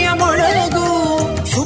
ಮೊಳಗು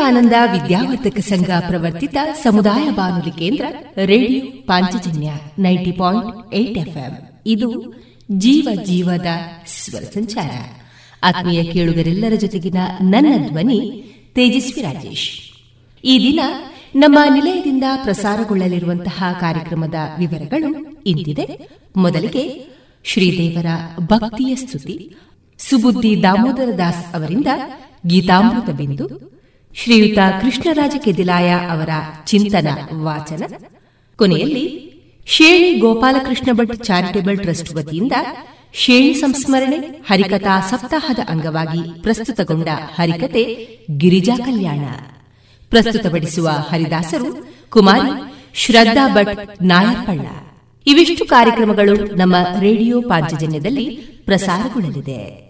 ವಿವೇಕಾನಂದ ವಿದ್ಯಾವರ್ಧಕ ಸಂಘ ಪ್ರವರ್ತಿತ ಸಮುದಾಯ ಬಾನುಲಿ ಕೇಂದ್ರ, radio Panchajanya ninety point eight FM. ಇದು ಜೀವ ಜೀವದ ಸ್ವರ ಸಂಚಾರ. ಆತ್ಮೀಯ ಕೇಳುಗರೆಲ್ಲರ ಜೊತೆಗಿನ ನನ್ನ ಧ್ವನಿ ತೇಜಸ್ವಿ ರಾಜೇಶ್. ಈ ದಿನ ನಮ್ಮ ನಿಲಯದಿಂದ ಪ್ರಸಾರಗೊಳ್ಳಲಿರುವಂತಹ ಕಾರ್ಯಕ್ರಮದ ವಿವರಗಳು ಇಂದಿದೆ ಮೊದಲಿಗೆ ಶ್ರೀದೇವರ ಭಕ್ತಿಯ ಸ್ತುತಿ. ಸುಬುದ್ದಿ ದಾಮೋದರ ದಾಸ್ ಅವರಿಂದ ಗೀತಾಮೃತ ಬಿಂದು ಶ್ರೀಯುತ ಕೃಷ್ಣರಾಜ ಕೆದಿಲಾಯ ಅವರ ಚಿಂತನ ವಾಚನ. ಕೊನೆಯಲ್ಲಿ ಶೇಣಿ ಗೋಪಾಲಕೃಷ್ಣ ಭಟ್ ಚಾರಿಟೇಬಲ್ ಟ್ರಸ್ಟ್ ವತಿಯಿಂದ ಶೇಣಿ ಸಂಸ್ಮರಣೆ, ಹರಿಕಥಾ ಸಪ್ತಾಹದ ಅಂಗವಾಗಿ ಪ್ರಸ್ತುತಗೊಂಡ ಹರಿಕತೆ ಗಿರಿಜಾ ಕಲ್ಯಾಣ. ಪ್ರಸ್ತುತಪಡಿಸುವ ಹರಿದಾಸರು ಕುಮಾರಿ ಶ್ರದ್ಧಾ ಭಟ್ ನಾಯರ್ಪಳ್ಳ. ಇವಿಷ್ಟು ಕಾರ್ಯಕ್ರಮಗಳು ನಮ್ಮ ರೇಡಿಯೋ ಪಾಂಚಜನ್ಯದಲ್ಲಿ ಪ್ರಸಾರಗೊಳ್ಳಲಿದೆ.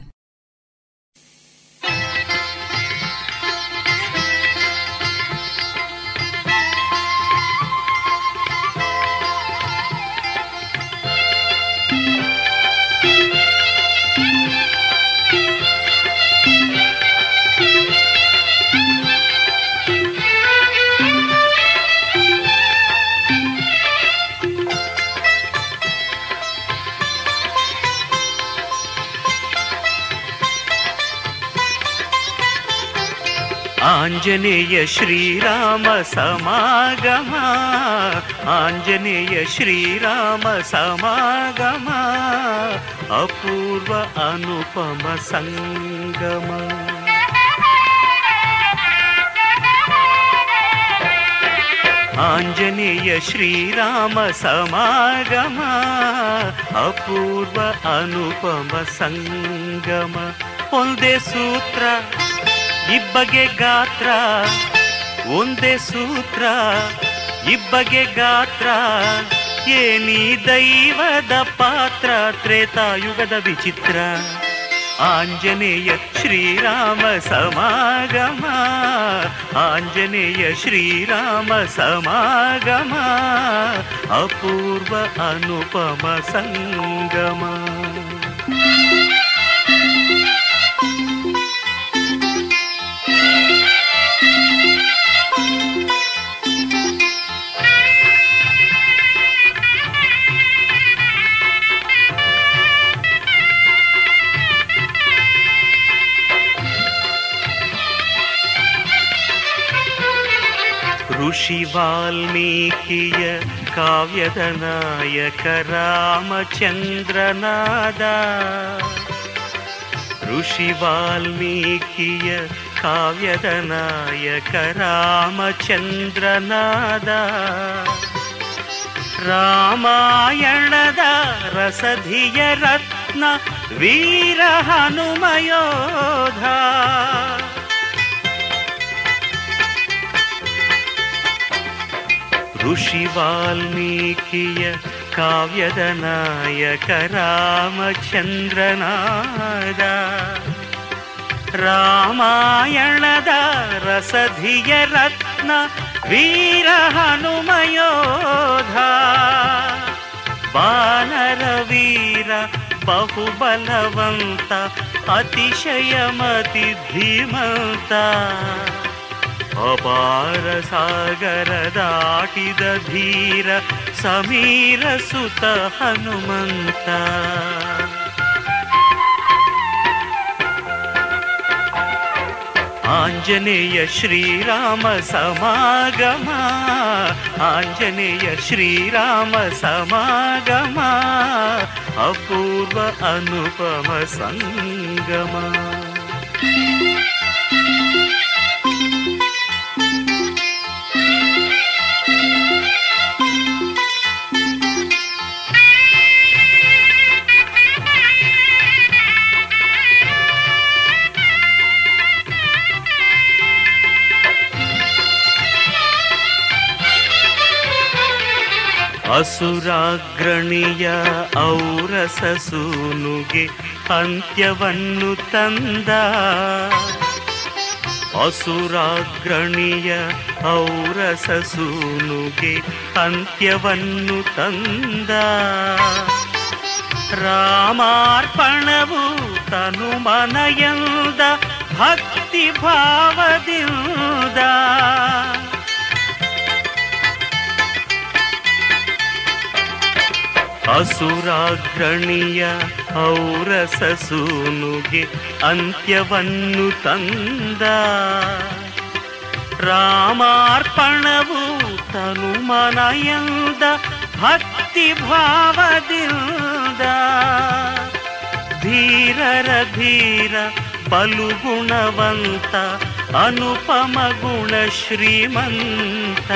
ಆಂಜನೇಯ ಶ್ರೀರಾಮ ಸಮಾಗಮ, ಆಂಜನೇಯ ಶ್ರೀರಾಮ ಸಮಾಗಮ, ಅಪೂರ್ವ ಅನುಪಮ ಸಂಗಮ. ಆಂಜನೇಯ ಶ್ರೀರಾಮ ಸಮಾಗಮ, ಅಪೂರ್ವ ಅನುಪಮ ಸಂಗಮ. ಒಂದೇ ಸೂತ್ರ. ಇಬ್ಬಗೆ ಗಾತ್ರ, ಒಂದೇ ಸೂತ್ರ. ಇಬ್ಬಗೆ ಗಾತ್ರ ಏನಿ ದೈವದ ಪಾತ್ರ. ತ್ರೇತಾಯುಗದ ವಿಚಿತ್ರ. ಆಂಜನೇಯ ಶ್ರೀರಾಮ ಸಮಾಗಮ. ಆಂಜನೇಯ ಶ್ರೀರಾಮ ಸಮಾಗಮ. ಅಪೂರ್ವ ಅನುಪಮ ಸಂಗಮ. ऋषिवाल्मीकिय काव्यदनायक रामचन्द्रनादा ऋषि काव्यदनायक रामचन्द्रनादा रामायणद रसधिय रत्न वीरहनुमयोधा। ऋषिवाल्मीकिय रामायणद रसधिय रत्न वीरहनुमयो बानरवीर बहुबलवन्त अतिशयमति भीमन्त ಅಪಾರ ಸಾಗರ ದಾಟಿದ ಧೀರ ಸಮೀರ ಸುತ ಹನುಮಂತ. ಆಂಜನೇಯ ಶ್ರೀರಾಮ ಸಮಾಗಮ, ಆಂಜನೇಯ ಶ್ರೀರಾಮ ಸಮಾಗಮ, ಅಪೂರ್ವ ಅನುಪಮ ಸಂಗಮ. ಅಸುರಾಗ್ರಣಿಯ ಔರಸಸೂನುಗೆ ಅಂತ್ಯವನ್ನು ತಂದ. ಅಸುರಾಗ್ರಣಿಯ ಔರಸಸೂನುಗೆ ಅಂತ್ಯವನ್ನು ತಂದ. ರಾಮಾರ್ಪಣವು ತನು ಮನಯಂದ ಭಕ್ತಿ ಭಾವದಿಂದ ಅಸುರಾಗ್ರಣಿಯ ಔರಸಸೂನುಗೆ ಅಂತ್ಯವನ್ನು ತಂದ. ರಾಮಾರ್ಪಣವು ತನು ಮನಯಂದ ಭಕ್ತಿ ಭಾವದಿಂದ. ಧೀರರ ಧೀರ ಬಲು ಗುಣವಂತ ಅನುಪಮ ಗುಣ ಶ್ರೀಮಂತ.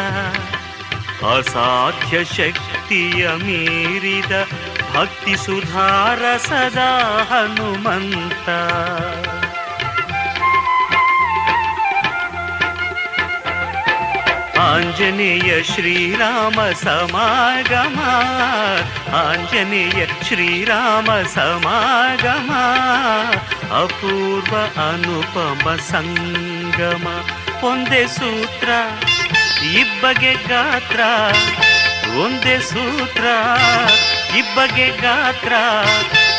ಅಸಾಧ್ಯ ಶಕ್ತಿಯ ಮೀರಿದ ಭಕ್ತಿ ಸುಧಾರ ಸದಾ ಹನುಮಂತ. ಆಂಜನೇಯ ಶ್ರೀರಾಮ ಸಮಾಗಮ, ಆಂಜನೇಯ ಶ್ರೀರಾಮ ಸಮಾಗಮ, ಅಪೂರ್ವ ಅನುಪಮ ಸಂಗಮ, ಒಂದೇ ಸೂತ್ರ. ಇಬ್ಬಗೆ ಗಾತ್ರ, ಒಂದೇ ಸೂತ್ರ. ಇಬ್ಬಗೆ ಗಾತ್ರ,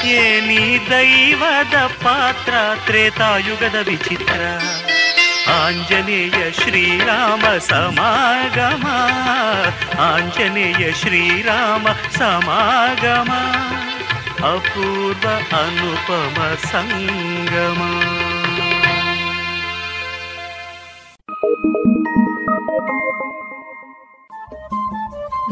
ಏನಿ ದೈವದ ಪಾತ್ರ? ತ್ರೇತಾಯುಗದ ವಿಚಿತ್ರ. ಆಂಜನೇಯ ಶ್ರೀರಾಮ ಸಮಾಗಮ. ಆಂಜನೇಯ ಶ್ರೀರಾಮ ಸಮಾಗಮ. ಅಪೂರ್ವ ಅನುಪಮ ಸಂಗಮ.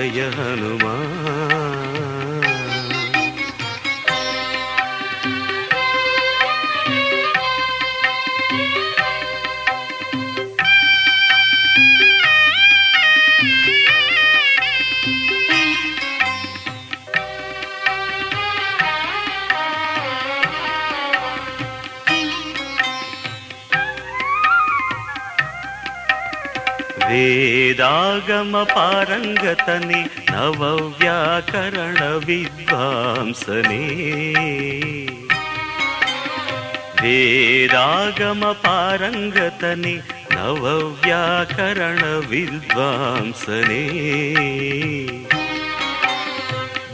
जय यानुमः रागमपारङ्गतनि नवव्याकरणविद्वांसने। वेदागमपारङ्गतनि नवव्याकरणविद्वांसने।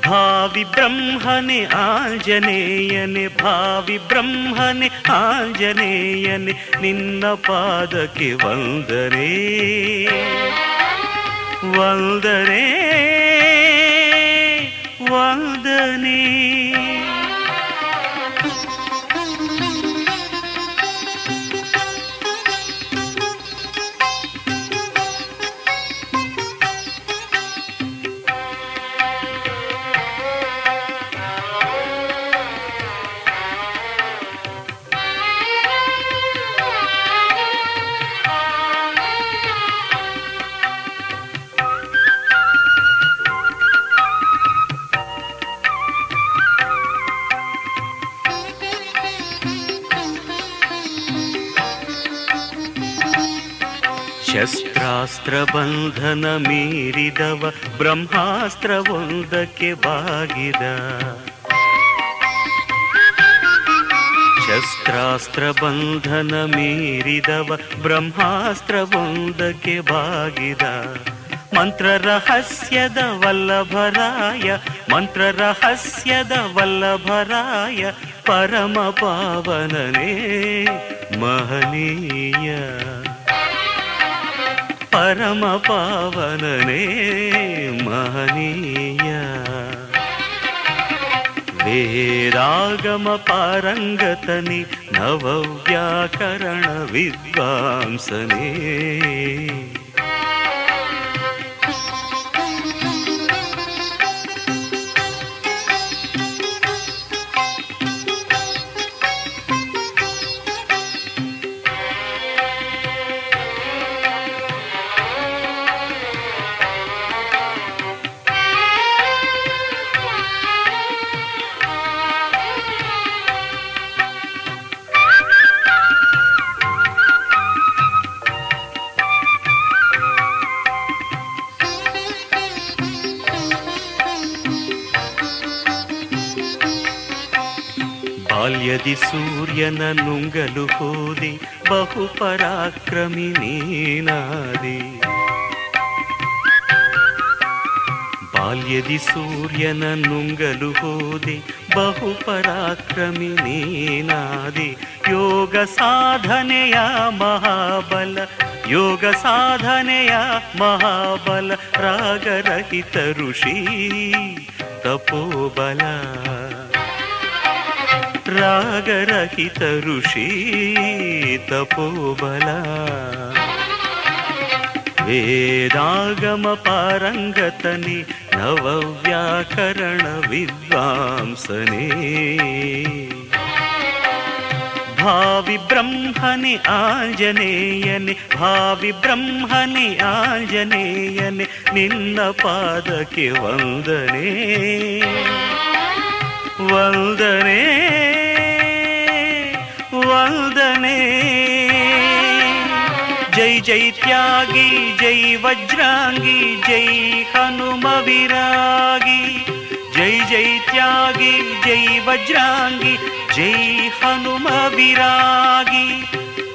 भावि ब्रह्मणि आञ्जनेयने भावि ब्रह्मणि निन्न पादके वन्दने। ಆಂಜನೇಯನೆ ನಿನ್ನ ಪಾದಕ್ಕೆ ವಂದನೆ ವಂದನೆ ವಂದನೆ ಶಸ್ತ್ರಾಸ್ತ್ರ ಬಂಧನ ಮೀರಿದವ, ಬ್ರಹ್ಮಾಸ್ತ್ರವೊಂದಕ್ಕೆ ಬಾಗಿದ. ಶಸ್ತ್ರಾಸ್ತ್ರ ಬಂಧನ ಮೀರಿದವ, ಬ್ರಹ್ಮಾಸ್ತ್ರವೊಂದಕ್ಕೆ ಬಾಗಿದ. ಮಂತ್ರ ರಹಸ್ಯದ ವಲ್ಲಭರಾಯ ಮಂತ್ರ ರಹಸ್ಯದ ವಲ್ಲಭರಾಯ ಪರಮ ಪಾವನನೇ ಮಹನೀಯ. ಪರಮ ಪಾವನನೇ ಮಹನೀಯ. ವೇದಾಗಮ ಪಾರಂಗತನಿ ನವವ್ಯಾಕರಣ ವಿದ್ವಾಂಸನೇ. ಬಾಲ್ಯದಿ ಸೂರ್ಯನ ನುಂಗಲು ಹೋದೆ, ಬಹು ಪರಾಕ್ರಮಿ ನೀನಾದೆ. ಬಾಲ್ಯದಿ ಸೂರ್ಯನ ನುಂಗಲು ಹೋದೆ, ಬಹು ಪರಾಕ್ರಮಿ ನೀನಾದೆ. ಯೋಗ ಸಾಧನೆಯ ಮಹಾಬಲ, ಯೋಗ ಸಾಧನೆಯ ಮಹಾಬಲ, ರಾಗರಹಿತ ಋಷಿ, ತಪೋಬಲ. ರಾಗರಹಿತ ಋಷಿ ತಪೋಬಲ ವೇದಾಗಮ ಪಾರಂಗತನಿ ನವವ್ಯಾಕರಣ ವಿದ್ವಾಂಸನೆ ಭಾವಿ ಬ್ರಹ್ಮನಿ ಆಂಜನೇಯನೆ ಭಾವಿ ಬ್ರಹ್ಮನಿ ಆಂಜನೇಯನೆ, ನಿನ್ನ ಪಾದಕ್ಕೆ ವಂದನೆ. ವಂದನೆ. ವಂದನೆ. ಜೈ ಜೈ ತ್ಯಾಗಿ, ಜೈ ವಜ್ರಾಂಗಿ, ಜೈ ಹನುಮ ವಿರಾಗಿ. ಜೈ ಜೈ ತ್ಯಾಗಿ, ಜೈ ವಜ್ರಾಂಗಿ, ಜೈ ಹನುಮ ವಿರಾಗಿ.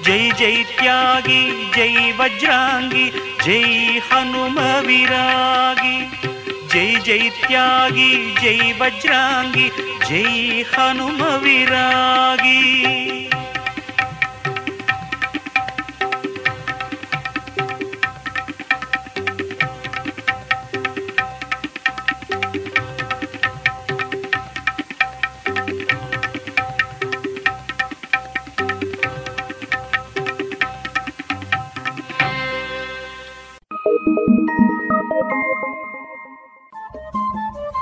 ಜೈ ಜೈ ತ್ಯಾಗಿ, ಜೈ ವಜ್ರಾಂಗಿ, ಜೈ ಹನುಮ ವಿರಾಗಿ. ಜೈ ಜೈ ತ್ಯಾಗಿ, ಜೈ ವಜ್ರಾಂಗಿ, ಜೈ ಹನುಮ ವಿರಾಗಿ.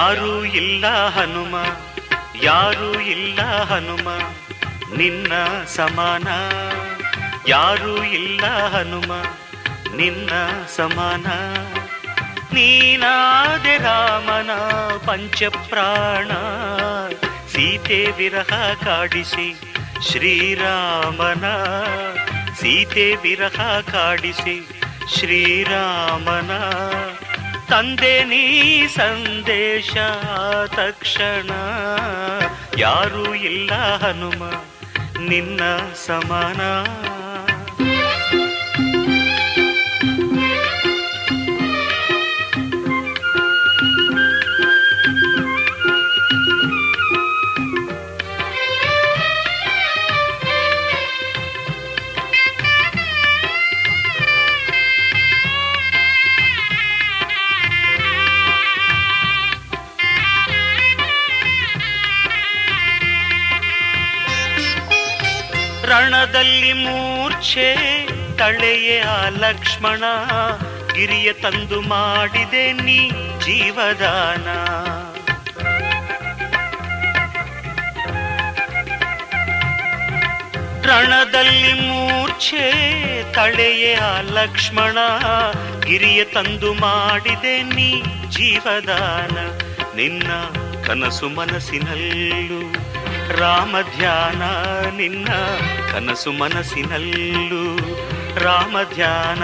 ಯಾರೂ ಇಲ್ಲ ಹನುಮ, ಯಾರೂ ಇಲ್ಲ ಹನುಮ, ನಿನ್ನ ಸಮಾನ. ಯಾರೂ ಇಲ್ಲ ಹನುಮ, ನಿನ್ನ ಸಮಾನ. ನೀನಾದೆ ರಾಮನ ಪಂಚಪ್ರಾಣ, ಸೀತೆ ವಿರಹ ಕಾಡಿಸಿ ಶ್ರೀರಾಮನ. ಸೀತೆ ವಿರಹ ಕಾಡಿಸಿ ಶ್ರೀರಾಮನ. ತಂದೆ ನೀ ಸಂದೇಶ ತಕ್ಷಣ. ಯಾರೂ ಇಲ್ಲ ಹನುಮ ನಿನ್ನ ಸಮಾನ. ರಣದಲ್ಲಿ ಮೂರ್ಛೆ, ತಳೆಯೇ ಆ ಲಕ್ಷ್ಮಣ, ಗಿರಿಯ ತಂದು ಮಾಡಿದೆ ನೀ ಜೀವದಾನ. ರಣದಲ್ಲಿ ಮೂರ್ಛೆ, ತಳೆಯೇ ಆ ಲಕ್ಷ್ಮಣ, ಗಿರಿಯ ತಂದು ಮಾಡಿದೆ ನೀ ಜೀವದಾನ. ನಿನ್ನ ಕನಸು ಮನಸ್ಸಿನಲ್ಲೂ ರಾಮ ಧ್ಯಾನ ನಿನ್ನ ಕನಸು ಮನಸ್ಸಿನಲ್ಲೂ. ರಾಮ ಧ್ಯಾನ,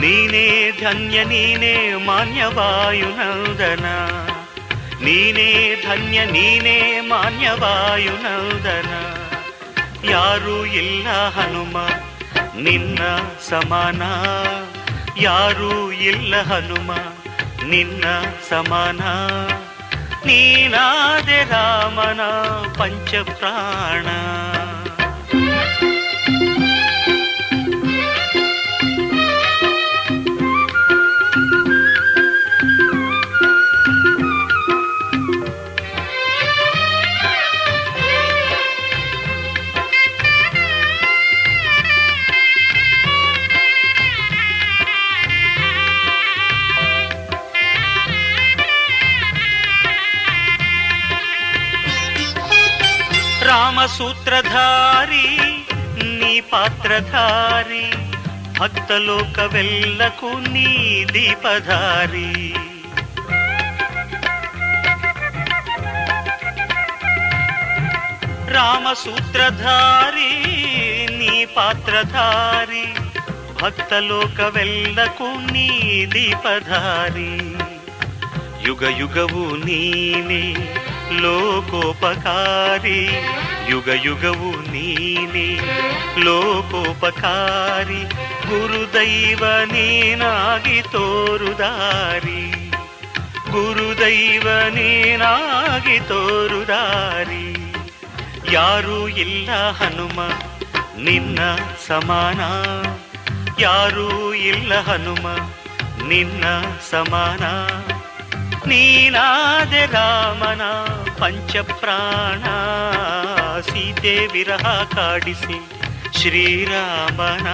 ನೀನೇ ಧನ್ಯ, ನೀನೇ ಮಾನ್ಯವಾಯುನಂದನ ನೀನೇ ಧನ್ಯ, ನೀನೇ ಮಾನ್ಯವಾಯುನಂದನ ಯಾರೂ ಇಲ್ಲ ಹನುಮ, ನಿನ್ನ ಸಮಾನ. ಯಾರೂ ಇಲ್ಲ ಹನುಮ, ನಿನ್ನ ಸಮಾನ. ನೀನಾದೆ ರಾಮನ ಪಂಚಪ್ರಾಣ. కామసూత్రధారి నీ పాత్రధారి భక్తలోకవెల్లకు నీ దీపధారి. రామసూత్రధారి నీ పాత్రధారి భక్తలోకవెల్లకు నీ దీపధారి. యుగ యుగవు నీనే ಲೋಕೋಪಕಾರಿ, ಯುಗ ಯುಗವು ನೀನೆ ಲೋಕೋಪಕಾರಿ, ಗುರುದೈವ ನೀನಾಗಿ ತೋರುದಾರಿ. ಗುರುದೈವ ನೀನಾಗಿ ತೋರುದಾರಿ. ಯಾರೂ ಇಲ್ಲ ಹನುಮ, ನಿನ್ನ ಸಮಾನ. ಯಾರೂ ಇಲ್ಲ ಹನುಮ, ನಿನ್ನ ಸಮಾನ. ನೀನಾದೆ ರಾಮನ ಪಂಚಪ್ರಾಣ, ಸೀತೆ ವಿರಹ ಕಾಡಿಸಿ ಶ್ರೀರಾಮನ,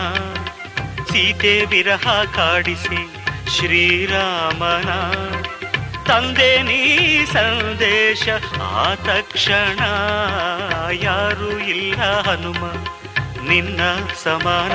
ಸೀತೆ ವಿರಹ ಕಾಡಿಸಿ ಶ್ರೀರಾಮನ. ತಂದೆ ನೀ ಸಂದೇಶ ಆ ತಕ್ಷಣ, ಯಾರು ಇಲ್ಲ ಹನುಮ, ನಿನ್ನ ಸಮಾನ.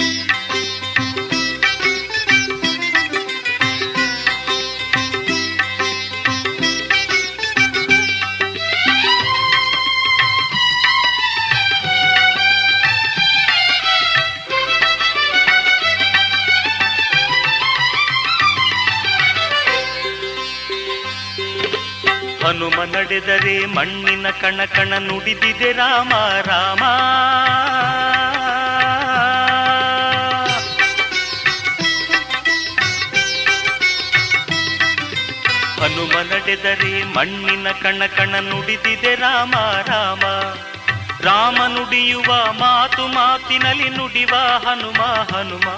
ಹನುಮ ನಡೆದರೆ ಮಣ್ಣಿನ ಕಣ ಕಣ ನುಡಿದಿದೆ ರಾಮ ರಾಮ. ಹನುಮ ನಡೆದರೆ ಮಣ್ಣಿನ ಕಣ ಕಣ ನುಡಿದಿದೆ ರಾಮ ರಾಮ. ರಾಮ ನುಡಿಯುವ ಮಾತು ಮಾತಿನಲ್ಲಿ ನುಡಿವ ಹನುಮ ಹನುಮ.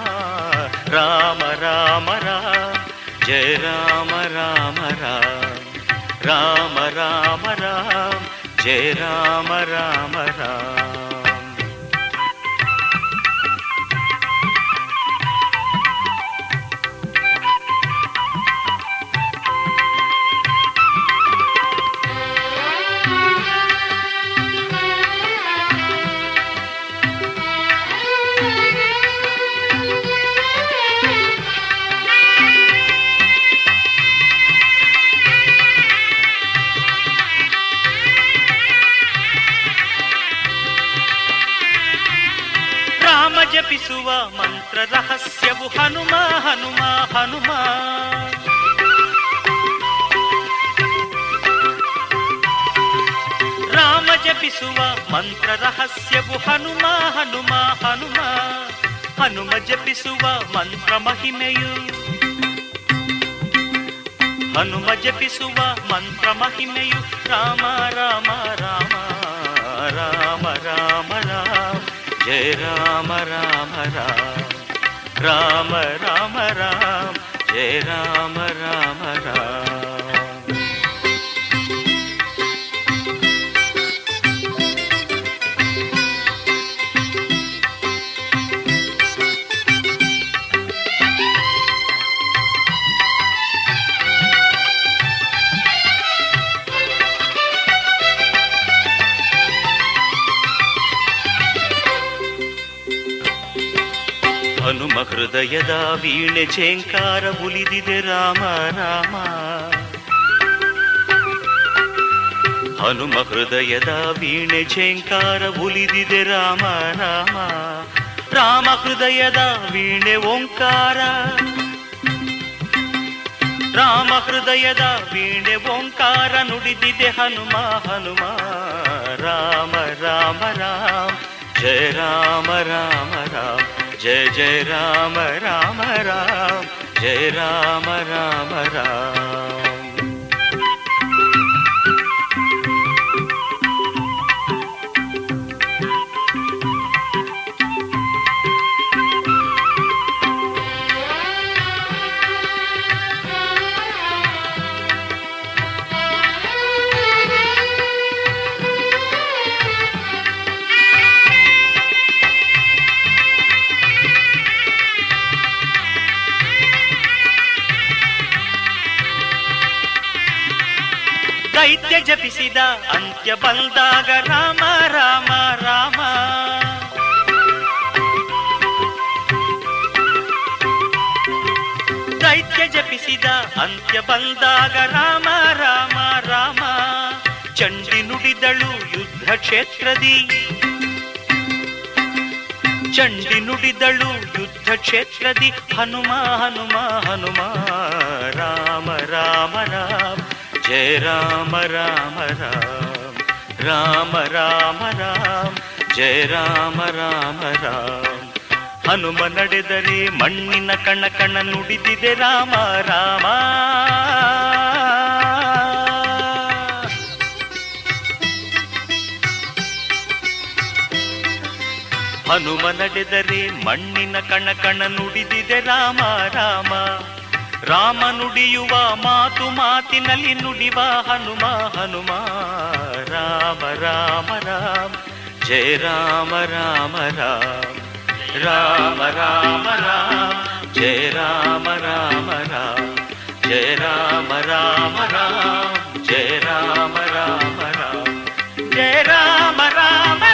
ರಾಮ ರಾಮ ರಾಮ ಜಯ ರಾಮ ರಾಮ ರಾಮ राम राम राम जय राम राम राम। ಜಪಿಸುವ ಮಂತ್ರ ರಹಸ್ಯವು ಹನುಮ ಹನುಮ ಹನುಮ. ರಾಮ ಜಪಿಸುವ ಮಂತ್ರ ರಹಸ್ಯವು ಹನುಮ ಹನುಮ ಹನುಮ. ಹನುಮ ಜಪಿಸುವ ಮಂತ್ರ ಮಹಿಮೆಯು. ಹನುಮ ಜಪಿಸುವ ಮಂತ್ರ ಮಹಿಮೆಯು ರಾಮ ರಾಮ ರಾಮ ರಾಮ ರಾಮ ರಾಮ. जय राम राम राम। राम राम राम। जय राम राम राम। ಹೃದಯದ ವೀಣೆ ಝೇಂಕಾರ ಉಲಿದಿದೆ ರಾಮ ರಾಮ. ಹನುಮ ಹೃದಯದ ವೀಣೆ ಝೇಂಕಾರ ಉಲಿದಿದೆ ರಾಮ ರಾಮ. ರಾಮ ಹೃದಯದ ವೀಣೆ ಓಂಕಾರ. ರಾಮ ಹೃದಯದ ವೀಣೆ ಓಂಕಾರ ನುಡಿದಿದೆ ಹನುಮ ಹನುಮ. ರಾಮ ರಾಮ ರಾಮ. ಜಯ ರಾಮ ರಾಮ ರಾಮ. जय जय राम राम राम जय राम राम राम। ಜಪಿಸಿದ ಅಂತ್ಯ ಬಂದಾಗ ರಾಮ ರಾಮ ರಾಮ. ದೈತ್ಯ ಜಪಿಸಿದ ಅಂತ್ಯ ಬಂದಾಗ ರಾಮ ರಾಮ ರಾಮ. ಚಂಡಿ ನುಡಿದಳು ಯುದ್ಧ ಕ್ಷೇತ್ರದಿ. ಚಂಡಿ ನುಡಿದಳು ಯುದ್ಧ ಕ್ಷೇತ್ರದಿ. ಹನುಮ ಹನುಮ ಹನುಮ. ಜಯ ರಾಮ ರಾಮ ರಾಮ ರಾಮ ರಾಮ ರಾಮ, ಜಯ ರಾಮ ರಾಮ ರಾಮ. ಹನುಮ ನಡೆದರೆ ಮಣ್ಣಿನ ಕಣ ಕಣ ನುಡಿದಿದೆ ರಾಮ ರಾಮ. ಹನುಮ ನಡೆದರೆ ಮಣ್ಣಿನ ಕಣ ಕಣ ನುಡಿದಿದೆ ರಾಮ ರಾಮ. ರಾಮ ನುಡಿಯುವ ಮಾತು ಮಾತಿನಲ್ಲಿ ನುಡಿವ ಹನುಮ ಹನುಮ ರಾಮ ರಾಮ ರಾಮ ಜಯ ರಾಮ ರಾಮ ರಾಮ ರಾಮ ರಾಮ ರಾಮ ಜಯ ರಾಮ ರಾಮ ರಾಮ ಜಯ ರಾಮ ರಾಮ ರಾಮ ಜಯ ರಾಮ ರಾಮ ರಾಮ ಜಯ ರಾಮ ರಾಮ ರಾಮ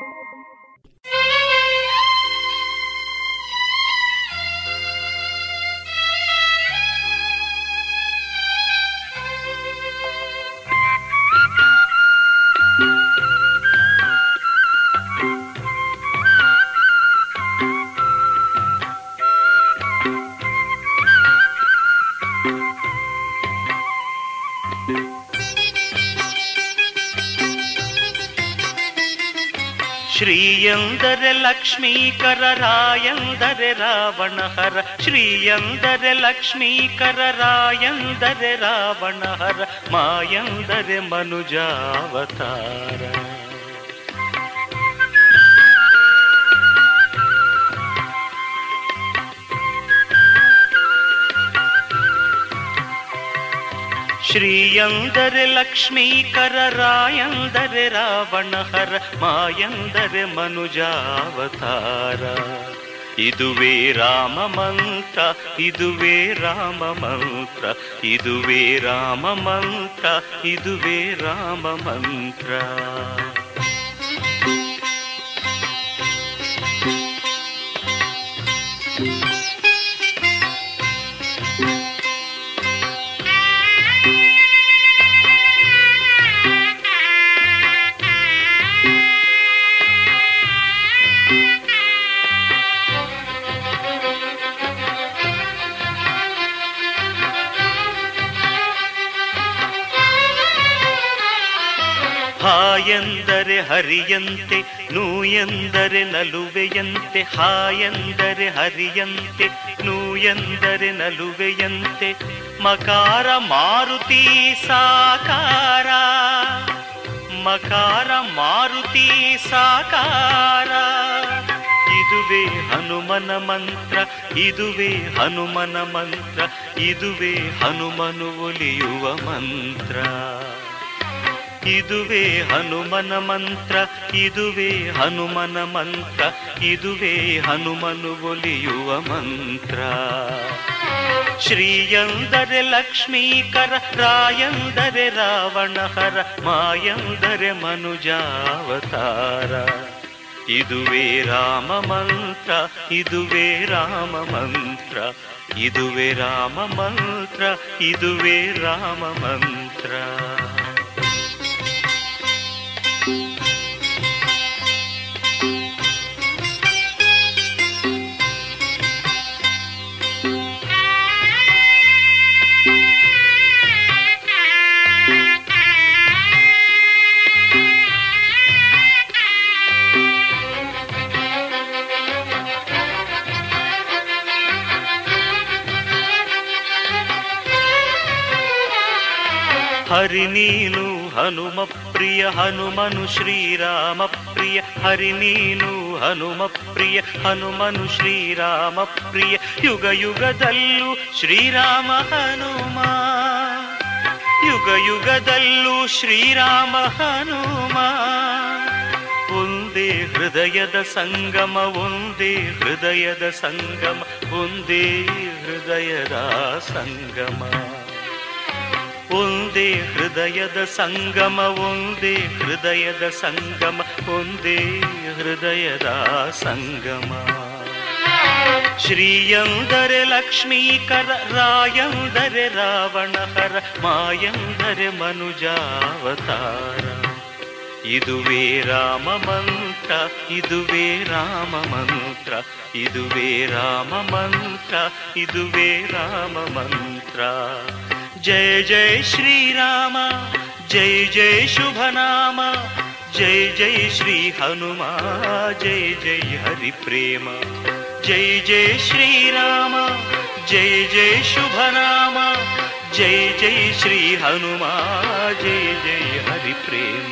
ಶ್ರೀಯಂದರೆ ಲಕ್ಷ್ಮೀಕರ ರಾಯಂದರೆ ರಾವಣ ಹರ ಶ್ರೀಯಂದರೆ ಲಕ್ಷ್ಮೀಕರ ರಾಯಂದರೆ ರಾವಣ ಮಾಯಂದರೆ ಮನುಜಾವತಾರ. ಶ್ರೀಯಂದರೆ ಲಕ್ಷ್ಮೀಕರ, ರಾಯಂದರೆ ರಾವಣಹರ, ಮಾಯಂದರೆ ಮನುಜಾವತಾರ. ಇದುವೇ ರಾಮ ಮಂತ್ರ, ಇದುವೇ ರಾಮ ಮಂತ್ರ, ಇದುವೇ ರಾಮ ಮಂತ್ರ, ಇದುವೇ ರಾಮ ಮಂತ್ರ. ಹಾಯೆಂದರೆ ಹರಿಯಂತೆ, ನೂಯೆಂದರೆ ನಲುವೆಯಂತೆ, ಹಾಯೆಂದರೆ ಹರಿಯಂತೆ, ನೂಯೆಂದರೆ ನಲುವೆಯಂತೆ, ಮಕಾರ ಮಾರುತಿ ಸಾಕಾರ, ಮಕಾರ ಮಾರುತಿ ಸಾಕಾರ. ಇದುವೇ ಹನುಮನ ಮಂತ್ರ, ಇದುವೇ ಹನುಮನ ಮಂತ್ರ, ಇದುವೇ ಹನುಮನು ಒಲಿಯುವ ಮಂತ್ರ. ಇದುವೇ ಹನುಮನ ಮಂತ್ರ, ಇದುವೇ ಹನುಮನ ಮಂತ್ರ, ಇದುವೇ ಹನುಮನು ಒಲಿಯುವ ಮಂತ್ರ. ಶ್ರೀಯಂದರೆ ಲಕ್ಷ್ಮೀಕರ, ರಾಯಂದರೆ ರಾವಣಹರ, ಮಾಯಂದರೆ ಮನುಜಾವತಾರ. ಇದುವೇ ರಾಮ ಮಂತ್ರ, ಇದುವೇ ರಾಮ ಮಂತ್ರ, ಇದುವೇ ರಾಮ ಮಂತ್ರ, ಇದುವೇ ರಾಮ ಮಂತ್ರ. ಹರಿ ನೀನು ಹನುಮ ಪ್ರಿಯ, ಹನುಮನು ಶ್ರೀರಾಮ ಪ್ರಿಯ. ಹರಿ ನೀನು ಹನುಮ ಪ್ರಿಯ, ಹನುಮನು ಶ್ರೀರಾಮ ಪ್ರಿಯ. ಯುಗ ಯುಗದಲ್ಲೂ ಶ್ರೀರಾಮ ಹನುಮ. ಯುಗ ಯುಗದಲ್ಲೂ ಶ್ರೀರಾಮ ಹನುಮ. ಒಂದೇ ಹೃದಯದ ಸಂಗಮ, ಒಂದೇ ಹೃದಯದ ಸಂಗಮ, ಒಂದೇ ಹೃದಯದ ಸಂಗಮ. ಒಂದೇ ಹೃದಯದ ಸಂಗಮ, ಒಂದೇ ಹೃದಯದ ಸಂಗಮ, ಒಂದೇ ಹೃದಯದ ಸಂಗಮ. ಶ್ರೀಯಂದರೆ ಲಕ್ಷ್ಮೀಕರ, ರಾಯಂದರೆ ರಾವಣಹರ, ಮಾಯಂದರೆ ಮನುಜಾವತಾರ. ಇದುವೇ ರಾಮ ಮಂತ್ರ, ಇದುವೇ ರಾಮ ಮಂತ್ರ, ಇದುವೇ ರಾಮ ಮಂತ್ರ, ಇದುವೇ ರಾಮ ಮಂತ್ರ. ಜಯ ಜಯ ಶ್ರೀರಾಮ ಜಯ ಜಯ ಶುಭ ನಾಮ ಜಯ ಜಯ ಶ್ರೀ ಹನುಮ ಜಯ ಜಯ ಹರಿ ಪ್ರೇಮ ಜಯ ಜಯ ಶ್ರೀರಾಮ ಜಯ ಜಯ ಶುಭ ನಾಮ ಜಯ ಜಯ ಶ್ರೀ ಹನುಮ ಜಯ ಜಯ ಹರಿ ಪ್ರೇಮ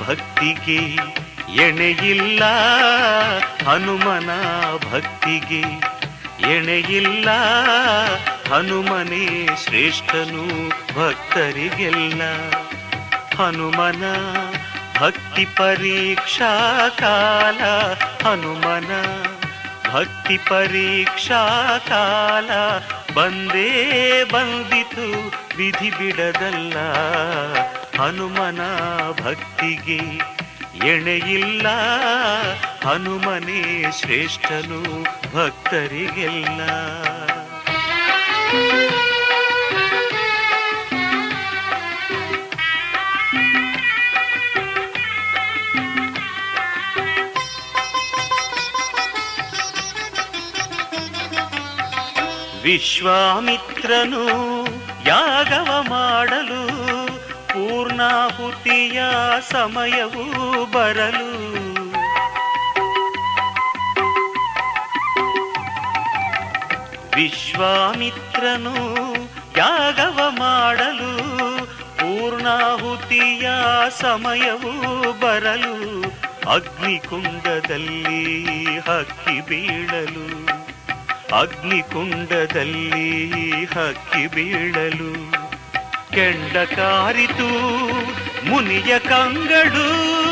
ಭಕ್ತಿಗೆ ಎಣೆಯಿಲ್ಲ, ಹನುಮನ ಭಕ್ತಿಗೆ ಎಣೆಯಿಲ್ಲ, ಹನುಮನೇ ಶ್ರೇಷ್ಠನು ಭಕ್ತರಿಗೆಲ್ಲ. ಹನುಮನ ಭಕ್ತಿ ಪರೀಕ್ಷಾ ಕಾಲ, ಹನುಮನ ಭಕ್ತಿ ಪರೀಕ್ಷಾ ಕಾಲ, ಬಂದೇ ಬಂದಿತು, ವಿಧಿ ಬಿಡದಲ್ಲ. ಹನುಮನ ಭಕ್ತಿಗೆ ಎಣೆಯಿಲ್ಲ. ಹನುಮನೇ ಶ್ರೇಷ್ಠನು ಭಕ್ತರಿಗೆಲ್ಲ. ವಿಶ್ವಾಮಿತ್ರನು ಯಾಗವ ಮಾಡಲು ಪೂರ್ಣಾಹುತಿಯ ಸಮಯವು ಬರಲು. ವಿಶ್ವಾಮಿತ್ರನು ಯಾಗವ ಮಾಡಲು, ಪೂರ್ಣಾಹುತಿಯ ಸಮಯವು ಬರಲು. ಅಗ್ನಿಕುಂಡದಲ್ಲಿ ಹಕ್ಕಿ ಬೀಳಲು, ಅಗ್ನಿಕುಂಡದಲ್ಲಿ ಹಕ್ಕಿ ಬೀಳಲು. ಕೆಂಡ ಕಾರಿತು ಮುನಿಯ ಕಂಗಳು.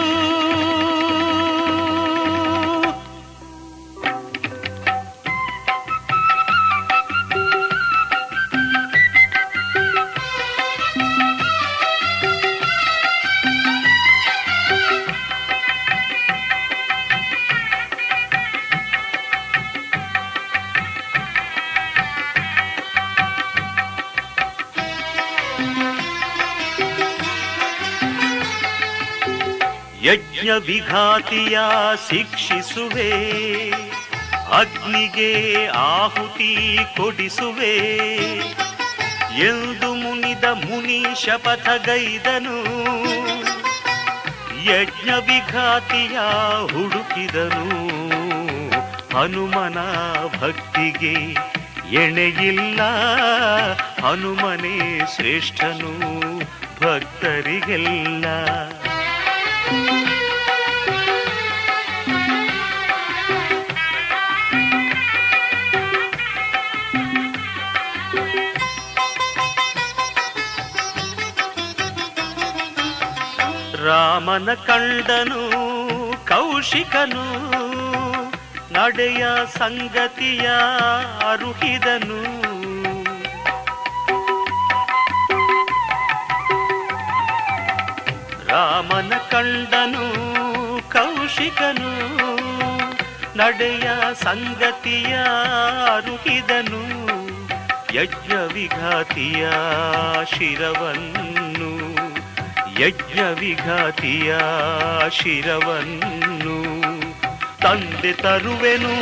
ವಿಘಾತಿಯ ಶಿಕ್ಷಿಸುವೆ, ಅಗ್ನಿಗೆ ಆಹುತಿ ಕೊಡಿಸುವೆ. ಎಂದು ಮುನಿದ ಮುನಿ ಶಪಥಗೈದನು ಯಜ್ಞ ವಿಘಾತಿಯ ಹುಡುಕಿದನು. ಹನುಮನ ಭಕ್ತಿಗೆ ಎಣೆಯಿಲ್ಲ, ಹನುಮನೇ ಶ್ರೇಷ್ಠನು ಭಕ್ತರಿಗೆಲ್ಲ. ರಾಮನ ಕಂಡನು, ಕೌಶಿಕನು, ನಡೆಯ ಸಂಗತಿಯ ಅರುಹಿದನು. ರಾಮನ ಕಂಡನು, ಕೌಶಿಕನು, ನಡೆಯ ಸಂಗತಿಯ ಅರುಹಿದನು. ಯಜ್ಞ ವಿಘಾತಿಯ ಶಿರವನ್ನು ಯಜ್ಞ ವಿಘಾತಿಯ ಶಿರವನ್ನು ತಂದೆ ತರುವೆನು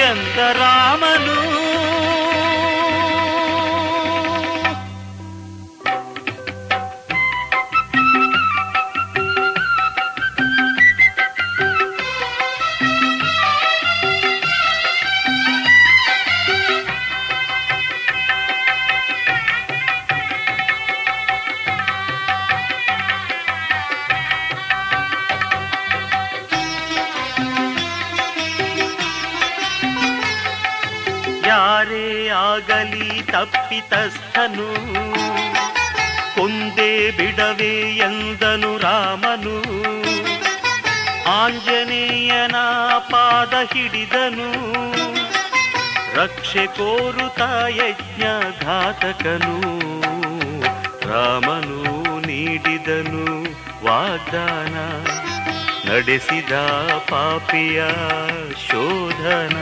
ಎಂದ ರಾಮನು ಆಗಲಿ ತಪ್ಪಿತಸ್ಥನು. ಕೊಂದೇ ಬಿಡವೆ ಎಂದನು ರಾಮನು. ಆಂಜನೇಯನ ಪಾದ ಹಿಡಿದನು. ರಕ್ಷೆ ಕೋರುತ ಯಜ್ಞ ಘಾತಕನು. ರಾಮನು ನೀಡಿದನು ವಾಗ್ದಾನ. ನಡೆಸಿದ ಪಾಪಿಯ ಶೋಧನ.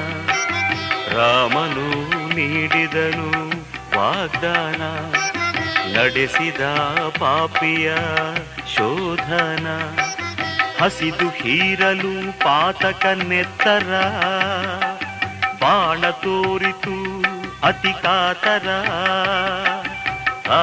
ರಾಮನು ನೀಡಿದನು ವಾಗ್ದಾನ ನಡೆಸಿದ ಪಾಪಿಯ ಶೋಧನ. ಹಸಿದು ಹೀರಲು ಪಾತಕ ನೆತ್ತರ ಬಾಣ ತೋರಿತು ಅತಿ ಕಾತರ ಆ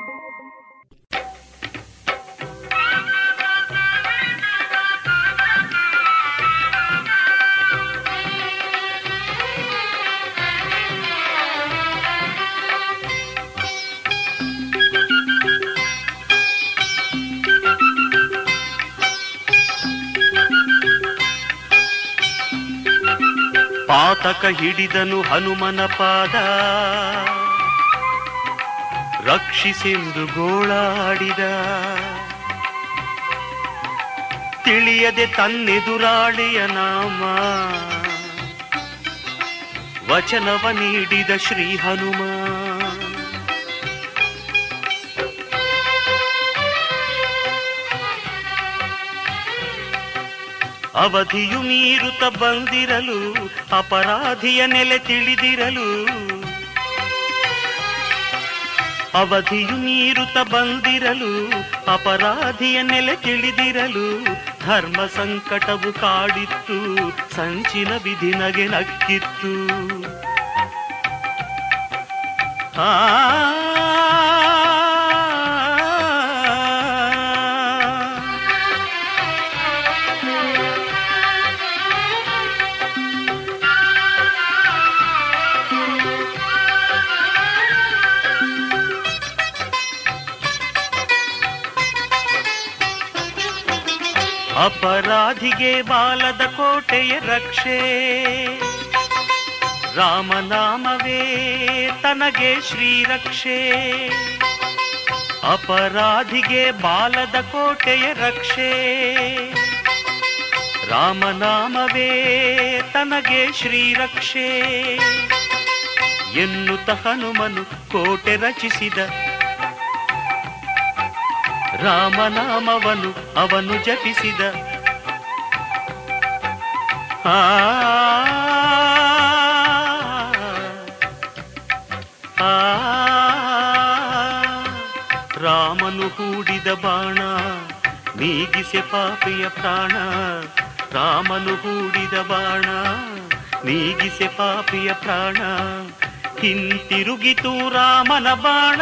ಪಾತಕ ಹಿಡಿದನು ಹನುಮನ ಪಾದ. ರಕ್ಷಿಸೆಂದು ಗೋಳಾಡಿದ. ತಿಳಿಯದೆ ತನ್ನೆದುರಾಳಿಯ ನಾಮ. ವಚನವ ನೀಡಿದ ಶ್ರೀ ಹನುಮ. ಅವಧಿಯು ಮೀರುತ್ತ ಬಂದಿರಲು, ಅಪರಾಧಿಯ ನೆಲೆ ತಿಳಿದಿರಲು. ಅವಧಿಯು ಮೀರುತ್ತ ಬಂದಿರಲು, ಅಪರಾಧಿಯ ನೆಲೆ ತಿಳಿದಿರಲು. ಧರ್ಮ ಸಂಕಟವು ಕಾಡಿತ್ತು, ಸಂಚಿನ ವಿಧಿ ನಗೆ ನಕ್ಕಿತ್ತು. ಆ ಅಪರಾಧಿಗೆ ಬಾಲದ ಕೋಟೆಯ ರಕ್ಷೆ. ರಾಮನಾಮವೇ ತನಗೆ ಶ್ರೀರಕ್ಷೆ. ಅಪರಾಧಿಗೆ ಬಾಲದ ಕೋಟೆಯ ರಕ್ಷೆ. ರಾಮನಾಮವೇ ತನಗೆ ಶ್ರೀರಕ್ಷೆ. ಎನ್ನುತ್ತ ಹನುಮನು ಕೋಟೆ ರಚಿಸಿದ ರಾಮನಾಮವನು ಅವನು ಜಪಿಸಿದ ಆ ರಾಮನು ಹೂಡಿದ ಬಾಣ ನೀಗಿಸೆ ಪಾಪಿಯ ಪ್ರಾಣ ರಾಮನು ಹೂಡಿದ ಬಾಣ ನೀಗಿಸೆ ಪಾಪಿಯ ಪ್ರಾಣ ಹಿಂತಿರುಗಿತು ರಾಮನ ಬಾಣ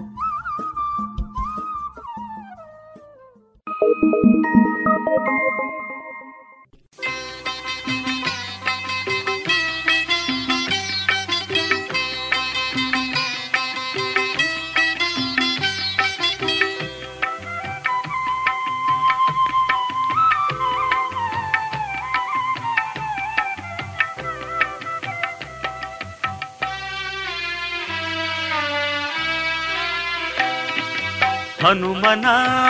ಹನುಮನ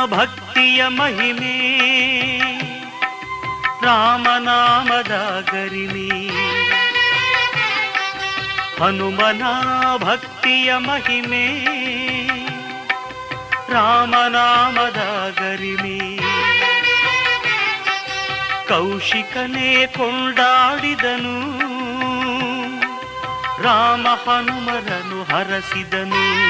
ಭಕ್ತಿಯ ಮಹಿಮೆ. ರಾಮನಾಮದ ಗರಿಮೆ ಹನುಮನ ಭಕ್ತಿಯ ಮಹಿಮೆ. ರಾಮನಾಮದ ಗರಿಮೆ ಕೌಶಿಕನೇ ಕೊಂಡಾಡಿದನು. ರಾಮ ಹನುಮರನು ಹರಸಿದನು.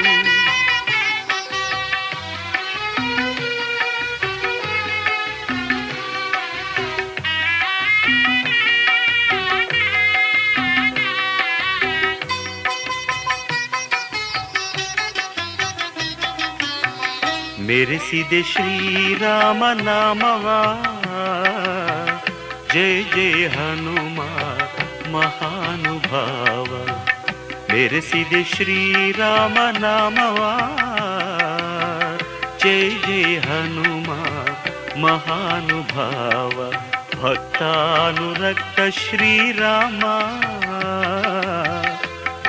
मेरि सिद्ध श्रीराम नाम जय जय हनुमा महानेर सिद्ध श्रीराम नाम जय जय हनुमा महान भक्तानुरक्त श्रीराम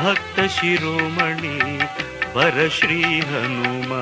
भक्त शिरोमणि पर श्री हनुमा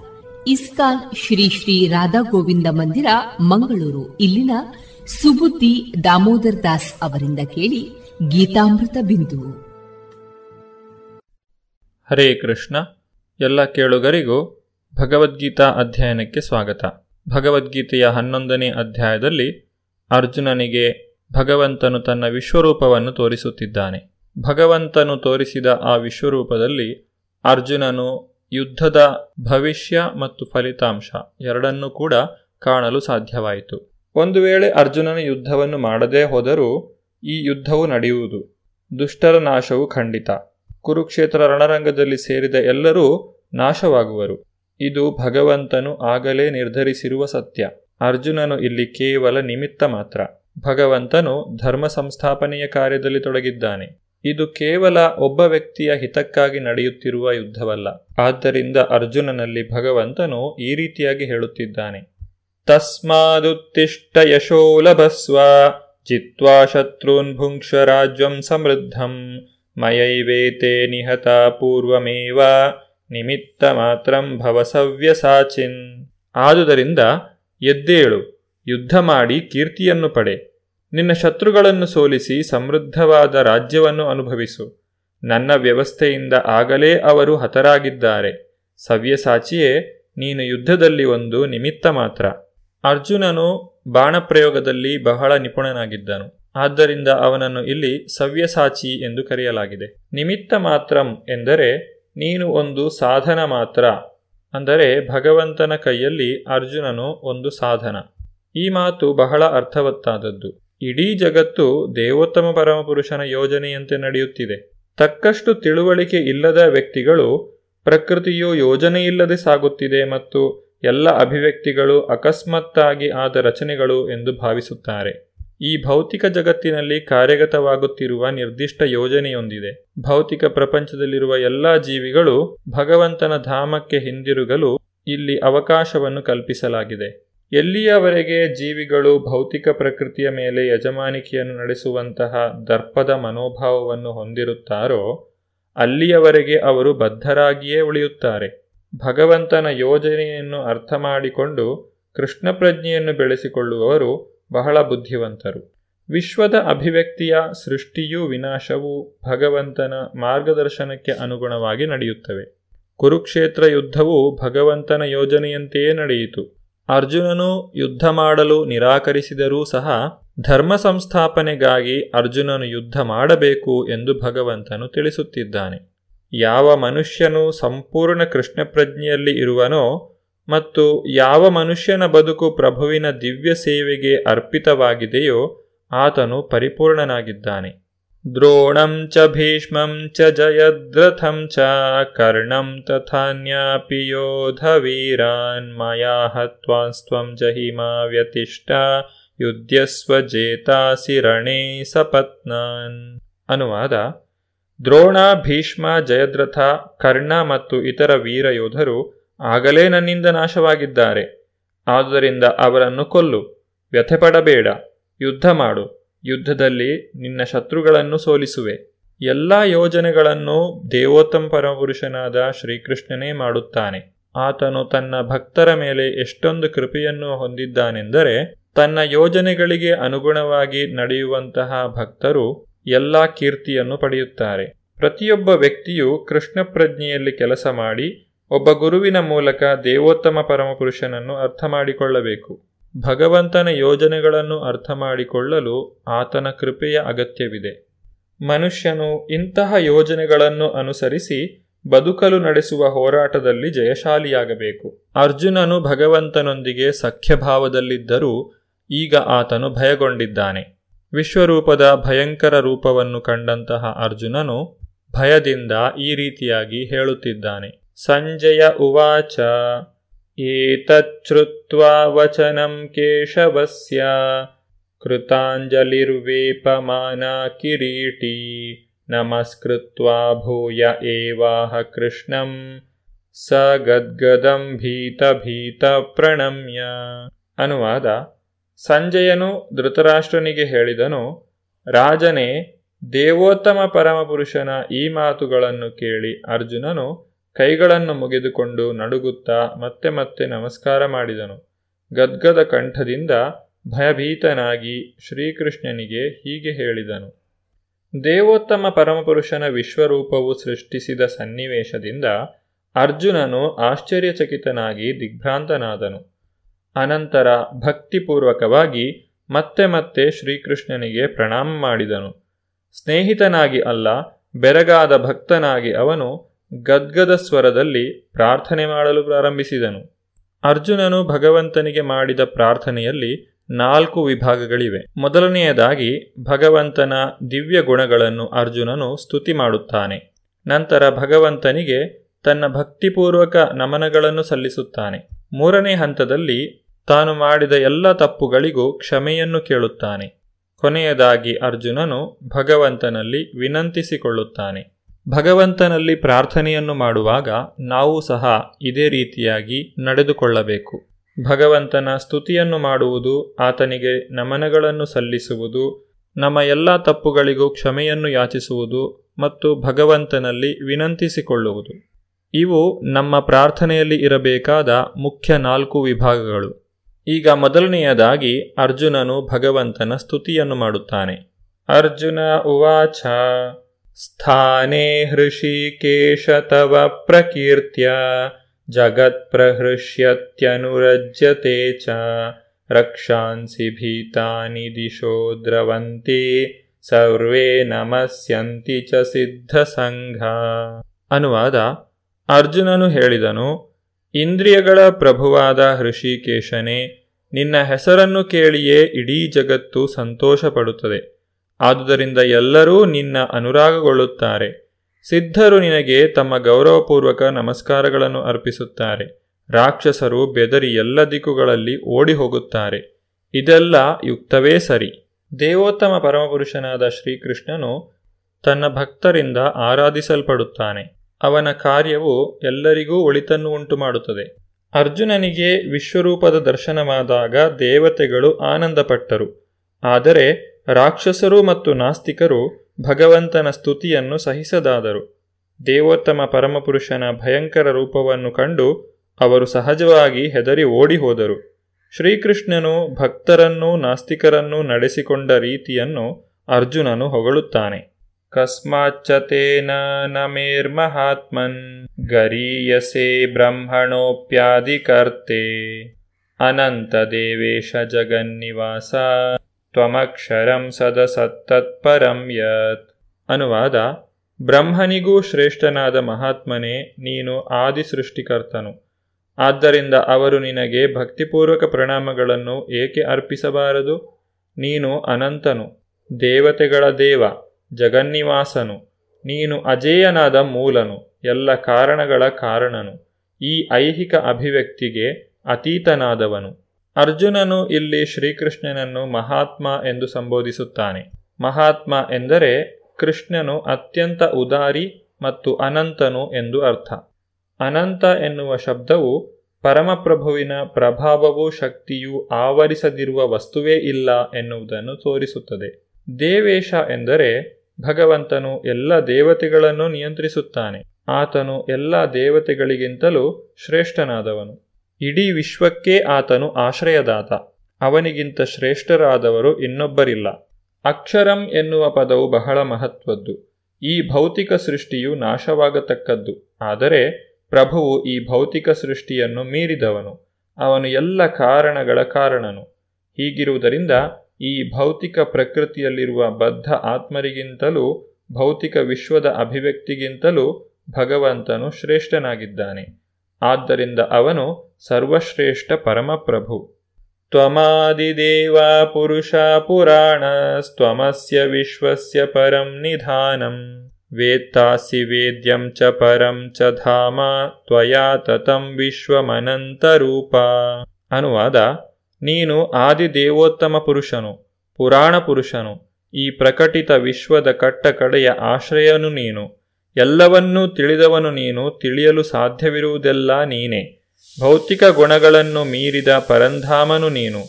ಇಸ್ಕಾನ್ ಶ್ರೀ ಶ್ರೀ ರಾಧಾ ಗೋವಿಂದ ಮಂದಿರ, ಮಂಗಳೂರು. ಇಲ್ಲಿನ ಸುಬುದ್ದಿ ದಾಮೋದರ್ ದಾಸ್ ಅವರಿಂದ ಕೇಳಿ ಗೀತಾಮೃತ ಬಿಂದು. ಹರೇ ಕೃಷ್ಣ. ಎಲ್ಲ ಕೇಳುಗರಿಗೂ ಭಗವದ್ಗೀತಾ ಅಧ್ಯಯನಕ್ಕೆ ಸ್ವಾಗತ. ಭಗವದ್ಗೀತೆಯ ಹನ್ನೊಂದನೇ ಅಧ್ಯಾಯದಲ್ಲಿ ಅರ್ಜುನನಿಗೆ ಭಗವಂತನು ತನ್ನ ವಿಶ್ವರೂಪವನ್ನು ತೋರಿಸುತ್ತಿದ್ದಾನೆ. ಭಗವಂತನು ತೋರಿಸಿದ ಆ ವಿಶ್ವರೂಪದಲ್ಲಿ ಅರ್ಜುನನು ಯುದ್ಧದ ಭವಿಷ್ಯ ಮತ್ತು ಫಲಿತಾಂಶ ಎರಡನ್ನೂ ಕೂಡ ಕಾಣಲು ಸಾಧ್ಯವಾಯಿತು. ಒಂದು ವೇಳೆ ಅರ್ಜುನನ ಯುದ್ಧವನ್ನು ಮಾಡದೇ ಹೋದರೂ ಈ ಯುದ್ಧವು ನಡೆಯುವುದು. ದುಷ್ಟರ ನಾಶವು ಖಂಡಿತ. ಕುರುಕ್ಷೇತ್ರ ರಣರಂಗದಲ್ಲಿ ಸೇರಿದ ಎಲ್ಲರೂ ನಾಶವಾಗುವರು. ಇದು ಭಗವಂತನು ಆಗಲೇ ನಿರ್ಧರಿಸಿರುವ ಸತ್ಯ. ಅರ್ಜುನನು ಇಲ್ಲಿ ಕೇವಲ ನಿಮಿತ್ತ ಮಾತ್ರ. ಭಗವಂತನು ಧರ್ಮ ಸಂಸ್ಥಾಪನೆಯ ಕಾರ್ಯದಲ್ಲಿ ತೊಡಗಿದ್ದಾನೆ. ಇದು ಕೇವಲ ಒಬ್ಬ ವ್ಯಕ್ತಿಯ ಹಿತಕ್ಕಾಗಿ ನಡೆಯುತ್ತಿರುವ ಯುದ್ಧವಲ್ಲ. ಆದ್ದರಿಂದ ಅರ್ಜುನನಲ್ಲಿ ಭಗವಂತನು ಈ ರೀತಿಯಾಗಿ ಹೇಳುತ್ತಿದ್ದಾನೆ. ತಸ್ಮಾದುತ್ತಿಷ್ಟ ಯಶೋಲಭಸ್ವ ಜಿತ್ವಾ ಶತ್ರುನ್ ಭುಂಕ್ಷ ರಾಜ್ಯಂ ಸಮೃದ್ಧಂ, ಮಯೈವೇತೆ ನಿಹತ ಪೂರ್ವಮೇವ, ನಿಮಿತ್ತ ಮಾತ್ರಂ ಭವಸವ್ಯಸಾಚಿನ್ ಆದುದರಿಂದ ಎದ್ದೇಳು, ಯುದ್ಧ ಮಾಡಿ ಕೀರ್ತಿಯನ್ನು ಪಡೆ. ನಿನ್ನ ಶತ್ರುಗಳನ್ನು ಸೋಲಿಸಿ ಸಮೃದ್ಧವಾದ ರಾಜ್ಯವನ್ನು ಅನುಭವಿಸು. ನನ್ನ ವ್ಯವಸ್ಥೆಯಿಂದ ಆಗಲೇ ಅವರು ಹತರಾಗಿದ್ದಾರೆ. ಸವ್ಯಸಾಚಿಯೇ, ನೀನು ಯುದ್ಧದಲ್ಲಿ ಒಂದು ನಿಮಿತ್ತ ಮಾತ್ರ. ಅರ್ಜುನನು ಬಾಣಪ್ರಯೋಗದಲ್ಲಿ ಬಹಳ ನಿಪುಣನಾಗಿದ್ದನು. ಆದ್ದರಿಂದ ಅವನನ್ನು ಇಲ್ಲಿ ಸವ್ಯಸಾಚಿ ಎಂದು ಕರೆಯಲಾಗಿದೆ. ನಿಮಿತ್ತ ಮಾತ್ರಂ ಎಂದರೆ, ನೀನು ಒಂದು ಸಾಧನ ಮಾತ್ರ. ಅಂದರೆ, ಭಗವಂತನ ಕೈಯಲ್ಲಿ ಅರ್ಜುನನು ಒಂದು ಸಾಧನ. ಈ ಮಾತು ಬಹಳ ಅರ್ಥವತ್ತಾದದ್ದು. ಇಡೀ ಜಗತ್ತು ದೇವೋತ್ತಮ ಪರಮಪುರುಷನ ಯೋಜನೆಯಂತೆ ನಡೆಯುತ್ತಿದೆ. ತಕ್ಕಷ್ಟು ತಿಳುವಳಿಕೆ ಇಲ್ಲದ ವ್ಯಕ್ತಿಗಳು ಪ್ರಕೃತಿಯು ಯೋಜನೆಯಿಲ್ಲದೆ ಸಾಗುತ್ತಿದೆ ಮತ್ತು ಎಲ್ಲ ಅಭಿವ್ಯಕ್ತಿಗಳು ಅಕಸ್ಮಾತ್ತಾಗಿ ಆದ ರಚನೆಗಳು ಎಂದು ಭಾವಿಸುತ್ತಾರೆ. ಈ ಭೌತಿಕ ಜಗತ್ತಿನಲ್ಲಿ ಕಾರ್ಯಗತವಾಗುತ್ತಿರುವ ನಿರ್ದಿಷ್ಟ ಯೋಜನೆಯೊಂದಿದೆ. ಭೌತಿಕ ಪ್ರಪಂಚದಲ್ಲಿರುವ ಎಲ್ಲ ಜೀವಿಗಳು ಭಗವಂತನ ಧಾಮಕ್ಕೆ ಹಿಂದಿರುಗಲು ಇಲ್ಲಿ ಅವಕಾಶವನ್ನು ಕಲ್ಪಿಸಲಾಗಿದೆ. ಎಲ್ಲಿಯವರೆಗೆ ಜೀವಿಗಳು ಭೌತಿಕ ಪ್ರಕೃತಿಯ ಮೇಲೆ ಯಜಮಾನಿಕೆಯನ್ನು ನಡೆಸುವಂತಹ ದರ್ಪದ ಮನೋಭಾವವನ್ನು ಹೊಂದಿರುತ್ತಾರೋ, ಅಲ್ಲಿಯವರೆಗೆ ಅವರು ಬದ್ಧರಾಗಿಯೇ ಉಳಿಯುತ್ತಾರೆ. ಭಗವಂತನ ಯೋಜನೆಯನ್ನು ಅರ್ಥ ಮಾಡಿಕೊಂಡು ಕೃಷ್ಣ ಪ್ರಜ್ಞೆಯನ್ನು ಬೆಳೆಸಿಕೊಳ್ಳುವವರು ಬಹಳ ಬುದ್ಧಿವಂತರು. ವಿಶ್ವದ ಅಭಿವ್ಯಕ್ತಿಯ ಸೃಷ್ಟಿಯೂ ವಿನಾಶವೂ ಭಗವಂತನ ಮಾರ್ಗದರ್ಶನಕ್ಕೆ ಅನುಗುಣವಾಗಿ ನಡೆಯುತ್ತವೆ. ಕುರುಕ್ಷೇತ್ರ ಯುದ್ಧವು ಭಗವಂತನ ಯೋಜನೆಯಂತೆಯೇ ನಡೆಯಿತು. ಅರ್ಜುನನು ಯುದ್ಧ ಮಾಡಲು ನಿರಾಕರಿಸಿದರೂ ಸಹ ಧರ್ಮ ಸಂಸ್ಥಾಪನೆಗಾಗಿ ಅರ್ಜುನನು ಯುದ್ಧ ಮಾಡಬೇಕು ಎಂದು ಭಗವಂತನು ತಿಳಿಸುತ್ತಿದ್ದಾನೆ. ಯಾವ ಮನುಷ್ಯನು ಸಂಪೂರ್ಣ ಕೃಷ್ಣ ಪ್ರಜ್ಞೆಯಲ್ಲಿ ಇರುವನೋ ಮತ್ತು ಯಾವ ಮನುಷ್ಯನ ಬದುಕು ಪ್ರಭುವಿನ ದಿವ್ಯ ಸೇವೆಗೆ ಅರ್ಪಿತವಾಗಿದೆಯೋ ಆತನು ಪರಿಪೂರ್ಣನಾಗಿದ್ದಾನೆ. ದ್ರೋಣಂ ಚ ಭೀಷ್ಮಂ ಚ ಜಯದ್ರಥಂ ಚ ಕರ್ಣಂ ತಥಾನ್ಯಾಪಿ ಯೋಧ ವೀರಾನ್ ಮಯಾ ಹತ್ವಾಸ್ತ್ವಂ ಜಹಿಮಾ ವ್ಯತಿಷ್ಠ ಯುದ್ಧಸ್ವ ಜೇತಾಸಿ ರಣೇ ಸಪತ್ನಾನ್ ಅನುವಾದ ದ್ರೋಣ ಭೀಷ್ಮ ಜಯದ್ರಥ ಕರ್ಣ ಮತ್ತು ಇತರ ವೀರ ಯೋಧರು ಆಗಲೇ ನನ್ನಿಂದ ನಾಶವಾಗಿದ್ದಾರೆ. ಆದುದರಿಂದ ಅವರನ್ನು ಕೊಲ್ಲು, ವ್ಯಥೆಪಡಬೇಡ, ಯುದ್ಧ ಮಾಡು. ಯುದ್ಧದಲ್ಲಿ ನಿನ್ನ ಶತ್ರುಗಳನ್ನು ಸೋಲಿಸುವೆ. ಎಲ್ಲ ಯೋಜನೆಗಳನ್ನು ದೇವೋತ್ತಮ ಪರಪುರುಷನಾದ ಶ್ರೀಕೃಷ್ಣನೇ ಮಾಡುತ್ತಾನೆ. ಆತನು ತನ್ನ ಭಕ್ತರ ಮೇಲೆ ಎಷ್ಟೊಂದು ಕೃಪೆಯನ್ನು ಹೊಂದಿದ್ದಾನೆಂದರೆ, ತನ್ನ ಯೋಜನೆಗಳಿಗೆ ಅನುಗುಣವಾಗಿ ನಡೆಯುವಂತಹ ಭಕ್ತರು ಎಲ್ಲ ಕೀರ್ತಿಯನ್ನು ಪಡೆಯುತ್ತಾರೆ. ಪ್ರತಿಯೊಬ್ಬ ವ್ಯಕ್ತಿಯು ಕೃಷ್ಣ ಪ್ರಜ್ಞೆಯಲ್ಲಿ ಕೆಲಸ ಮಾಡಿ, ಒಬ್ಬ ಗುರುವಿನ ಮೂಲಕ ದೇವೋತ್ತಮ ಪರಮಪುರುಷನನ್ನು ಅರ್ಥ ಮಾಡಿಕೊಳ್ಳಬೇಕು. ಭಗವಂತನ ಯೋಜನೆಗಳನ್ನು ಅರ್ಥ ಮಾಡಿಕೊಳ್ಳಲು ಆತನ ಕೃಪೆಯ ಅಗತ್ಯವಿದೆ. ಮನುಷ್ಯನು ಇಂತಹ ಯೋಜನೆಗಳನ್ನು ಅನುಸರಿಸಿ ಬದುಕಲು ನಡೆಸುವ ಹೋರಾಟದಲ್ಲಿ ಜಯಶಾಲಿಯಾಗಬೇಕು. ಅರ್ಜುನನು ಭಗವಂತನೊಂದಿಗೆ ಸಖ್ಯಭಾವದಲ್ಲಿದ್ದರೂ ಈಗ ಆತನು ಭಯಗೊಂಡಿದ್ದಾನೆ. ವಿಶ್ವರೂಪದ ಭಯಂಕರ ರೂಪವನ್ನು ಕಂಡಂತಹ ಅರ್ಜುನನು ಭಯದಿಂದ ಈ ರೀತಿಯಾಗಿ ಹೇಳುತ್ತಿದ್ದಾನೆ. ಸಂಜಯ ಉವಾಚ. ಏತಚ್ಛ್ರುತ್ವಾ ವಚನಂ ಕೇಶವಸ್ಯ ಕೃತಾಂಜಲಿರ್ವೇಪಮಾನಾ ಕಿರೀಟಿ ನಮಸ್ಕೃತ್ವಾ ಭೂಯ ಏವಾಹ ಕೃಷ್ಣಂ ಸ ಗದ್ಗದಂ ಭೀತ ಭೀತ ಪ್ರಣಮ್ಯ ಅನುವಾದ ಸಂಜಯನು ಧೃತರಾಷ್ಟ್ರನಿಗೆ ಹೇಳಿದನು, ರಾಜನೇ, ದೇವೋತ್ತಮ ಪರಮಪುರುಷನ ಈ ಮಾತುಗಳನ್ನು ಕೇಳಿ ಅರ್ಜುನನು ಕೈಗಳನ್ನು ಮುಗಿದುಕೊಂಡು ನಡುಗುತ್ತಾ ಮತ್ತೆ ಮತ್ತೆ ನಮಸ್ಕಾರ ಮಾಡಿದನು. ಗದ್ಗದ ಕಂಠದಿಂದ ಭಯಭೀತನಾಗಿ ಶ್ರೀಕೃಷ್ಣನಿಗೆ ಹೀಗೆ ಹೇಳಿದನು. ದೇವೋತ್ತಮ ಪರಮಪುರುಷನ ವಿಶ್ವರೂಪವು ಸೃಷ್ಟಿಸಿದ ಸನ್ನಿವೇಶದಿಂದ ಅರ್ಜುನನು ಆಶ್ಚರ್ಯಚಕಿತನಾಗಿ ದಿಗ್ಭ್ರಾಂತನಾದನು. ಅನಂತರ ಭಕ್ತಿಪೂರ್ವಕವಾಗಿ ಮತ್ತೆ ಮತ್ತೆ ಶ್ರೀಕೃಷ್ಣನಿಗೆ ಪ್ರಣಾಮ ಮಾಡಿದನು. ಸ್ನೇಹಿತನಾಗಿ ಅಲ್ಲ, ಬೆರಗಾದ ಭಕ್ತನಾಗಿ ಅವನು ಗದ್ಗದ ಸ್ವರದಲ್ಲಿ ಪ್ರಾರ್ಥನೆ ಮಾಡಲು ಪ್ರಾರಂಭಿಸಿದನು. ಅರ್ಜುನನು ಭಗವಂತನಿಗೆ ಮಾಡಿದ ಪ್ರಾರ್ಥನೆಯಲ್ಲಿ ನಾಲ್ಕು ವಿಭಾಗಗಳಿವೆ. ಮೊದಲನೆಯದಾಗಿ, ಭಗವಂತನ ದಿವ್ಯ ಗುಣಗಳನ್ನು ಅರ್ಜುನನು ಸ್ತುತಿ ಮಾಡುತ್ತಾನೆ. ನಂತರ ಭಗವಂತನಿಗೆ ತನ್ನ ಭಕ್ತಿಪೂರ್ವಕ ನಮನಗಳನ್ನು ಸಲ್ಲಿಸುತ್ತಾನೆ. ಮೂರನೇ ಹಂತದಲ್ಲಿ ತಾನು ಮಾಡಿದ ಎಲ್ಲ ತಪ್ಪುಗಳಿಗೂ ಕ್ಷಮೆಯನ್ನು ಕೇಳುತ್ತಾನೆ. ಕೊನೆಯದಾಗಿ ಅರ್ಜುನನು ಭಗವಂತನಲ್ಲಿ ವಿನಂತಿಸಿಕೊಳ್ಳುತ್ತಾನೆ. ಭಗವಂತನಲ್ಲಿ ಪ್ರಾರ್ಥನೆಯನ್ನು ಮಾಡುವಾಗ ನಾವು ಸಹ ಇದೇ ರೀತಿಯಾಗಿ ನಡೆದುಕೊಳ್ಳಬೇಕು. ಭಗವಂತನ ಸ್ತುತಿಯನ್ನು ಮಾಡುವುದು, ಆತನಿಗೆ ನಮನಗಳನ್ನು ಸಲ್ಲಿಸುವುದು, ನಮ್ಮ ಎಲ್ಲ ತಪ್ಪುಗಳಿಗೂ ಕ್ಷಮೆಯನ್ನು ಯಾಚಿಸುವುದು ಮತ್ತು ಭಗವಂತನಲ್ಲಿ ವಿನಂತಿಸಿಕೊಳ್ಳುವುದು. ಇವು ನಮ್ಮ ಪ್ರಾರ್ಥನೆಯಲ್ಲಿ ಇರಬೇಕಾದ ಮುಖ್ಯ ನಾಲ್ಕು ವಿಭಾಗಗಳು. ಈಗ ಮೊದಲನೆಯದಾಗಿ ಅರ್ಜುನನು ಭಗವಂತನ ಸ್ತುತಿಯನ್ನು ಮಾಡುತ್ತಾನೆ. ಅರ್ಜುನ ಉವಾಚ. ಸ್ಥಾನೇ ಹೃಷಿಕೇಶ ತವ ಪ್ರಕೀರ್ತ್ಯ ಜಗತ್ಪ್ರಹೃಷ್ಯತ್ಯನುರಜ್ಯತೆ ಚ ರಕ್ಷಾಂಸಿ ಭೀತಾನಿ ದಿಶೋ ದ್ರವಂತಿ ಸರ್ವೇ ನಮಸ್ಯಂತಿ ಚ ಸಿದ್ಧಸಂಘ ಅನುವಾದ ಅರ್ಜುನನು ಹೇಳಿದನು, ಇಂದ್ರಿಯಗಳ ಪ್ರಭುವಾದ ಹೃಷಿಕೇಶನೇ, ನಿನ್ನ ಹೆಸರನ್ನು ಕೇಳಿಯೇ ಇಡೀ ಜಗತ್ತು ಸಂತೋಷ ಪಡುತ್ತದೆ ಆದುದರಿಂದ ಎಲ್ಲರೂ ನಿನ್ನ ಅನುರಾಗಗೊಳ್ಳುತ್ತಾರೆ. ಸಿದ್ಧರು ನಿನಗೆ ತಮ್ಮ ಗೌರವಪೂರ್ವಕ ನಮಸ್ಕಾರಗಳನ್ನು ಅರ್ಪಿಸುತ್ತಾರೆ. ರಾಕ್ಷಸರು ಬೆದರಿ ಎಲ್ಲ ದಿಕ್ಕುಗಳಲ್ಲಿ ಓಡಿ ಹೋಗುತ್ತಾರೆ ಇದೆಲ್ಲ ಯುಕ್ತವೇ ಸರಿ. ದೇವೋತ್ತಮ ಪರಮಪುರುಷನಾದ ಶ್ರೀಕೃಷ್ಣನು ತನ್ನ ಭಕ್ತರಿಂದ ಆರಾಧಿಸಲ್ಪಡುತ್ತಾನೆ. ಅವನ ಕಾರ್ಯವು ಎಲ್ಲರಿಗೂ ಒಳಿತನ್ನು ಉಂಟು ಮಾಡುತ್ತದೆ ಅರ್ಜುನನಿಗೆ ವಿಶ್ವರೂಪದ ದರ್ಶನವಾದಾಗ ದೇವತೆಗಳು ಆನಂದಪಟ್ಟರು. ಆದರೆ ರಾಕ್ಷಸರು ಮತ್ತು ನಾಸ್ತಿಕರು ಭಗವಂತನ ಸ್ತುತಿಯನ್ನು ಸಹಿಸದಾದರು. ದೇವೋತ್ತಮ ಪರಮಪುರುಷನ ಭಯಂಕರ ರೂಪವನ್ನು ಕಂಡು ಅವರು ಸಹಜವಾಗಿ ಹೆದರಿ ಓಡಿ ಹೋದರು ಶ್ರೀಕೃಷ್ಣನು ಭಕ್ತರನ್ನೂ ನಾಸ್ತಿಕರನ್ನೂ ನಡೆಸಿಕೊಂಡ ರೀತಿಯನ್ನು ಅರ್ಜುನನು ಹೊಗಳುತ್ತಾನೆ. ಕಸ್ಮಾಚ್ಚತೇನ ನಮೇರ್ಮಹಾತ್ಮನ್ ಗರೀಯಸೆ ಬ್ರಹ್ಮಣೋಪ್ಯಾದಿಕರ್ತೆ ಅನಂತ ದೇವೇಶ ಜಗನ್ನಿವಾಸ ತ್ವಮಕ್ಷರಂ ಸದಸತ್ತತ್ಪರಂ ಯತ್ ಅನುವಾದ ಬ್ರಹ್ಮನಿಗೂ ಶ್ರೇಷ್ಠನಾದ ಮಹಾತ್ಮನೇ ನೀನು ಆದಿ ಸೃಷ್ಟಿಕರ್ತನು। ಆದ್ದರಿಂದ ಅವರು ನಿನಗೆ ಭಕ್ತಿಪೂರ್ವಕ ಪ್ರಣಾಮಗಳನ್ನು ಏಕೆ ಅರ್ಪಿಸಬಾರದು? ನೀನು ಅನಂತನು, ದೇವತೆಗಳ ದೇವ, ಜಗನ್ನಿವಾಸನು, ನೀನು ಅಜೇಯನಾದ ಮೂಲನು, ಎಲ್ಲ ಕಾರಣಗಳ ಕಾರಣನು, ಈ ಐಹಿಕ ಅಭಿವ್ಯಕ್ತಿಗೆ ಅತೀತನಾದವನು। ಅರ್ಜುನನು ಇಲ್ಲಿ ಶ್ರೀಕೃಷ್ಣನನ್ನು ಮಹಾತ್ಮ ಎಂದು ಸಂಬೋಧಿಸುತ್ತಾನೆ. ಮಹಾತ್ಮ ಎಂದರೆ ಕೃಷ್ಣನು ಅತ್ಯಂತ ಉದಾರಿ ಮತ್ತು ಅನಂತನು ಎಂದು ಅರ್ಥ. ಅನಂತ ಎನ್ನುವ ಶಬ್ದವು ಪರಮಪ್ರಭುವಿನ ಪ್ರಭಾವವೂ ಶಕ್ತಿಯೂ ಆವರಿಸದಿರುವ ವಸ್ತುವೇ ಇಲ್ಲ ಎನ್ನುವುದನ್ನು ತೋರಿಸುತ್ತದೆ. ದೇವೇಶ ಎಂದರೆ ಭಗವಂತನು ಎಲ್ಲ ದೇವತೆಗಳನ್ನು ನಿಯಂತ್ರಿಸುತ್ತಾನೆ. ಆತನು ಎಲ್ಲ ದೇವತೆಗಳಿಗಿಂತಲೂ ಶ್ರೇಷ್ಠನಾದವನು. ಇಡೀ ವಿಶ್ವಕ್ಕೇ ಆತನು ಆಶ್ರಯದಾತ. ಅವನಿಗಿಂತ ಶ್ರೇಷ್ಠರಾದವರು ಇನ್ನೊಬ್ಬರಿಲ್ಲ. ಅಕ್ಷರಂ ಎನ್ನುವ ಪದವು ಬಹಳ ಮಹತ್ವದ್ದು. ಈ ಭೌತಿಕ ಸೃಷ್ಟಿಯು ನಾಶವಾಗತಕ್ಕದ್ದು. ಆದರೆ ಪ್ರಭುವು ಈ ಭೌತಿಕ ಸೃಷ್ಟಿಯನ್ನು ಮೀರಿದವನು. ಅವನು ಎಲ್ಲ ಕಾರಣಗಳ ಕಾರಣನು. ಹೀಗಿರುವುದರಿಂದ ಈ ಭೌತಿಕ ಪ್ರಕೃತಿಯಲ್ಲಿರುವ ಬದ್ಧ ಆತ್ಮರಿಗಿಂತಲೂ, ಭೌತಿಕ ವಿಶ್ವದ ಅಭಿವ್ಯಕ್ತಿಗಿಂತಲೂ ಭಗವಂತನು ಶ್ರೇಷ್ಠನಾಗಿದ್ದಾನೆ. ಆದ್ದರಿಂದ ಅವನು ಸರ್ವಶ್ರೇಷ್ಠ ಪರಮಪ್ರಭು. ತ್ವಮಾದಿದೇವ ಪುರುಷ ಪುರಾಣಸ್ತ್ವಮಸ್ಯ ವಿಶ್ವಸ್ಯ ಪರಂ ನಿಧಾನಂ. ವೇತ್ತಾಸಿ ವೇದ್ಯಂ ಚ ಪರಂ ಚ ಧಾಮ ತ್ವಯಾ ತತಂ ವಿಶ್ವಮನಂತರೂಪ. ಅನುವಾದ, ನೀನು ಆದಿದೇವೋತ್ತಮ ಪುರುಷನು, ಪುರಾಣ ಪುರುಷನು, ಈ ಪ್ರಕಟಿತ ವಿಶ್ವದ ಕಟ್ಟಕಡೆಯ ಆಶ್ರಯನು ನೀನು. ಎಲ್ಲವನ್ನೂ ತಿಳಿದವನು ನೀನು, ತಿಳಿಯಲು ಸಾಧ್ಯವಿರುವುದೆಲ್ಲ ನೀನೇ. ಭೌತಿಕ ಗುಣಗಳನ್ನು ಮೀರಿದ ಪರಂಧಾಮನು ನೀನು.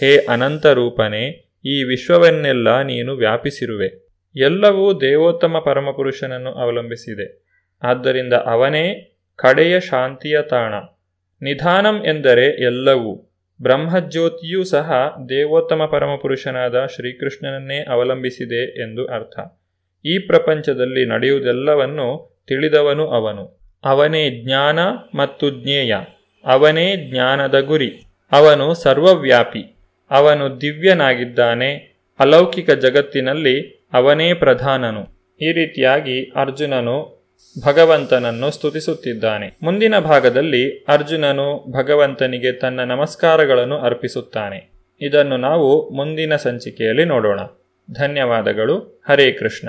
ಹೇ ಅನಂತರೂಪನೇ ಈ ವಿಶ್ವವನ್ನೆಲ್ಲ ನೀನು ವ್ಯಾಪಿಸಿರುವೆ. ಎಲ್ಲವೂ ದೇವೋತ್ತಮ ಪರಮಪುರುಷನನ್ನು ಅವಲಂಬಿಸಿದೆ. ಆದ್ದರಿಂದ ಅವನೇ ಕಡೆಯ ಶಾಂತಿಯ ತಾಣ. ನಿಧಾನಂ ಎಂದರೆ ಎಲ್ಲವೂ. ಬ್ರಹ್ಮಜ್ಯೋತಿಯೂ ಸಹ ದೇವೋತ್ತಮ ಪರಮಪುರುಷನಾದ ಶ್ರೀಕೃಷ್ಣನನ್ನೇ ಅವಲಂಬಿಸಿದೆ ಎಂದು ಅರ್ಥ. ಈ ಪ್ರಪಂಚದಲ್ಲಿ ನಡೆಯುವುದೆಲ್ಲವನ್ನು ತಿಳಿದವನು ಅವನು. ಅವನೇ ಜ್ಞಾನ ಮತ್ತು ಜ್ಞೇಯ. ಅವನೇ ಜ್ಞಾನದ ಗುರಿ. ಅವನು ಸರ್ವವ್ಯಾಪಿ. ಅವನು ದಿವ್ಯನಾಗಿದ್ದಾನೆ. ಅಲೌಕಿಕ ಜಗತ್ತಿನಲ್ಲಿ ಅವನೇ ಪ್ರಧಾನನು. ಈ ರೀತಿಯಾಗಿ ಅರ್ಜುನನು ಭಗವಂತನನ್ನು ಸ್ತುತಿಸುತ್ತಿದ್ದಾನೆ. ಮುಂದಿನ ಭಾಗದಲ್ಲಿ ಅರ್ಜುನನು ಭಗವಂತನಿಗೆ ತನ್ನ ನಮಸ್ಕಾರಗಳನ್ನು ಅರ್ಪಿಸುತ್ತಾನೆ. ಇದನ್ನು ನಾವು ಮುಂದಿನ ಸಂಚಿಕೆಯಲ್ಲಿ ನೋಡೋಣ. ಧನ್ಯವಾದಗಳು. ಹರೇ ಕೃಷ್ಣ.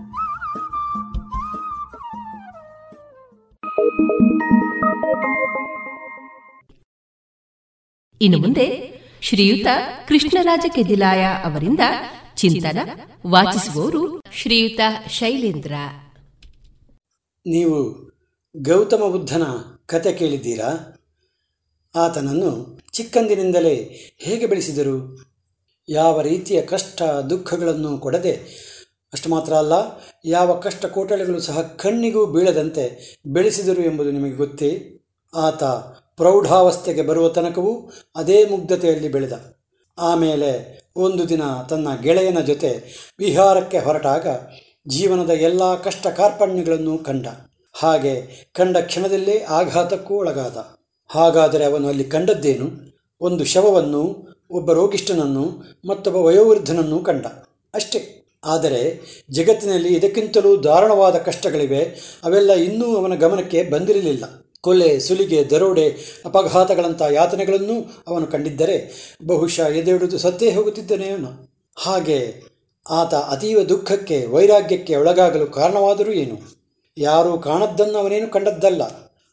ಇನ್ನು ಮುಂದೆ ಶ್ರೀಯುತ ಕೃಷ್ಣರಾಜ ಕೆದಿಲಾಯ ಅವರಿಂದ ಚಿಂತನ ವಾಚಿಸುವವರು ಶ್ರೀಯುತ ಶೈಲೇಂದ್ರ. ನೀವು ಗೌತಮ ಬುದ್ಧನ ಕತೆ ಕೇಳಿದ್ದೀರಾ? ಆತನನ್ನು ಚಿಕ್ಕಂದಿನಿಂದಲೇ ಹೇಗೆ ಬೆಳೆಸಿದರು? ಯಾವ ರೀತಿಯ ಕಷ್ಟ ದುಃಖಗಳನ್ನು ಕೊಡದೆ ಅಷ್ಟು ಮಾತ್ರ ಅಲ್ಲ, ಯಾವ ಕಷ್ಟ ಕೋಟಳಿಗಳು ಸಹ ಕಣ್ಣಿಗೂ ಬೀಳದಂತೆ ಬೆಳೆಸಿದರು ಎಂಬುದು ನಿಮಗೆ ಗೊತ್ತೇ? ಆತ ಪ್ರೌಢಾವಸ್ಥೆಗೆ ಬರುವ ತನಕವೂ ಅದೇ ಮುಗ್ಧತೆಯಲ್ಲಿ ಬೆಳೆದ. ಆಮೇಲೆ ಒಂದು ದಿನ ತನ್ನ ಗೆಳೆಯನ ಜೊತೆ ವಿಹಾರಕ್ಕೆ ಹೊರಟಾಗ ಜೀವನದ ಎಲ್ಲ ಕಷ್ಟ ಕಾರ್ಪಣ್ಯಗಳನ್ನು ಕಂಡ. ಹಾಗೆ ಕಂಡ ಕ್ಷಣದಲ್ಲೇ ಆಘಾತಕ್ಕೂ ಒಳಗಾದ. ಹಾಗಾದರೆ ಅವನು ಅಲ್ಲಿ ಕಂಡದ್ದೇನು? ಒಂದು ಶವವನ್ನು, ಒಬ್ಬ ರೋಗಿಷ್ಠನನ್ನು, ಮತ್ತೊಬ್ಬ ವಯೋವೃದ್ಧನನ್ನು ಕಂಡ. ಅಷ್ಟೇ. ಆದರೆ ಜಗತ್ತಿನಲ್ಲಿ ಇದಕ್ಕಿಂತಲೂ ದಾರುಣವಾದ ಕಷ್ಟಗಳಿವೆ, ಅವೆಲ್ಲ ಇನ್ನೂ ಅವನ ಗಮನಕ್ಕೆ ಬಂದಿರಲಿಲ್ಲ. ಕೊಲೆ, ಸುಲಿಗೆ, ದರೋಡೆ ಅಪಘಾತಗಳಂಥ ಯಾತನೆಗಳನ್ನು ಅವನು ಕಂಡಿದ್ದರೆ ಬಹುಶಃ ಎದೆಯುಡಿದು ಸತ್ತೇ ಹೋಗುತ್ತಿದ್ದನೇನು. ಹಾಗೆ ಆತ ಅತೀವ ದುಃಖಕ್ಕೆ, ವೈರಾಗ್ಯಕ್ಕೆ ಒಳಗಾಗಲು ಕಾರಣವಾದರೂ ಏನು? ಯಾರೂ ಕಾಣದ್ದನ್ನು ಅವನೇನು ಕಂಡದ್ದಲ್ಲ.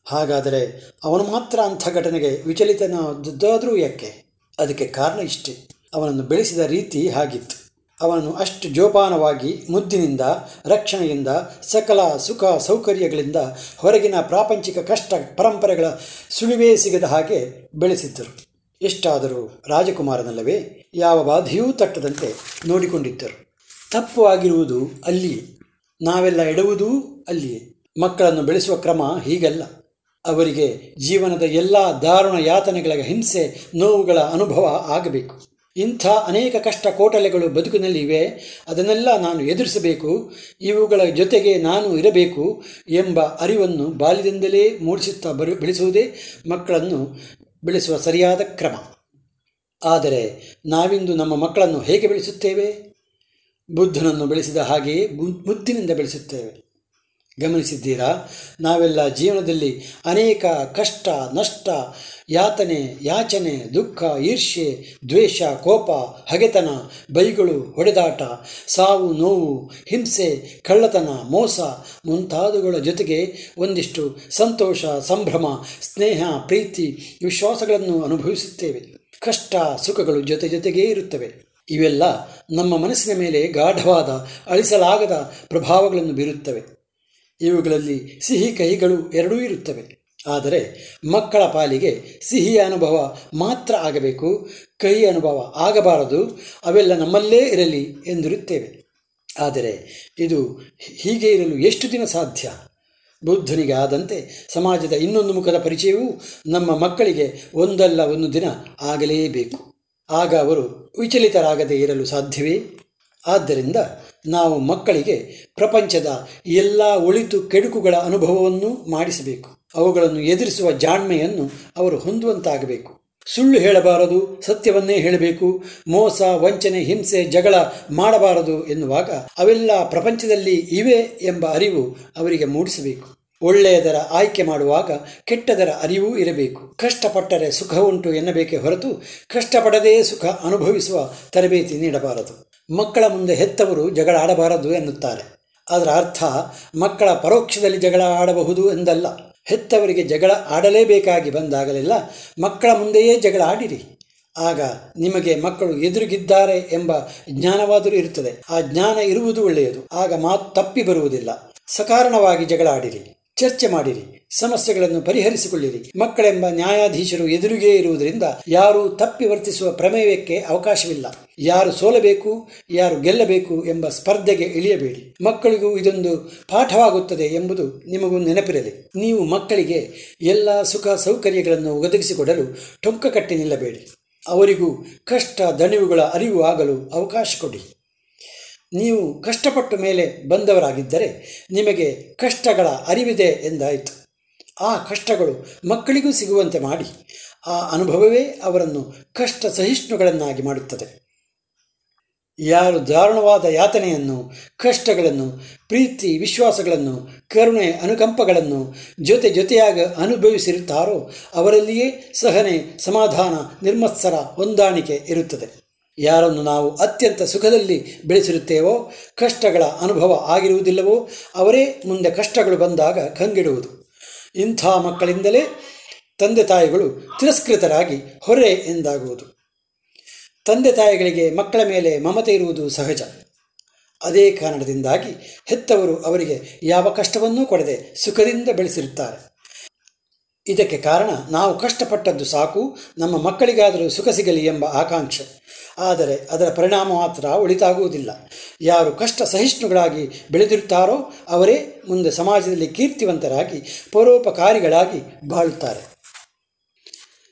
ಹಾಗಾದರೆ ಅವನು ಮಾತ್ರ ಅಂಥ ಘಟನೆಗೆ ವಿಚಲಿತನಾದದ್ದಾದರೂ ಯಾಕೆ? ಅದಕ್ಕೆ ಕಾರಣ ಇಷ್ಟೇ. ಅವನನ್ನು ಬೆಳೆಸಿದ ರೀತಿ ಹಾಗಿತ್ತು ಅವನು ಅಷ್ಟು ಜೋಪಾನವಾಗಿ ಮುದ್ದಿನಿಂದ, ರಕ್ಷಣೆಯಿಂದ, ಸಕಲ ಸುಖ ಸೌಕರ್ಯಗಳಿಂದ ಹೊರಗಿನ ಪ್ರಾಪಂಚಿಕ ಕಷ್ಟ ಪರಂಪರೆಗಳ ಸುಳಿವೇ ಸಿಗದ ಹಾಗೆ ಬೆಳೆಸಿದ್ದರು. ಎಷ್ಟಾದರೂ ರಾಜಕುಮಾರನಲ್ಲವೇ, ಯಾವ ಬಾಧೆಯೂ ತಟ್ಟದಂತೆ ನೋಡಿಕೊಂಡಿದ್ದರು. ತಪ್ಪು ಆಗಿರುವುದು ಅಲ್ಲಿಯೇ. ನಾವೆಲ್ಲ ಎಡುವುದೂ ಅಲ್ಲಿಯೇ. ಮಕ್ಕಳನ್ನು ಬೆಳೆಸುವ ಕ್ರಮ ಹೀಗಲ್ಲ. ಅವರಿಗೆ ಜೀವನದ ಎಲ್ಲ ದಾರುಣ ಯಾತನೆಗಳ ಹಿಂಸೆ, ನೋವುಗಳ ಅನುಭವ ಆಗಬೇಕು. ಇಂಥ ಅನೇಕ ಕಷ್ಟ ಕೋಟಲೆಗಳು ಬದುಕಿನಲ್ಲಿ ಇವೆ, ಅದನ್ನೆಲ್ಲ ನಾನು ಎದುರಿಸಬೇಕು, ಇವುಗಳ ಜೊತೆಗೆ ನಾನು ಇರಬೇಕು ಎಂಬ ಅರಿವನ್ನು ಬಾಲ್ಯದಿಂದಲೇ ಮೂಡಿಸುತ್ತಾ ಬರು, ಬೆಳೆಸುವುದೇ ಮಕ್ಕಳನ್ನು ಬೆಳೆಸುವ ಸರಿಯಾದ ಕ್ರಮ. ಆದರೆ ನಾವಿಂದು ನಮ್ಮ ಮಕ್ಕಳನ್ನು ಹೇಗೆ ಬೆಳೆಸುತ್ತೇವೆ? ಬುದ್ಧನನ್ನು ಬೆಳೆಸಿದ ಹಾಗೆಯೇ ಮುದ್ದಿನಿಂದ ಬೆಳೆಸುತ್ತೇವೆ. ಗಮನಿಸಿದ್ದೀರಾ? ನಾವೆಲ್ಲ ಜೀವನದಲ್ಲಿ ಅನೇಕ ಕಷ್ಟ, ನಷ್ಟ, ಯಾತನೆ, ಯಾಚನೆ, ದುಃಖ, ಈರ್ಷ್ಯೆ, ದ್ವೇಷ, ಕೋಪ, ಹಗೆತನ, ಬೈಗಳು, ಹೊಡೆದಾಟ, ಸಾವು, ನೋವು, ಹಿಂಸೆ, ಕಳ್ಳತನ, ಮೋಸ ಮುಂತಾದವುಗಳ ಜೊತೆಗೆ ಒಂದಿಷ್ಟು ಸಂತೋಷ, ಸಂಭ್ರಮ, ಸ್ನೇಹ, ಪ್ರೀತಿ ವಿಶ್ವಾಸಗಳನ್ನು ಅನುಭವಿಸುತ್ತೇವೆ. ಕಷ್ಟ, ಸುಖಗಳು ಜೊತೆ ಜೊತೆಗೇ ಇರುತ್ತವೆ. ಇವೆಲ್ಲ ನಮ್ಮ ಮನಸ್ಸಿನ ಮೇಲೆ ಗಾಢವಾದ, ಅಳಿಸಲಾಗದ ಪ್ರಭಾವಗಳನ್ನು ಬೀರುತ್ತವೆ. ಇವುಗಳಲ್ಲಿ ಸಿಹಿ ಕಹಿಗಳು ಎರಡೂ ಇರುತ್ತವೆ. ಆದರೆ ಮಕ್ಕಳ ಪಾಲಿಗೆ ಸಿಹಿಯ ಅನುಭವ ಮಾತ್ರ ಆಗಬೇಕು, ಕಹಿ ಅನುಭವ ಆಗಬಾರದು, ಅವೆಲ್ಲ ನಮ್ಮಲ್ಲೇ ಇರಲಿ ಎಂದಿರುತ್ತೇವೆ. ಆದರೆ ಇದು ಹೀಗೆ ಇರಲು ಎಷ್ಟು ದಿನ ಸಾಧ್ಯ? ಬುದ್ಧನಿಗೆ ಆದಂತೆ ಸಮಾಜದ ಇನ್ನೊಂದು ಮುಖದ ಪರಿಚಯವೂ ನಮ್ಮ ಮಕ್ಕಳಿಗೆ ಒಂದಲ್ಲ ಒಂದು ದಿನ ಆಗಲೇಬೇಕು. ಆಗ ಅವರು ವಿಚಲಿತರಾಗದೇ ಇರಲು ಸಾಧ್ಯವೇ? ಆದ್ದರಿಂದ ನಾವು ಮಕ್ಕಳಿಗೆ ಪ್ರಪಂಚದ ಎಲ್ಲ ಒಳಿತು ಕೆಡುಕುಗಳ ಅನುಭವವನ್ನು ಮಾಡಿಸಬೇಕು. ಅವುಗಳನ್ನು ಎದುರಿಸುವ ಜಾಣ್ಮೆಯನ್ನು ಅವರು ಹೊಂದುವಂತಾಗಬೇಕು. ಸುಳ್ಳು ಹೇಳಬಾರದು, ಸತ್ಯವನ್ನೇ ಹೇಳಬೇಕು, ಮೋಸ, ವಂಚನೆ, ಹಿಂಸೆ, ಜಗಳ ಮಾಡಬಾರದು ಎನ್ನುವಾಗ ಅವೆಲ್ಲ ಪ್ರಪಂಚದಲ್ಲಿ ಇವೆ ಎಂಬ ಅರಿವು ಅವರಿಗೆ ಮೂಡಿಸಬೇಕು. ಒಳ್ಳೆಯದರ ಆಯ್ಕೆ ಮಾಡುವಾಗ ಕೆಟ್ಟದರ ಅರಿವೂ ಇರಬೇಕು. ಕಷ್ಟಪಟ್ಟರೆ ಸುಖ ಉಂಟು ಎನ್ನಬೇಕೇ ಹೊರತು ಕಷ್ಟಪಡದೇ ಸುಖ ಅನುಭವಿಸುವ ತರಬೇತಿ ನೀಡಬಾರದು. ಮಕ್ಕಳ ಮುಂದೆ ಹೆತ್ತವರು ಜಗಳ ಆಡಬಾರದು ಎನ್ನುತ್ತಾರೆ. ಅದರ ಅರ್ಥ, ಮಕ್ಕಳ ಪರೋಕ್ಷದಲ್ಲಿ ಜಗಳ ಆಡಬಹುದು ಎಂದಲ್ಲ. ಹೆತ್ತವರಿಗೆ ಜಗಳ ಆಡಲೇಬೇಕಾಗಿ ಬಂದಾಗಲೆಲ್ಲ ಮಕ್ಕಳ ಮುಂದೆಯೇ ಜಗಳ ಆಡಿರಿ. ಆಗ ನಿಮಗೆ ಮಕ್ಕಳು ಎದುರುಗಿದ್ದಾರೆ ಎಂಬ ಜ್ಞಾನವಾದರೂ ಇರುತ್ತದೆ. ಆ ಜ್ಞಾನ ಇರುವುದು ಒಳ್ಳೆಯದು. ಆಗ ಮಾತು ತಪ್ಪಿ ಬರುವುದಿಲ್ಲ. ಸಕಾರಣವಾಗಿ ಜಗಳ ಆಡಿರಿ. ಚರ್ಚೆ ಮಾಡಿರಿ. ಸಮಸ್ಯೆಗಳನ್ನು ಪರಿಹರಿಸಿಕೊಳ್ಳಿರಿ. ಮಕ್ಕಳೆಂಬ ನ್ಯಾಯಾಧೀಶರು ಎದುರಿಗೇ ಇರುವುದರಿಂದ ಯಾರು ತಪ್ಪಿ ವರ್ತಿಸುವ ಪ್ರಮೇಯಕ್ಕೆ ಅವಕಾಶವಿಲ್ಲ. ಯಾರು ಸೋಲಬೇಕು, ಯಾರು ಗೆಲ್ಲಬೇಕು ಎಂಬ ಸ್ಪರ್ಧೆಗೆ ಇಳಿಯಬೇಡಿ. ಮಕ್ಕಳಿಗೂ ಇದೊಂದು ಪಾಠವಾಗುತ್ತದೆ ಎಂಬುದು ನಿಮಗೂ ನೆನಪಿರಲಿ. ನೀವು ಮಕ್ಕಳಿಗೆ ಎಲ್ಲ ಸುಖ ಸೌಕರ್ಯಗಳನ್ನು ಒದಗಿಸಿಕೊಡಲು ಟೊಂಕ ಕಟ್ಟಿ ನಿಲ್ಲಬೇಡಿ. ಅವರಿಗೂ ಕಷ್ಟ ದಣಿವುಗಳ ಅರಿವು ಆಗಲು ಅವಕಾಶ ಕೊಡಿ. ನೀವು ಕಷ್ಟಪಟ್ಟ ಮೇಲೆ ಬಂದವರಾಗಿದ್ದರೆ ನಿಮಗೆ ಕಷ್ಟಗಳ ಅರಿವಿದೆ ಎಂದಾಯಿತು. ಆ ಕಷ್ಟಗಳು ಮಕ್ಕಳಿಗೂ ಸಿಗುವಂತೆ ಮಾಡಿ, ಆ ಅನುಭವವೇ ಅವರನ್ನು ಕಷ್ಟ ಸಹಿಷ್ಣುಗಳನ್ನಾಗಿ ಮಾಡುತ್ತದೆ. ಯಾರು ದಾರುಣವಾದ ಯಾತನೆಯನ್ನು, ಕಷ್ಟಗಳನ್ನು, ಪ್ರೀತಿ, ವಿಶ್ವಾಸಗಳನ್ನು, ಕರುಣೆ, ಅನುಕಂಪಗಳನ್ನು ಜೊತೆ ಜೊತೆಯಾಗಿ ಅನುಭವಿಸಿರುತ್ತಾರೋ ಅವರಲ್ಲಿಯೇ ಸಹನೆ, ಸಮಾಧಾನ, ನಿರ್ಮತ್ಸರ, ಹೊಂದಾಣಿಕೆ ಇರುತ್ತದೆ. ಯಾರನ್ನು ನಾವು ಅತ್ಯಂತ ಸುಖದಲ್ಲಿ ಬೆಳೆಸಿರುತ್ತೇವೋ, ಕಷ್ಟಗಳ ಅನುಭವ ಆಗಿರುವುದಿಲ್ಲವೋ, ಅವರೇ ಮುಂದೆ ಕಷ್ಟಗಳು ಬಂದಾಗ ಕಂಗಿಡುವುದು. ಇಂಥ ಮಕ್ಕಳಿಂದಲೇ ತಂದೆ ತಾಯಿಗಳು ತಿರಸ್ಕೃತರಾಗಿ ಹೊರೆ ಎಂದಾಗುವುದು. ತಂದೆ ತಾಯಿಗಳಿಗೆ ಮಕ್ಕಳ ಮೇಲೆ ಮಮತೆ ಇರುವುದು ಸಹಜ. ಅದೇ ಕಾರಣದಿಂದಾಗಿ ಹೆತ್ತವರು ಅವರಿಗೆ ಯಾವ ಕಷ್ಟವನ್ನೂ ಕೊಡದೆ ಸುಖದಿಂದ ಬೆಳೆಸಿರುತ್ತಾರೆ. ಇದಕ್ಕೆ ಕಾರಣ ನಾವು ಕಷ್ಟಪಟ್ಟದ್ದು ಸಾಕು, ನಮ್ಮ ಮಕ್ಕಳಿಗಾದರೂ ಸುಖ ಸಿಗಲಿ ಎಂಬ ಆಕಾಂಕ್ಷೆ. ಆದರೆ ಅದರ ಪರಿಣಾಮ ಮಾತ್ರ ಒಳಿತಾಗುವುದಿಲ್ಲ ಯಾರು ಕಷ್ಟ ಸಹಿಷ್ಣುಗಳಾಗಿ ಬೆಳೆದಿರುತ್ತಾರೋ ಅವರೇ ಮುಂದೆ ಸಮಾಜದಲ್ಲಿ ಕೀರ್ತಿವಂತರಾಗಿ, ಪರೋಪಕಾರಿಗಳಾಗಿ ಬಾಳುತ್ತಾರೆ.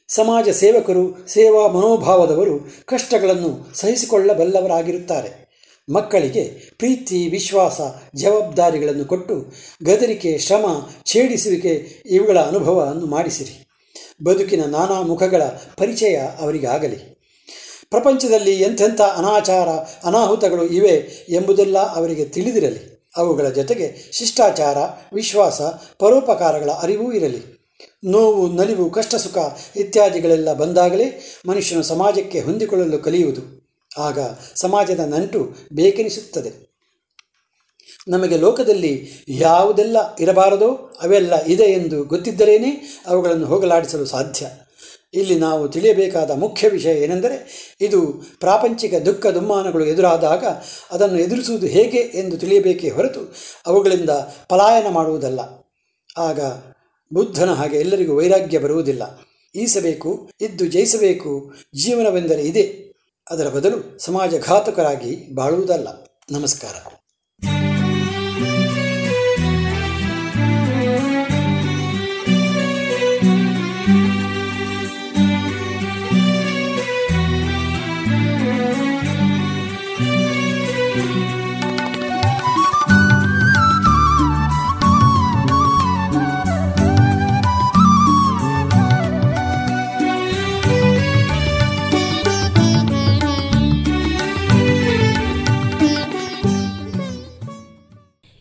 ಸಮಾಜ ಸೇವಕರು, ಸೇವಾ ಮನೋಭಾವದವರು ಕಷ್ಟಗಳನ್ನು ಸಹಿಸಿಕೊಳ್ಳಬಲ್ಲವರಾಗಿರುತ್ತಾರೆ. ಮಕ್ಕಳಿಗೆ ಪ್ರೀತಿ, ವಿಶ್ವಾಸ, ಜವಾಬ್ದಾರಿಗಳನ್ನು ಕೊಟ್ಟು ಗದರಿಕೆ, ಶ್ರಮ, ಛೇಡಿಸುವಿಕೆ ಇವುಗಳ ಅನುಭವವನ್ನು ಮಾಡಿಸಿರಿ. ಬದುಕಿನ ನಾನಾ ಮುಖಗಳ ಪರಿಚಯ ಅವರಿಗಾಗಲಿ. ಪ್ರಪಂಚದಲ್ಲಿ ಎಂಥೆಂಥ ಅನಾಚಾರ, ಅನಾಹುತಗಳು ಇವೆ ಎಂಬುದೆಲ್ಲ ಅವರಿಗೆ ತಿಳಿದಿರಲಿ. ಅವುಗಳ ಜೊತೆಗೆ ಶಿಷ್ಟಾಚಾರ, ವಿಶ್ವಾಸ, ಪರೋಪಕಾರಗಳ ಅರಿವೂ ಇರಲಿ. ನೋವು, ನಲಿವು, ಕಷ್ಟ, ಸುಖ ಇತ್ಯಾದಿಗಳೆಲ್ಲ ಬಂದಾಗಲೇ ಮನುಷ್ಯನು ಸಮಾಜಕ್ಕೆ ಹೊಂದಿಕೊಳ್ಳಲು ಕಲಿಯುವುದು. ಆಗ ಸಮಾಜದ ನಂಟು ಬೇಕೆನಿಸುತ್ತದೆ. ನಮಗೆ ಲೋಕದಲ್ಲಿ ಯಾವುದೆಲ್ಲ ಇರಬಾರದೋ ಅವೆಲ್ಲ ಇದೆ ಎಂದು ಗೊತ್ತಿದ್ದರೇನೇ ಅವುಗಳನ್ನು ಹೋಗಲಾಡಿಸಲು ಸಾಧ್ಯ. ಇಲ್ಲಿ ನಾವು ತಿಳಿಯಬೇಕಾದ ಮುಖ್ಯ ವಿಷಯ ಏನೆಂದರೆ ಇದು ಪ್ರಾಪಂಚಿಕ ದುಃಖ ದುಮ್ಮಾನಗಳು ಎದುರಾದಾಗ ಅದನ್ನು ಎದುರಿಸುವುದು ಹೇಗೆ ಎಂದು ತಿಳಿಯಬೇಕೇ ಹೊರತು ಅವುಗಳಿಂದ ಪಲಾಯನ ಮಾಡುವುದಲ್ಲ. ಆಗ ಬುದ್ಧನ ಹಾಗೆ ಎಲ್ಲರಿಗೂ ವೈರಾಗ್ಯ ಬರುವುದಿಲ್ಲ. ಈಸಬೇಕು, ಇದ್ದು ಜಯಿಸಬೇಕು, ಜೀವನವೆಂದರೆ ಇದೆ. ಅದರ ಬದಲು ಸಮಾಜಘಾತಕರಾಗಿ ಬಾಳುವುದಲ್ಲ. ನಮಸ್ಕಾರ.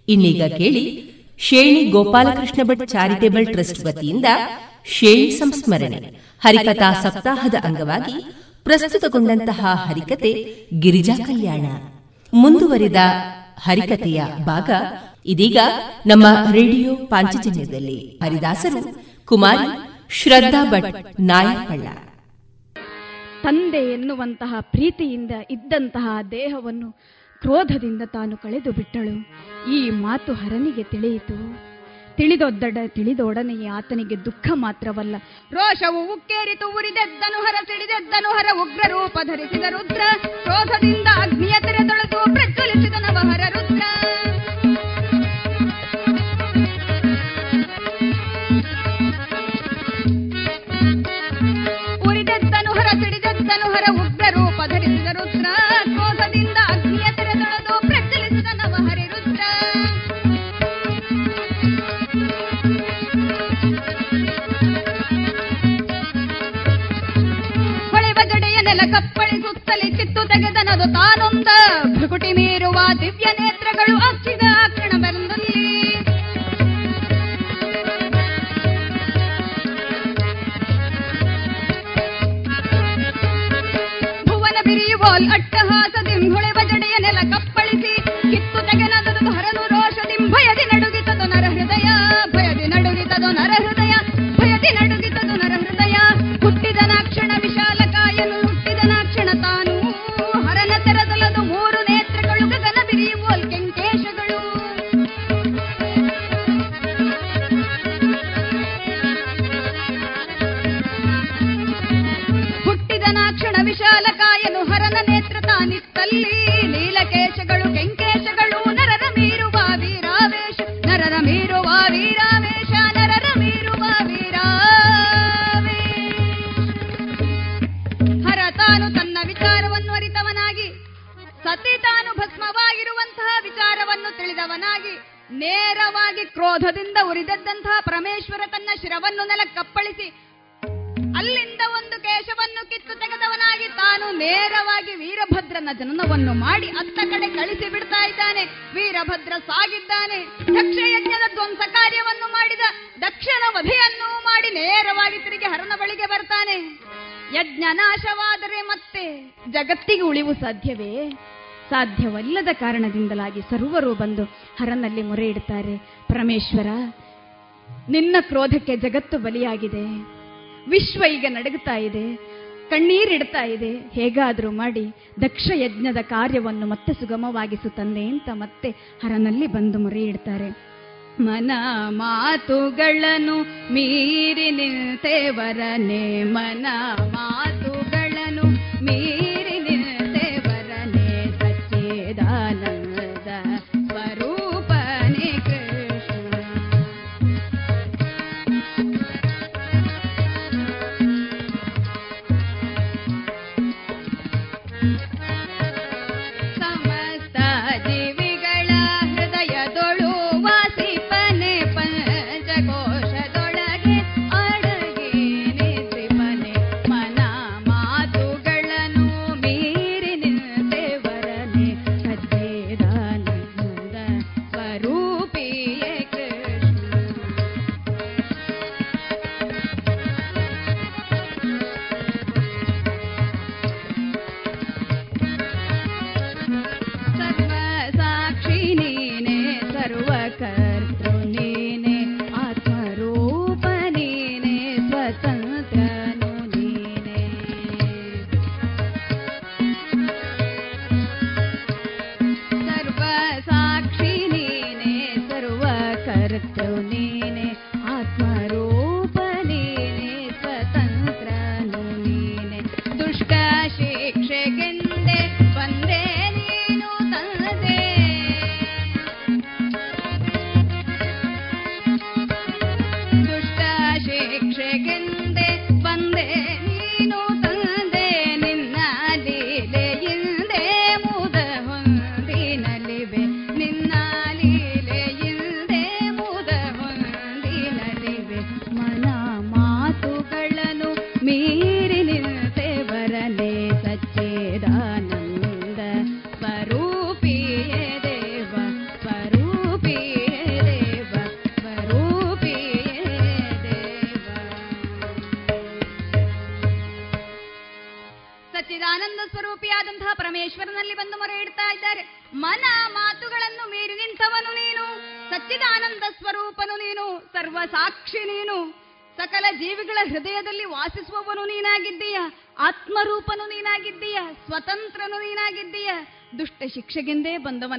ಇನ್ನೀಗ ಕೇಳಿ ಶೇಣಿ ಗೋಪಾಲಕೃಷ್ಣ ಭಟ್ ಚಾರಿಟೇಬಲ್ ಟ್ರಸ್ಟ್ ವತಿಯಿಂದ ಶೇಣಿ ಸಂಸ್ಮರಣೆ. ಹರಿಕಥಾ ಸಪ್ತಾಹದ ಅಂಗವಾಗಿ ಪ್ರಸ್ತುತಗೊಂಡಂತಹ ಹರಿಕತೆ ಗಿರಿಜಾ ಕಲ್ಯಾಣ. ಮುಂದುವರಿದ ಹರಿಕತೆಯ ಭಾಗ ಇದೀಗ ನಮ್ಮ ರೇಡಿಯೋ ಪಾಂಚಜನ್ಯದಲ್ಲಿ. ಹರಿದಾಸರು, ಕುಮಾರಿ, ಶ್ರದ್ಧಾ ಭಟ್, ನಾಯಕಳ್ಳ. ತಂದೆ ಎನ್ನುವಂತಹ ಪ್ರೀತಿಯಿಂದ ಇದ್ದಂತಹ ದೇಹವನ್ನು ಕ್ರೋಧದಿಂದ ತಾನು ಕಳೆದು ಬಿಟ್ಟಳು. ಈ ಮಾತು ಹರನಿಗೆ ತಿಳಿಯಿತು. ತಿಳಿದೊದ್ದಡ, ತಿಳಿದೊಡನೆಯೇ ಆತನಿಗೆ ದುಃಖ ಮಾತ್ರವಲ್ಲ. ರೋಷವು ಉಕ್ಕೇರಿತು, ಉರಿದೆದ್ದನು ಹರ, ತಿಳಿದೆದ್ದನು ಹರ ಉಗ್ರ ರೂಪ ಧರಿಸಿದ ರುದ್ರ. ಕ್ರೋಧದಿಂದ ಅಗ್ನಿಯ ತೆರೆದೊಳೆದು ಪ್ರಜ್ವಲಿಸಿದ ನವಹರ ರುದ್ರ. ಉರಿದೆದ್ದನು ಹರ, ತಿಳಿದೆದ್ದನು ಹರ ಉಗ್ರ ರೂಪ ಧರಿಸಿದ ರುದ್ರ. ಕ್ರೋಧದಿಂದ ನೆಲ ಕಪ್ಪಳಿಸುತ್ತಲೇ ಚಿತ್ತು ತೆಗೆದನದು ತಾನೊಂದ. ಭೃಗುಟಿ ಮೀರುವ ದಿವ್ಯ ನೇತ್ರಗಳು ಅಚ್ಚಿದ ಕಣಬಂದಲ್ಲಿ ಬಂದಲ್ಲಿ. ಭುವನ ಬಿರಿಯುವೋಲ್ ಅಟ್ಟಹಾಸ ಹೊಳೆವ ಜಡೆಯ ನೆಲ ಕಪ್ಪಳಿಸಿ, ಕಿತ್ತು ತೆಗೆನದು ಹರನು ರೋಷದಿಂ ಭಯದಿ ನಡುಗಿತದು ನರ ಹೃದಯ, ಭಯದಿ ನಡುಗಿತದು ನರ ಹೃದಯ, ಭಯದಿ ನಡುಗಿತದು ನರ ಹೃದಯ. ಹುಟ್ಟಿದ ನಾಕ್ಷಣ ವಿಶಾಲ ನೇತ್ರಗಳು ಗಗನ ಬಿರಿಯುವೋಲ್ ಕೆಂಕೇಶಗಳು ಹುಟ್ಟಿದ ನಾಕ್ಷಣ ವಿಶಾಲ ಕಾಯನು ಹರನ ನೇತ್ರ ತಾನಿತ್ತಲ್ಲಿ. ನೀಲಕೇಶಗಳು ಕೆಂಕೇಶಗಳು, ನರರ ಮೀರುವ ವೀರಾವೇಶ, ನರರ ವೀರಾವೇಶ, ನರರ ಮೀರುವ ವೀರಾವೇ ಹರ ತಾನು ತನ್ನ ವಿಚಾರವನ್ನು ಅರಿತವನಾಗಿ ಸತಿ ತಾನು ಭಸ್ಮವಾಗಿರುವಂತಹ ವಿಚಾರವನ್ನು ತಿಳಿದವನಾಗಿ ನೇರವಾಗಿ ಕ್ರೋಧದಿಂದ ಉರಿದದ್ದಂತಹ ಪರಮೇಶ್ವರ ತನ್ನ ಶಿರವನ್ನು ನೆಲಕ್ಕಪ್ಪಳಿಸಿ ಅಲ್ಲಿಂದ ಒಂದು ಕೇಶವನ್ನು ಕಿತ್ತು ತೆಗೆದವನಾಗಿ ತಾನು ನೇರವಾಗಿ ವೀರಭದ್ರನ ಜನನವನ್ನು ಮಾಡಿ ಅತ್ತ ಕಡೆ ಕಳಿಸಿ ಬಿಡ್ತಾ ಇದ್ದಾನೆ. ವೀರಭದ್ರ ಸಾಗಿದ್ದಾನೆ. ದಕ್ಷ ಯಜ್ಞದ ಧ್ವಂಸ ಕಾರ್ಯವನ್ನು ಮಾಡಿದ ದಕ್ಷನ ವಧೆಯನ್ನು ಮಾಡಿ ನೇರವಾಗಿ ತಿರುಗಿ ಹರನ ಬಳಿಗೆ ಬರ್ತಾನೆ. ಯಜ್ಞ ನಾಶವಾದರೆ ಮತ್ತೆ ಜಗತ್ತಿಗೆ ಉಳಿವು ಸಾಧ್ಯವೇ? ಸಾಧ್ಯವಲ್ಲದ ಕಾರಣದಿಂದಲಾಗಿ ಸರ್ವರು ಬಂದು ಹರನಲ್ಲಿ ಮೊರೆ ಇಡ್ತಾರೆ. ಪರಮೇಶ್ವರ, ನಿನ್ನ ಕ್ರೋಧಕ್ಕೆ ಜಗತ್ತು ಬಲಿಯಾಗಿದೆ. ವಿಶ್ವ ಈಗ ನಡಗುತ್ತಾ ಇದೆ. ಕಣ್ಣೀರಿಡ್ತಾ ಇದೆ. ಹೇಗಾದರೂ ಮಾಡಿ ದಕ್ಷ ಯಜ್ಞದ ಕಾರ್ಯವನ್ನು ಮತ್ತೆ ಸುಗಮವಾಗಿಸು ತಂದೆ ಅಂತ ಮತ್ತೆ ಹರನಲ್ಲಿ ಬಂದು ಮೊರೆ ಇಡ್ತಾರೆ. ಮನ ಮಾತುಗಳನ್ನು ಮೀರಿ ನಿಲ್ತೇವರನೆ. ಮನ ಮಾತುಗಳನ್ನು ಮೀರಿ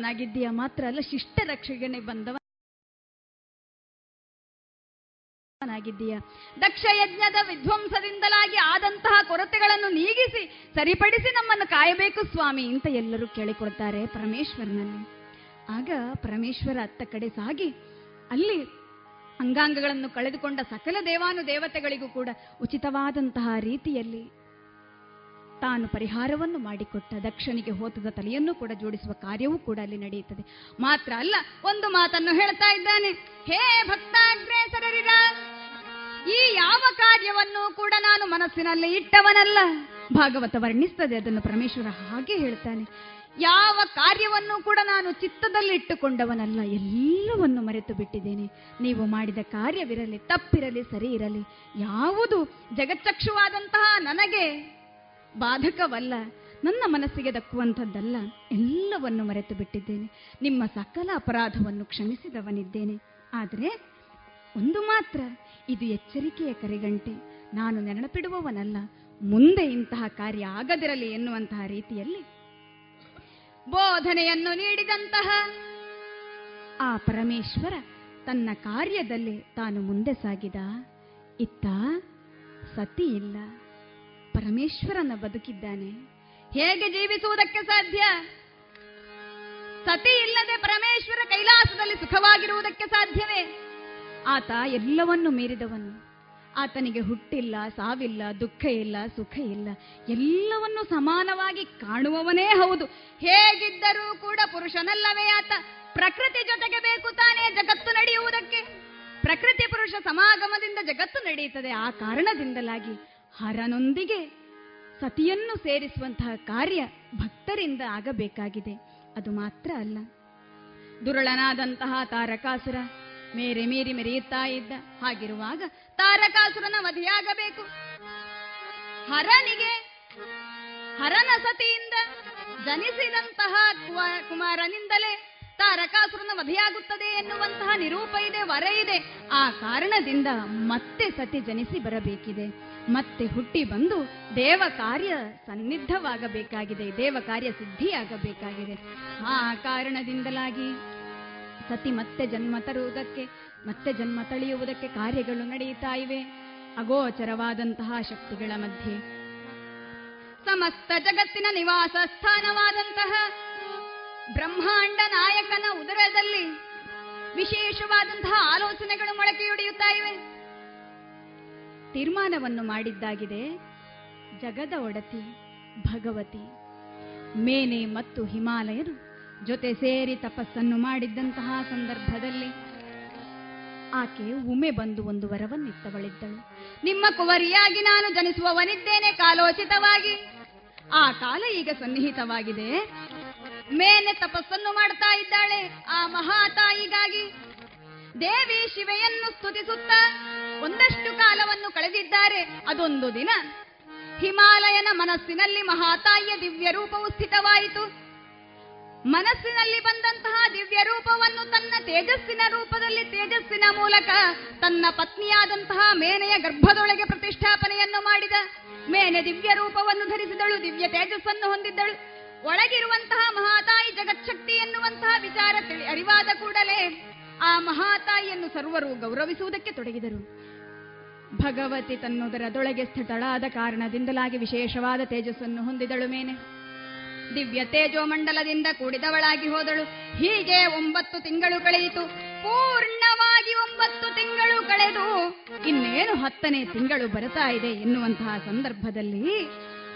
ಬಂದವನಾಗಿದ್ದೀಯ ಮಾತ್ರ ಅಲ್ಲ ಶಿಷ್ಟ ರಕ್ಷಣೆ ಬಂದವ ದಕ್ಷಯಜ್ಞದ ದಕ್ಷ ಯಜ್ಞದ ವಿಧ್ವಂಸದಿಂದಲಾಗಿ ಆದಂತಹ ಕೊರತೆಗಳನ್ನು ನೀಗಿಸಿ, ಸರಿಪಡಿಸಿ ನಮ್ಮನ್ನು ಕಾಯಬೇಕು ಸ್ವಾಮಿ ಅಂತ ಎಲ್ಲರೂ ಕೇಳಿಕೊಡ್ತಾರೆ ಪರಮೇಶ್ವರನಲ್ಲಿ. ಆಗ ಪರಮೇಶ್ವರ ಅತ್ತ ಕಡೆ ಸಾಗಿ, ಅಲ್ಲಿ ಅಂಗಾಂಗಗಳನ್ನು ಕಳೆದುಕೊಂಡ ಸಕಲ ದೇವಾನು ದೇವತೆಗಳಿಗೂ ಕೂಡ ಉಚಿತವಾದಂತಹ ರೀತಿಯಲ್ಲಿ ತಾನು ಪರಿಹಾರವನ್ನು ಮಾಡಿಕೊಟ್ಟ ದಕ್ಷನಿಗೆ ಹೋತದ ತಲೆಯನ್ನು ಕೂಡ ಜೋಡಿಸುವ ಕಾರ್ಯವೂ ಕೂಡ ಅಲ್ಲಿ ನಡೆಯುತ್ತದೆ. ಮಾತ್ರ ಅಲ್ಲ, ಒಂದು ಮಾತನ್ನು ಹೇಳ್ತಾ ಇದ್ದಾನೆ. ಹೇ ಭಕ್ತಾಗ್ರೇಸರರಿರ ಈ ಯಾವ ಕಾರ್ಯವನ್ನು ಕೂಡ ನಾನು ಮನಸ್ಸಿನಲ್ಲಿ ಇಟ್ಟವನಲ್ಲ. ಭಾಗವತ ವರ್ಣಿಸ್ತದೆ ಅದನ್ನು ಪರಮೇಶ್ವರ ಹಾಗೆ ಹೇಳ್ತಾನೆ. ಯಾವ ಕಾರ್ಯವನ್ನು ಕೂಡ ನಾನು ಚಿತ್ತದಲ್ಲಿ ಇಟ್ಟುಕೊಂಡವನಲ್ಲ, ಎಲ್ಲವನ್ನು ಮರೆತು ಬಿಟ್ಟಿದ್ದೇನೆ. ನೀವು ಮಾಡಿದ ಕಾರ್ಯವಿರಲಿ, ತಪ್ಪಿರಲಿ ಸರಿ ಇರಲಿ ಯಾವುದು ಜಗಚ್ಚಕ್ಷುವಾದಂತಹ ನನಗೆ ಬಾಧಕವಲ್ಲ. ನನ್ನ ಮನಸ್ಸಿಗೆ ದಕ್ಕುವಂಥದ್ದಲ್ಲ. ಎಲ್ಲವನ್ನು ಮರೆತು ಬಿಟ್ಟಿದ್ದೇನೆ. ನಿಮ್ಮ ಸಕಲ ಅಪರಾಧವನ್ನು ಕ್ಷಮಿಸಿದವನಿದ್ದೇನೆ. ಆದರೆ ಒಂದು ಮಾತ್ರ, ಇದು ಎಚ್ಚರಿಕೆಯ ಕರೆಗಂಟೆ. ನಾನು ನೆನಪಿಡುವವನಲ್ಲ. ಮುಂದೆ ಇಂತಹ ಕಾರ್ಯ ಆಗದಿರಲಿ ಎನ್ನುವಂತಹ ರೀತಿಯಲ್ಲಿ ಬೋಧನೆಯನ್ನು ನೀಡಿದಂತಹ ಆ ಪರಮೇಶ್ವರ ತನ್ನ ಕಾರ್ಯದಲ್ಲಿ ತಾನು ಮುಂದೆ ಸಾಗಿದ. ಇತ್ತ ಸತಿ ಇಲ್ಲ ಪರಮೇಶ್ವರನ ಬದುಕಿದ್ದಾನೆ. ಹೇಗೆ ಜೀವಿಸುವುದಕ್ಕೆ ಸಾಧ್ಯ? ಸತಿ ಇಲ್ಲದೆ ಪರಮೇಶ್ವರ ಕೈಲಾಸದಲ್ಲಿ ಸುಖವಾಗಿರುವುದಕ್ಕೆ ಸಾಧ್ಯವೇ? ಆತ ಎಲ್ಲವನ್ನು ಮೀರಿದವನು. ಆತನಿಗೆ ಹುಟ್ಟಿಲ್ಲ, ಸಾವಿಲ್ಲ, ದುಃಖ ಇಲ್ಲ, ಸುಖ ಇಲ್ಲ. ಎಲ್ಲವನ್ನು ಸಮಾನವಾಗಿ ಕಾಣುವವನೇ ಹೌದು. ಹೇಗಿದ್ದರೂ ಕೂಡ ಪುರುಷನಲ್ಲವೇ ಆತ. ಪ್ರಕೃತಿ ಜೊತೆಗೆ ಬೇಕು ತಾನೇ ಜಗತ್ತು ನಡೆಯುವುದಕ್ಕೆ. ಪ್ರಕೃತಿ ಪುರುಷ ಸಮಾಗಮದಿಂದ ಜಗತ್ತು ನಡೆಯುತ್ತದೆ. ಆ ಕಾರಣದಿಂದಲಾಗಿ ಹರನೊಂದಿಗೆ ಸತಿಯನ್ನು ಸೇರಿಸುವಂತಹ ಕಾರ್ಯ ಭಕ್ತರಿಂದ ಆಗಬೇಕಾಗಿದೆ. ಅದು ಮಾತ್ರ ಅಲ್ಲ. ದುರುಳನಾದಂತಹ ತಾರಕಾಸುರ ಮೇರೆ ಮೀರಿ ಮೆರೆಯುತ್ತಾ ಇದ್ದ ಹಾಗಿರುವಾಗ ತಾರಕಾಸುರನ ವಧೆಯಾಗಬೇಕು. ಹರನಿಗೆ, ಹರನ ಸತಿಯಿಂದ ಜನಿಸಿದಂತಹ ಕುಮಾರನಿಂದಲೇ ತಾರಕಾಸುರನ ವಧೆಯಾಗುತ್ತದೆ ಎನ್ನುವಂತಹ ನಿರೂಪ ಇದೆ, ವರ ಇದೆ. ಆ ಕಾರಣದಿಂದ ಮತ್ತೆ ಸತಿ ಜನಿಸಿ ಬರಬೇಕಿದೆ. ಮತ್ತೆ ಹುಟ್ಟಿ ಬಂದು ದೇವ ಕಾರ್ಯ ಸನ್ನಿಧವಾಗಬೇಕಾಗಿದೆ ದೇವ ಕಾರ್ಯ ಸಿದ್ಧಿಯಾಗಬೇಕಾಗಿದೆ. ಆ ಕಾರಣದಿಂದಲಾಗಿ ಸತಿ ಮತ್ತೆ ಜನ್ಮ ತರುವುದಕ್ಕೆ, ಮತ್ತೆ ಜನ್ಮ ತಳೆಯುವುದಕ್ಕೆ ಕಾರ್ಯಗಳು ನಡೆಯುತ್ತಾ ಇವೆ. ಅಗೋಚರವಾದಂತಹ ಶಕ್ತಿಗಳ ಮಧ್ಯೆ. ಸಮಸ್ತ ಜಗತ್ತಿನ ನಿವಾಸ ಸ್ಥಾನವಾದಂತಹ ಬ್ರಹ್ಮಾಂಡ ನಾಯಕನ ಉದರದಲ್ಲಿ ವಿಶೇಷವಾದಂತಹ ಆಲೋಚನೆಗಳು ಮೊಳಕೆಯೊಡೆಯುತ್ತಾ ಇವೆ. ತೀರ್ಮಾನವನ್ನು ಮಾಡಿದ್ದಾಗಿದೆ. ಜಗದ ಒಡತಿ, ಭಗವತಿ. ಮೇನೆ ಮತ್ತು ಹಿಮಾಲಯರು ಜೊತೆ ಸೇರಿ ತಪಸ್ಸನ್ನು ಮಾಡಿದ್ದಂತಹ ಸಂದರ್ಭದಲ್ಲಿ ಆಕೆ ಉಮೆ ಬಂದು ಒಂದು ವರವನ್ನಿತ್ತವಳಿದ್ದಳು. ನಿಮ್ಮ ಕುವರಿಯಾಗಿ ನಾನು ಜನಿಸುವವನಿದ್ದೇನೆ ಕಾಲೋಚಿತವಾಗಿ. ಆ ಕಾಲ ಈಗ ಸನ್ನಿಹಿತವಾಗಿದೆ. ಮೇನೆ ತಪಸ್ಸನ್ನು ಮಾಡ್ತಾ ಇದ್ದಾಳೆ. ಆ ಮಹಾತಾಯಿಗಾಗಿ ದೇವಿ ಶಿವೆಯನ್ನು ಸ್ತುತಿಸುತ್ತಾ ಒಂದಷ್ಟು ಕಾಲವನ್ನು ಕಳೆದಿದ್ದಾರೆ, ಅದೊಂದು ದಿನ. ಹಿಮಾಲಯನ ಮನಸ್ಸಿನಲ್ಲಿ ಮಹಾತಾಯಿಯ ದಿವ್ಯ ರೂಪವು ಸ್ಥಿತವಾಯಿತು. ಮನಸ್ಸಿನಲ್ಲಿ ಬಂದಂತಹ ದಿವ್ಯ ರೂಪವನ್ನು ತನ್ನ ತೇಜಸ್ಸಿನ ರೂಪದಲ್ಲಿ, ತೇಜಸ್ಸಿನ ಮೂಲಕ ತನ್ನ ಪತ್ನಿಯಾದಂತಹ ಮೇನೆಯ ಗರ್ಭದೊಳಗೆ ಪ್ರತಿಷ್ಠಾಪನೆಯನ್ನು ಮಾಡಿದ. ಮೇನೆ ದಿವ್ಯ ರೂಪವನ್ನು ಧರಿಸಿದಳು, ದಿವ್ಯ ತೇಜಸ್ಸನ್ನು ಹೊಂದಿದ್ದಳು. ಒಳಗಿರುವಂತಹ ಮಹಾತಾಯಿ ಜಗಚ್ಛಕ್ತಿ ಎನ್ನುವಂತಹ ವಿಚಾರ ಅರಿವಾದ ಕೂಡಲೇ ಆ ಮಹಾತಾಯಿಯನ್ನು ಸರ್ವರು ಗೌರವಿಸುವುದಕ್ಕೆ ತೊಡಗಿದರು. ಭಗವತಿ ತನ್ನುದರದೊಳಗೆ ಸ್ಥಿತಳಾದ ಕಾರಣದಿಂದಲಾಗಿ ವಿಶೇಷವಾದ ತೇಜಸ್ಸನ್ನು ಹೊಂದಿದಳು ಮೇನೆ. ದಿವ್ಯ ತೇಜೋಮಂಡಲದಿಂದ ಕೂಡಿದವಳಾಗಿ ಹೋದಳು. ಹೀಗೆ ಒಂಬತ್ತು ತಿಂಗಳು ಕಳೆಯಿತು. ಪೂರ್ಣವಾಗಿ ಒಂಬತ್ತು ತಿಂಗಳು ಕಳೆದು ಇನ್ನೇನು ಹತ್ತನೇ ತಿಂಗಳು ಬರ್ತಾ ಇದೆ ಎನ್ನುವಂತಹ ಸಂದರ್ಭದಲ್ಲಿ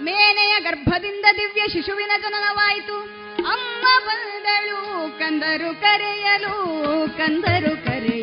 ಮೇನೆಯ ಗರ್ಭದಿಂದ ದಿವ್ಯ ಶಿಶುವಿನ ಜನನವಾಯಿತು. ಅಮ್ಮ ಬಂದಳು, ಕಂದರು ಕರೆಯಲು ಕಂದರು ಕರೆಯಲು.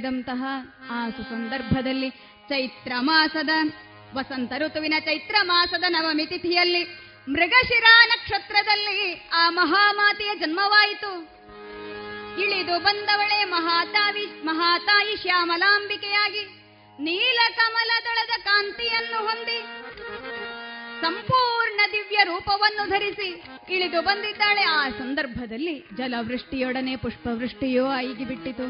ಕಳೆದಂತಹ ಆ ಸುಸಂದರ್ಭದಲ್ಲಿ ಚೈತ್ರ ಮಾಸದ, ವಸಂತ ಋತುವಿನ ಚೈತ್ರ ಮಾಸದ ನವಮಿ ತಿಥಿಯಲ್ಲಿ ಮೃಗಶಿರ ನಕ್ಷತ್ರದಲ್ಲಿ ಆ ಮಹಾಮಾತೆಯ ಜನ್ಮವಾಯಿತು. ಇಳಿದು ಬಂದವಳೆ ಮಹಾತಾವಿ, ಮಹಾತಾಯಿ ಶ್ಯಾಮಲಾಂಬಿಕೆಯಾಗಿ ನೀಲ ಕಮಲದಳದ ಕಾಂತಿಯನ್ನು ಹೊಂದಿ ಸಂಪೂರ್ಣ ದಿವ್ಯ ರೂಪವನ್ನು ಧರಿಸಿ ಇಳಿದು ಬಂದಿದ್ದಾಳೆ. ಆ ಸಂದರ್ಭದಲ್ಲಿ ಜಲವೃಷ್ಟಿಯೊಡನೆ ಪುಷ್ಪವೃಷ್ಟಿಯೋ ಐಗಿ ಬಿಟ್ಟಿತು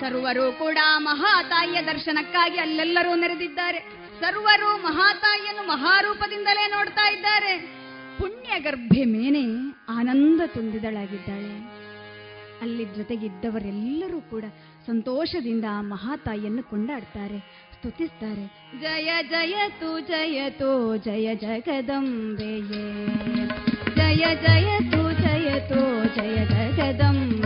ಸರ್ವರು ಕೂಡ ಮಹಾತಾಯಿಯ ದರ್ಶನಕ್ಕಾಗಿ ಅಲ್ಲೆಲ್ಲರೂ ನೆರೆದಿದ್ದಾರೆ. ಸರ್ವರು ಮಹಾತಾಯಿಯನ್ನು ಮಹಾರೂಪದಿಂದಲೇ ನೋಡ್ತಾ ಇದ್ದಾರೆ. ಪುಣ್ಯ ಗರ್ಭೆ ಮೇನೆ ಆನಂದ ತುಂಬಿದಳಾಗಿದ್ದಾಳೆ. ಅಲ್ಲಿ ಜೊತೆಗಿದ್ದವರೆಲ್ಲರೂ ಕೂಡ ಸಂತೋಷದಿಂದ ಆ ಮಹಾತಾಯಿಯನ್ನು ಕೊಂಡಾಡ್ತಾರೆ, ಸ್ತುತಿಸ್ತಾರೆ. ಜಯ ಜಯತು ಜಯತು ಜಯ ಜಗದಂಬೆಯೇ. ಜಯ ಜಯತು ಜಯತು ಜಯ ಜಗದಂಬೆಯೇ.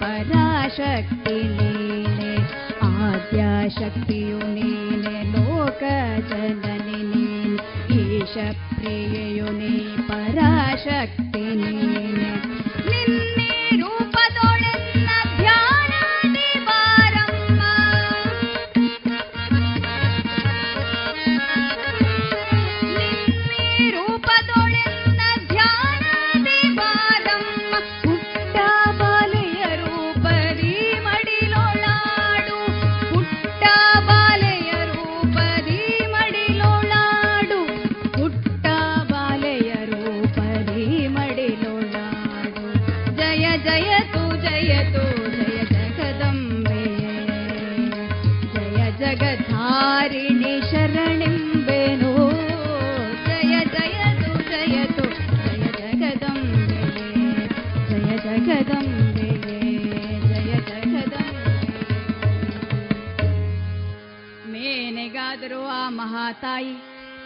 पराशक्ति आद्याशक्ति युनि ने लोकजननि एष पराशक्ति। ಮಹಾತಾಯಿ.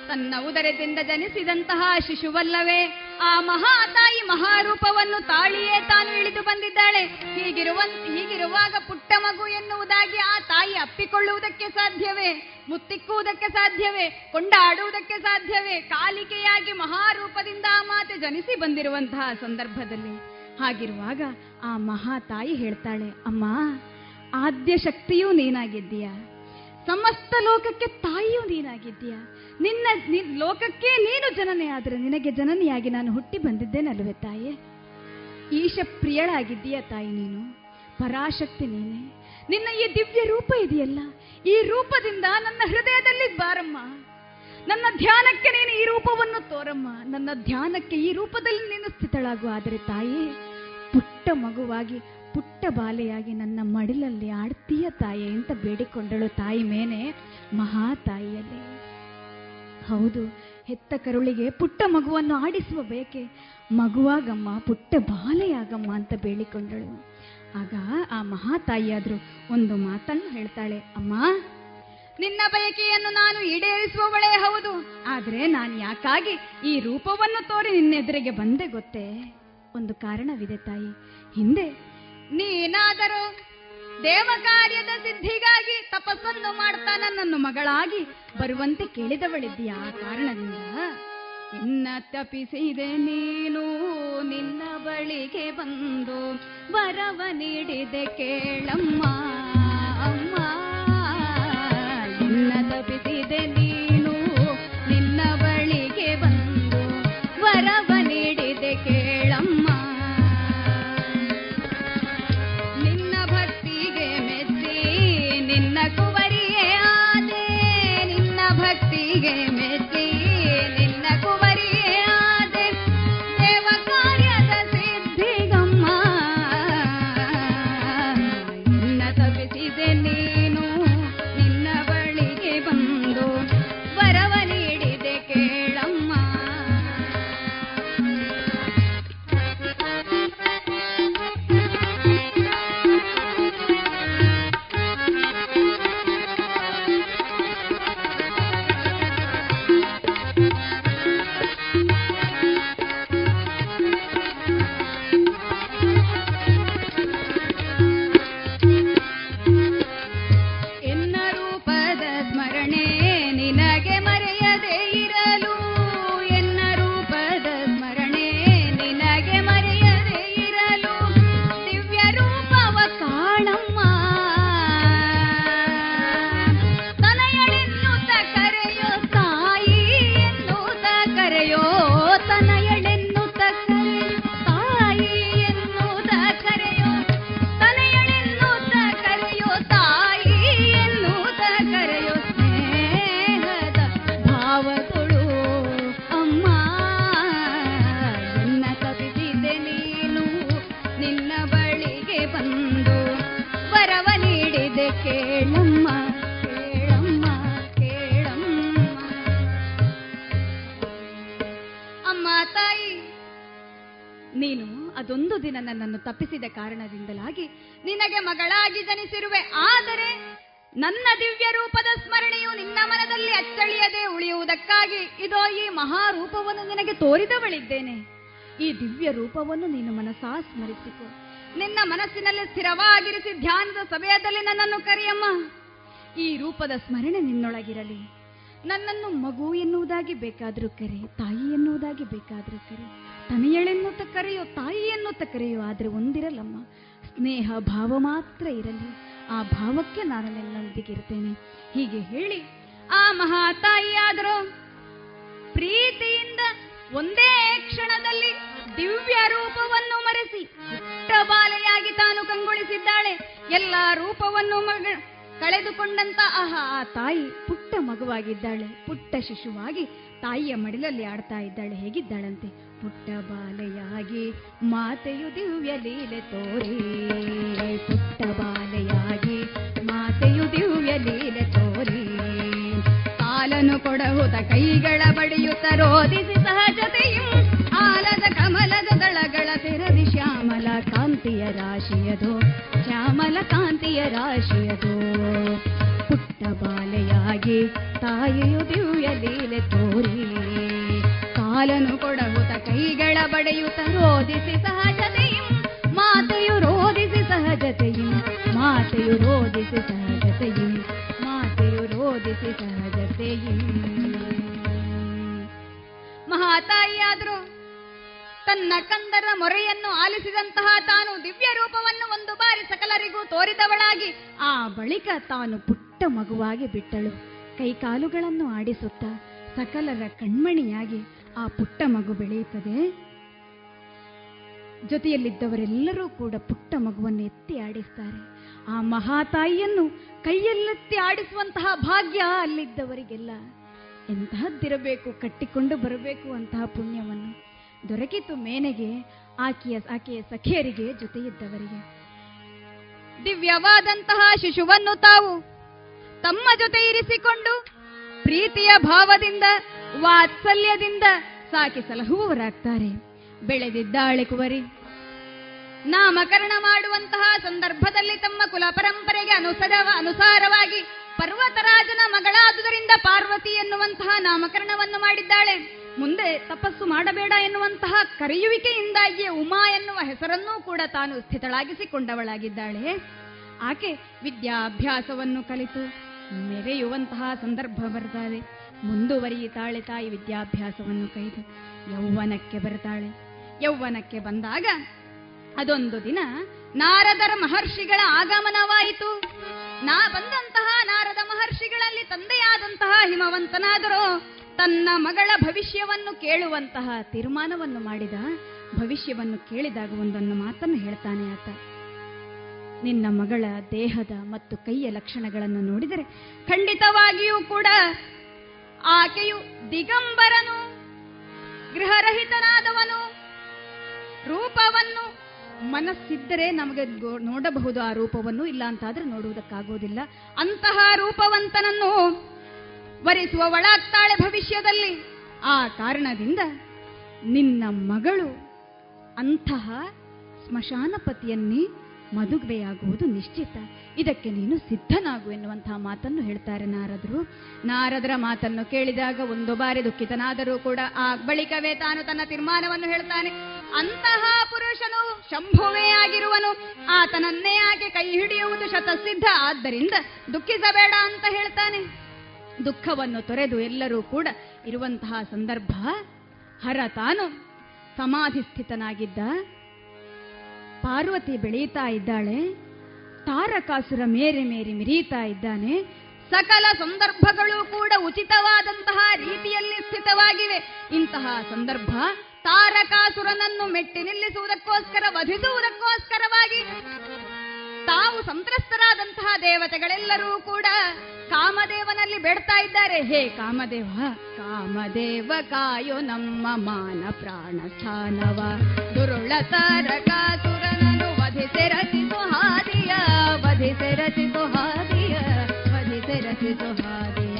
ತನ್ನ ಉದರದಿಂದ ಜನಿಸಿದಂತಹ ಶಿಶುವಲ್ಲವೇ, ಆ ಮಹಾತಾಯಿ ಮಹಾರೂಪವನ್ನು ತಾಳಿಯೇ ತಾನು ಇಳಿದು ಬಂದಿದ್ದಾಳೆ. ಹೀಗಿರುವ ಹೀಗಿರುವಾಗ ಪುಟ್ಟ ಮಗು ಎನ್ನುವುದಾಗಿ ಆ ತಾಯಿ ಅಪ್ಪಿಕೊಳ್ಳುವುದಕ್ಕೆ ಸಾಧ್ಯವೇ? ಮುತ್ತಿಕ್ಕುವುದಕ್ಕೆ ಸಾಧ್ಯವೇ? ಕೊಂಡಾಡುವುದಕ್ಕೆ ಸಾಧ್ಯವೇ? ಕಾಲಿಕೆಯಾಗಿ ಮಹಾರೂಪದಿಂದ ಆ ಮಾತೆ ಜನಿಸಿ ಬಂದಿರುವಂತಹ ಸಂದರ್ಭದಲ್ಲಿ. ಹಾಗಿರುವಾಗ ಆ ಮಹಾತಾಯಿ ಹೇಳ್ತಾಳೆ, ಅಮ್ಮ ಆದ್ಯ ಶಕ್ತಿಯೂ ನೀನಾಗಿದ್ದೀಯ? ಸಮಸ್ತ ಲೋಕಕ್ಕೆ ತಾಯಿಯೂ ನೀನಾಗಿದ್ದೀಯ? ನಿನ್ನ ನಿನ್- ಲೋಕಕ್ಕೆ ನೀನು ಜನನೇ ಆದರೆ ನಿನಗೆ ಜನನಿಯಾಗಿ ನಾನು ಹುಟ್ಟಿ ಬಂದಿದ್ದೇನಲ್ವೇ ತಾಯಿ? ಈಶ ಪ್ರಿಯಳಾಗಿದ್ದೀಯ ತಾಯಿ ನೀನು? ಪರಾಶಕ್ತಿ ನೀನೆ? ನಿನ್ನ ಈ ದಿವ್ಯ ರೂಪ ಇದೆಯಲ್ಲ? ಈ ರೂಪದಿಂದ ನನ್ನ ಹೃದಯದಲ್ಲಿ ಬಾರಮ್ಮ. ನನ್ನ ಧ್ಯಾನಕ್ಕೆ ನೀನು ಈ ರೂಪವನ್ನು ತೋರಮ್ಮ. ನನ್ನ ಧ್ಯಾನಕ್ಕೆ ಈ ರೂಪದಲ್ಲಿ ನೀನು ಸ್ಥಿತಳಾಗು. ಆದರೆ ತಾಯಿ, ಪುಟ್ಟ ಮಗುವಾಗಿ ಪುಟ್ಟ ಬಾಲೆಯಾಗಿ ನನ್ನ ಮಡಿಲಲ್ಲಿ ಆಡ್ತೀಯ ತಾಯಿ ಅಂತ ಬೇಡಿಕೊಂಡಳು ತಾಯಿ ಮೇನೆ, ಮಹಾ ತಾಯಿಯಲ್ಲಿ. ಹೌದು, ಹೆತ್ತ ಕರುಳಿಗೆ ಪುಟ್ಟ ಮಗುವನ್ನು ಆಡಿಸುವ ಬೇಕೆ? ಮಗುವಾಗಮ್ಮ, ಪುಟ್ಟ ಬಾಲೆಯಾಗಮ್ಮ ಅಂತ ಬೇಡಿಕೊಂಡಳು. ಆಗ ಆ ಮಹಾ ತಾಯಿಯಾದ್ರು ಒಂದು ಮಾತನ್ನು ಹೇಳ್ತಾಳೆ, ಅಮ್ಮ, ನಿನ್ನ ಬಯಕೆಯನ್ನು ನಾನು ಈಡೇರಿಸುವವಳೇ ಹೌದು, ಆದ್ರೆ ನಾನು ಯಾಕಾಗಿ ಈ ರೂಪವನ್ನು ತೋರಿ ನಿನ್ನೆದುರಿಗೆ ಬಂದೆ ಗೊತ್ತೇ? ಒಂದು ಕಾರಣವಿದೆ ತಾಯಿ. ಹಿಂದೆ ನೀನಾದರೂ ದೇವ ಕಾರ್ಯದ ಸಿದ್ಧಿಗಾಗಿ ತಪಸ್ಸನ್ನು ಮಾಡ್ತಾ ನನ್ನನ್ನು ಮಗಳಾಗಿ ಬರುವಂತೆ ಕೇಳಿದವಳಿದ್ದೀಯ? ಆ ಕಾರಣದಿಂದ ಇನ್ನ ತಪಿಸಿದೆ ನೀನು, ನಿನ್ನ ಬಳಿಗೆ ಬಂದು ವರವ ನೀಡಿದೆ ಕೇಳಮ್ಮ, ಅಮ್ಮ. ಇನ್ನ ತಪಿಸಿದೆ ನೀನು ಅದೊಂದು ದಿನ ನನ್ನನ್ನು ತಪ್ಪಿಸಿದ ಕಾರಣದಿಂದಲಾಗಿ ನಿನಗೆ ಮಗಳಾಗಿ ಜನಿಸಿರುವೆ. ಆದರೆ ನನ್ನ ದಿವ್ಯ ರೂಪದ ಸ್ಮರಣೆಯು ನಿನ್ನ ಮನದಲ್ಲಿ ಅಚ್ಚಳಿಯದೆ ಉಳಿಯುವುದಕ್ಕಾಗಿ ಇದೋ ಈ ಮಹಾರೂಪವನ್ನು ನಿನಗೆ ತೋರಿದವಳಿದ್ದೇನೆ. ಈ ದಿವ್ಯ ರೂಪವನ್ನು ನೀನು ಮನಸಾ ಸ್ಮರಿಸಿಕೊ. ನಿನ್ನ ಮನಸ್ಸಿನಲ್ಲಿ ಸ್ಥಿರವಾಗಿರಿಸಿ ಧ್ಯಾನದ ಸಮಯದಲ್ಲಿ ನನ್ನನ್ನು ಕರೆಯಮ್ಮ. ಈ ರೂಪದ ಸ್ಮರಣೆ ನಿನ್ನೊಳಗಿರಲಿ. ನನ್ನನ್ನು ಮಗು ಎನ್ನುವುದಾಗಿ ಬೇಕಾದರೂ ಕರೆ, ತಾಯಿ ಎನ್ನುವುದಾಗಿ ಬೇಕಾದರೂ ಕರೆ. ತನೆಯಳೆನ್ನುತ್ತ ಕರೆಯೋ ತಾಯಿ ಎನ್ನುತ್ತ ಕರೆಯೋ, ಆದರೆ ಒಂದಿರಲಮ್ಮ. ಸ್ನೇಹ, ಭಾವ ಮಾತ್ರ ಇರಲಿ. ಆ ಭಾವಕ್ಕೆ ನಾನು ನಿನ್ನೊಂದಿಗಿರ್ತೇನೆ ಹೀಗೆ ಹೇಳಿ, ಆ ಮಹಾ ತಾಯಿಯಾದರೂ ಪ್ರೀತಿಯಿಂದ ಒಂದೇ ಕ್ಷಣದಲ್ಲಿ ದಿವ್ಯ ರೂಪವನ್ನು ಮರೆಸಿ, ಪುಟ್ಟ ಬಾಲೆಯಾಗಿ ತಾನು ಕಂಗೊಳಿಸಿದ್ದಾಳೆ. ಎಲ್ಲ ರೂಪವನ್ನು ಮಗ, ಕಳೆದುಕೊಂಡಂತ ಆಹಾ, ಆ ತಾಯಿ ಪುಟ್ಟ ಮಗುವಾಗಿದ್ದಾಳೆ. ಪುಟ್ಟ ಶಿಶುವಾಗಿ ತಾಯಿಯ ಮಡಿಲಲ್ಲಿ ಆಡ್ತಾ ಇದ್ದಾಳೆ. ಹೇಗಿದ್ದಾಳಂತೆ? ಪುಟ್ಟ ಬಾಲೆಯಾಗಿ, ಮಾತೆಯು ದಿವ್ಯ ಲೀಲೆ ತೋರಿ. ಪುಟ್ಟ ಬಾಲೆಯಾಗಿ, ಮಾತೆಯು ದಿವ್ಯ ಲೀಲೆ ತೋರಿ. ಕಾಲನು ಕೊಡಹುದ ಕೈಗಳ ಬಡಿಯುತ್ತ ರೋದಿಸಿ ಸಹಜತೆಯು. ಆಲದ ಕಮಲದ ದಳಗಳ ತೆರದಿ ಶ್ಯಾಮಲ ಕಾಂತಿಯ ರಾಶಿಯದು. ಶ್ಯಾಮಲ ಕಾಂತಿಯ ರಾಶಿಯದು. ಪುಟ್ಟ ಬಾಲೆಯಾಗಿ, ತಾಯಿಯು ದಿವ್ಯ ಲೀಲೆ ತೋರಿ. ಕಾಲನು ಕೊಡಹುತ ಕೈಗಳ ಬಡೆಯುತ ರೋದಿಸಿ ಸಹಜತೆಯು. ಮಾತೆಯು ರೋದಿಸಿ ಸಹಜತೆಯು. ಮಾತೆಯು ರೋದಿಸಿ ಸಹಜತೆಯು. ಮಾತೆಯು ರೋದಿಸಿ ಸಹಜತೆಯು. ಮಹಾತಾಯಿಯಾದರೂ ತನ್ನ ಕಂದರ ಮೊರೆಯನ್ನು ಆಲಿಸಿದಂತಹ ತಾನು ದಿವ್ಯ ರೂಪವನ್ನು ಒಂದು ಬಾರಿ ಸಕಲರಿಗೂ ತೋರಿದವಳಾಗಿ ಆ ಬಳಿಕ ತಾನು ಪುಟ್ಟ ಮಗುವಾಗಿ ಬಿಟ್ಟಳು. ಕೈಕಾಲುಗಳನ್ನು ಆಡಿಸುತ್ತಾ ಸಕಲರ ಕಣ್ಮಣಿಯಾಗಿ ಆ ಪುಟ್ಟ ಮಗು ಬೆಳೆಯುತ್ತದೆ. ಜೊತೆಯಲ್ಲಿದ್ದವರೆಲ್ಲರೂ ಕೂಡ ಪುಟ್ಟ ಮಗುವನ್ನು ಎತ್ತಿ ಆಡಿಸ್ತಾರೆ. ಆ ಮಹಾತಾಯಿಯನ್ನು ಕೈಯಲ್ಲೆತ್ತಿ ಆಡಿಸುವಂತಹ ಭಾಗ್ಯ ಅಲ್ಲಿದ್ದವರಿಗೆಲ್ಲ. ಎಂತಹದ್ದಿರಬೇಕು, ಕಟ್ಟಿಕೊಂಡು ಬರಬೇಕು ಅಂತಹ ಪುಣ್ಯವನ್ನು ದೊರಕಿತು ಮೇನೆಗೆ, ಆಕೆಯ ಆಕೆಯ ಸಖಿಯರಿಗೆ ಜೊತೆಯಿದ್ದವರಿಗೆ. ದಿವ್ಯವಾದಂತಹ ಶಿಶುವನ್ನು ತಾವು ತಮ್ಮ ಜೊತೆ ಇರಿಸಿಕೊಂಡು ಪ್ರೀತಿಯ ಭಾವದಿಂದ ವಾತ್ಸಲ್ಯದಿಂದ ಸಾಕಿ ಸಲಹುವವರಾಗ್ತಾರೆ ಬೆಳೆದಿದ್ದಾಳೆ ಕುವರಿ. ನಾಮಕರಣ ಮಾಡುವಂತಹ ಸಂದರ್ಭದಲ್ಲಿ ತಮ್ಮ ಕುಲ ಪರಂಪರೆಗೆ ಅನುಸರ ಅನುಸಾರವಾಗಿ ಪರ್ವತರಾಜನ ಮಗಳಾದುದರಿಂದ ಪಾರ್ವತಿ ಎನ್ನುವಂತಹ ನಾಮಕರಣವನ್ನು ಮಾಡಿದ್ದಾಳೆ. ಮುಂದೆ ತಪಸ್ಸು ಮಾಡಬೇಡ ಎನ್ನುವಂತಹ ಕರೆಯುವಿಕೆಯಿಂದಾಗಿಯೇ ಉಮಾ ಎನ್ನುವ ಹೆಸರನ್ನೂ ಕೂಡ ತಾನು ಸ್ಥಿತಳಾಗಿಸಿಕೊಂಡವಳಾಗಿದ್ದಾಳೆ. ಆಕೆ ವಿದ್ಯಾಭ್ಯಾಸವನ್ನು ಕಲಿತು ಮೆರೆಯುವಂತಹ ಸಂದರ್ಭ ಬರ್ತಾಳೆ ಮುಂದುವರಿಯುತ್ತಾಳೆ ತಾಯಿ ವಿದ್ಯಾಭ್ಯಾಸವನ್ನು ಕೈದು. ಯೌವನಕ್ಕೆ ಬರ್ತಾಳೆ. ಯೌವನಕ್ಕೆ ಬಂದಾಗ ಅದೊಂದು ದಿನ ನಾರದರ ಮಹರ್ಷಿಗಳ ಆಗಮನವಾಯಿತು. ನಾ ಬಂದಂತಹ ನಾರದ ಮಹರ್ಷಿಗಳಲ್ಲಿ ತಂದೆಯಾದಂತಹ ಹಿಮವಂತನಾದರೂ ತನ್ನ ಮಗಳ ಭವಿಷ್ಯವನ್ನು ಕೇಳುವಂತಹ ತೀರ್ಮಾನವನ್ನು ಮಾಡಿದ, ಭವಿಷ್ಯವನ್ನು ಕೇಳಿದಾಗ ಒಂದನ್ನು ಮಾತನ್ನು ಹೇಳ್ತಾನೆ ಆತ. ನಿನ್ನ ಮಗಳ ದೇಹದ ಮತ್ತು ಕೈಯ ಲಕ್ಷಣಗಳನ್ನು ನೋಡಿದರೆ ಖಂಡಿತವಾಗಿಯೂ ಕೂಡ ಆಕೆಯು ದಿಗಂಬರನು, ಗೃಹರಹಿತನಾದವನು. ರೂಪವನ್ನು ಮನಸ್ಸಿದ್ದರೆ ನಮಗೆ ನೋಡಬಹುದು, ಆ ರೂಪವನ್ನು. ಇಲ್ಲ ಅಂತಾದ್ರೆ ನೋಡುವುದಕ್ಕಾಗೋದಿಲ್ಲ. ಅಂತಹ ರೂಪವಂತನನ್ನು ವರಿಸುವ ಒಳಾಗ್ತಾಳೆ ಭವಿಷ್ಯದಲ್ಲಿ. ಆ ಕಾರಣದಿಂದ ನಿನ್ನ ಮಗಳು ಅಂತಹ ಸ್ಮಶಾನಪತಿಯನ್ನೇ ಮದುವೆಯಾಗುವುದು ನಿಶ್ಚಿತ. ಇದಕ್ಕೆ ನೀನು ಸಿದ್ಧನಾಗು ಎನ್ನುವಂತಹ ಮಾತನ್ನು ಹೇಳ್ತಾರೆ ನಾರದರು. ನಾರದರ ಮಾತನ್ನು ಕೇಳಿದಾಗ ಒಂದು ಬಾರಿ ದುಃಖಿತನಾದರೂ ಕೂಡ ಆ ಬಳಿಕವೇ ತಾನು ತನ್ನ ತೀರ್ಮಾನವನ್ನು ಹೇಳ್ತಾನೆ. ಅಂತಹ ಪುರುಷನು ಶಂಭುವೇ ಆಗಿರುವನು. ಆತನನ್ನೇ ಆಕೆ ಕೈ ಹಿಡಿಯುವುದು ಶತಸಿದ್ಧ. ಆದ್ದರಿಂದ ದುಃಖಿಸಬೇಡ ಅಂತ ಹೇಳ್ತಾನೆ. ದುಃಖವನ್ನು ತೊರೆದು ಎಲ್ಲರೂ ಕೂಡ ಇರುವಂತಹ ಸಂದರ್ಭ ಹರ ತಾನು. ಸಮಾಧಿಸ್ಥಿತನಾಗಿದ್ದ ಪಾರ್ವತಿ ಬೆಳೀತಾ ಇದ್ದಾಳೆ, ತಾರಕಾಸುರ ಮೇರೆ ಮೇರೆ ಮಿರಿಯುತ್ತಾ ಇದ್ದಾನೆ. ಸಕಲ ಸಂದರ್ಭಗಳು ಕೂಡ ಉಚಿತವಾದಂತಹ ರೀತಿಯಲ್ಲಿ ಸ್ಥಿತವಾಗಿವೆ. ಇಂತಹ ಸಂದರ್ಭ ತಾರಕಾಸುರನನ್ನು ಮೆಟ್ಟಿ ನಿಲ್ಲಿಸುವುದಕ್ಕೋಸ್ಕರ, ವಧಿಸುವುದಕ್ಕೋಸ್ಕರವಾಗಿ ತಾವು ಸಂತ್ರಸ್ತರಾದಂತಹ ದೇವತೆಗಳೆಲ್ಲರೂ ಕೂಡ ಕಾಮದೇವನಲ್ಲಿ ಬೇಡ್ತಾ ಇದ್ದಾರೆ. ಹೇ ಕಾಮದೇವ ಕಾಮದೇವ ಕಾಯೋ ನಮ್ಮ ಮಾನ ಪ್ರಾಣ ಸ್ಥಾನವ ದುರುಳ ತಾರಕಾಸುರನನ್ನು ವಧಿಸಿ ರಚಿಸು ಹಾದಿಯ, ವಧಿಸಿ ರಚಿಸು ಹಾದಿಯ, ವಧಿಸಿ ರಚಿಸು ಹಾದಿಯ.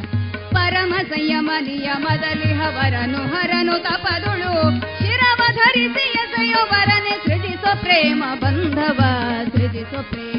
ಪರಮ ಸಂಯಮ ನಿಯಮದಲ್ಲಿ ಹವರನು ಹರನು ತಪದುಳು, ಶಿರವ ಧರಿಸಿ ಎಸೆಯೋ ವರನೆ ಸೃಜಿಸೋ ಪ್ರೇಮ ಬಂಧವ, ಸೃಜಿಸೋ ಪ್ರೇಮ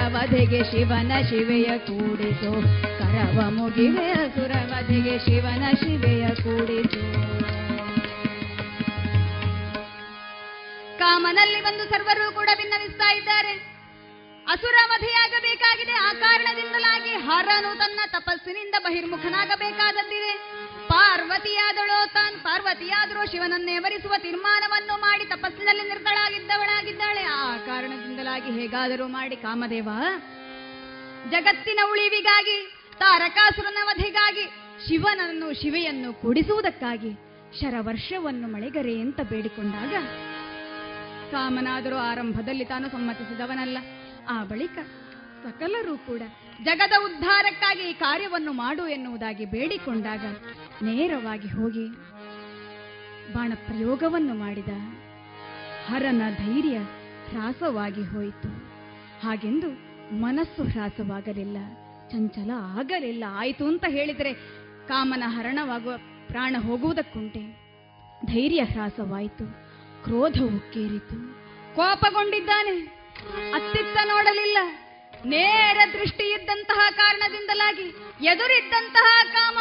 ಅಸುರ ಶಿವನ ಶಿವೆಯ ಕೂಡಿತು ಕರವ ಮುಗಿವೆ ಸುರವಧೆಗೆ ಶಿವನ ಶಿವೆಯ ಕೂಡಿತು ಕಾಮನಲ್ಲಿ ಬಂದು ಸರ್ವರು ಕೂಡ ಭಿನ್ನವಿಸ್ತಾ ಇದ್ದಾರೆ. ಅಸುರ ವಧೆಯಾಗಬೇಕಾಗಿದೆ ಆ ಕಾರಣದಿಂದಲಾಗಿ ಹರನು ತನ್ನ ತಪಸ್ಸಿನಿಂದ ಬಹಿರ್ಮುಖನಾಗಬೇಕಾದದ್ದಿದೆ. ಪಾರ್ವತಿಯಾದಳೋ ತಾನ್ ಪಾರ್ವತಿಯಾದರೂ ಶಿವನನ್ನೇ ವರಿಸುವ ತೀರ್ಮಾನವನ್ನು ಮಾಡಿ ತಪಸ್ಸಿನಲ್ಲಿ ನಿರ್ತಳಾಗಿದ್ದವಳಾಗಿದ್ದಾಳೆ ಆ ಕಾರಣದಿಂದಲಾಗಿ ಹೇಗಾದರೂ ಮಾಡಿ ಕಾಮದೇವ. ಜಗತ್ತಿನ ಉಳಿವಿಗಾಗಿ, ತಾರಕಾಸುರನ ವಧೆಗಾಗಿ, ಶಿವನನ್ನು, ಶಿವೆಯನ್ನು ಕೂಡಿಸುವುದಕ್ಕಾಗಿ ಶರವರ್ಷವನ್ನು ಮಳೆಗರೆ ಅಂತ ಬೇಡಿಕೊಂಡಾಗ ಕಾಮನಾದರೂ ಆರಂಭದಲ್ಲಿ ತಾನು ಸಮ್ಮತಿಸಿದವನಲ್ಲ. ಆ ಬಳಿಕ ಸಕಲರೂ ಕೂಡ ಜಗದ ಉದ್ಧಾರಕ್ಕಾಗಿ ಈ ಕಾರ್ಯವನ್ನು ಮಾಡು ಎನ್ನುವುದಾಗಿ ಬೇಡಿಕೊಂಡಾಗ ನೇರವಾಗಿ ಹೋಗಿ ಬಾಣ ಪ್ರಯೋಗವನ್ನು ಮಾಡಿದ. ಹರನ ಧೈರ್ಯ ಹ್ರಾಸವಾಗಿ ಹೋಯಿತು. ಹಾಗೆಂದು ಮನಸ್ಸು ಹ್ರಾಸವಾಗಲಿಲ್ಲ ಚಂಚಲ ಆಗಲಿಲ್ಲ. ಆಯಿತು ಅಂತ ಹೇಳಿದರೆ ಕಾಮನ ಹರಣವಾಗುವ ಪ್ರಾಣ ಹೋಗುವುದಕ್ಕುಂಟೆ. ಧೈರ್ಯ ಹ್ರಾಸವಾಯಿತು ಕ್ರೋಧ ಕೇರಿತು ಕೋಪಗೊಂಡಿದ್ದಾನೆ. ಅತ್ತಿತ್ತ ನೋಡಲಿಲ್ಲ. ನೇರ ದೃಷ್ಟಿ ಇದ್ದಂತಹ ಕಾರಣದಿಂದಲಾಗಿ ಎದುರಿದ್ದಂತಹ ಕಾಮ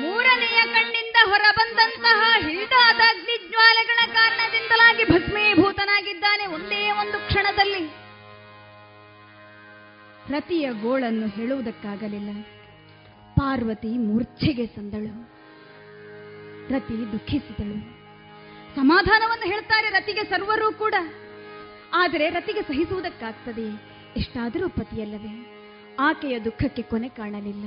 ಮೂರನೆಯ ಕಣ್ಣಿಂದ ಹೊರಬಂದಂತಹ ಹಿಡಿದಾದ ಅಗ್ನಿಜ್ವಾಲೆಗಳ ಕಾರಣದಿಂದಲಾಗಿ ಭಸ್ಮೀಭೂತನಾಗಿದ್ದಾನೆ ಒಂದೇ ಒಂದು ಕ್ಷಣದಲ್ಲಿ. ರತಿಯ ಗೋಳನ್ನು ಹೇಳುವುದಕ್ಕಾಗಲಿಲ್ಲ. ಪಾರ್ವತಿ ಮೂರ್ಛೆಗೆ ಸಂದಳು. ರತಿ ದುಃಖಿಸಿದಳು. ಸಮಾಧಾನವನ್ನು ಹೇಳ್ತಾರೆ ರತಿಗೆ ಸರ್ವರೂ ಕೂಡ. ಆದರೆ ರತಿಗೆ ಸಹಿಸುವುದಕ್ಕಾಗ್ತದೆ. ಎಷ್ಟಾದರೂ ಪತಿಯಲ್ಲವೇ. ಆಕೆಯ ದುಃಖಕ್ಕೆ ಕೊನೆ ಕಾಣಲಿಲ್ಲ.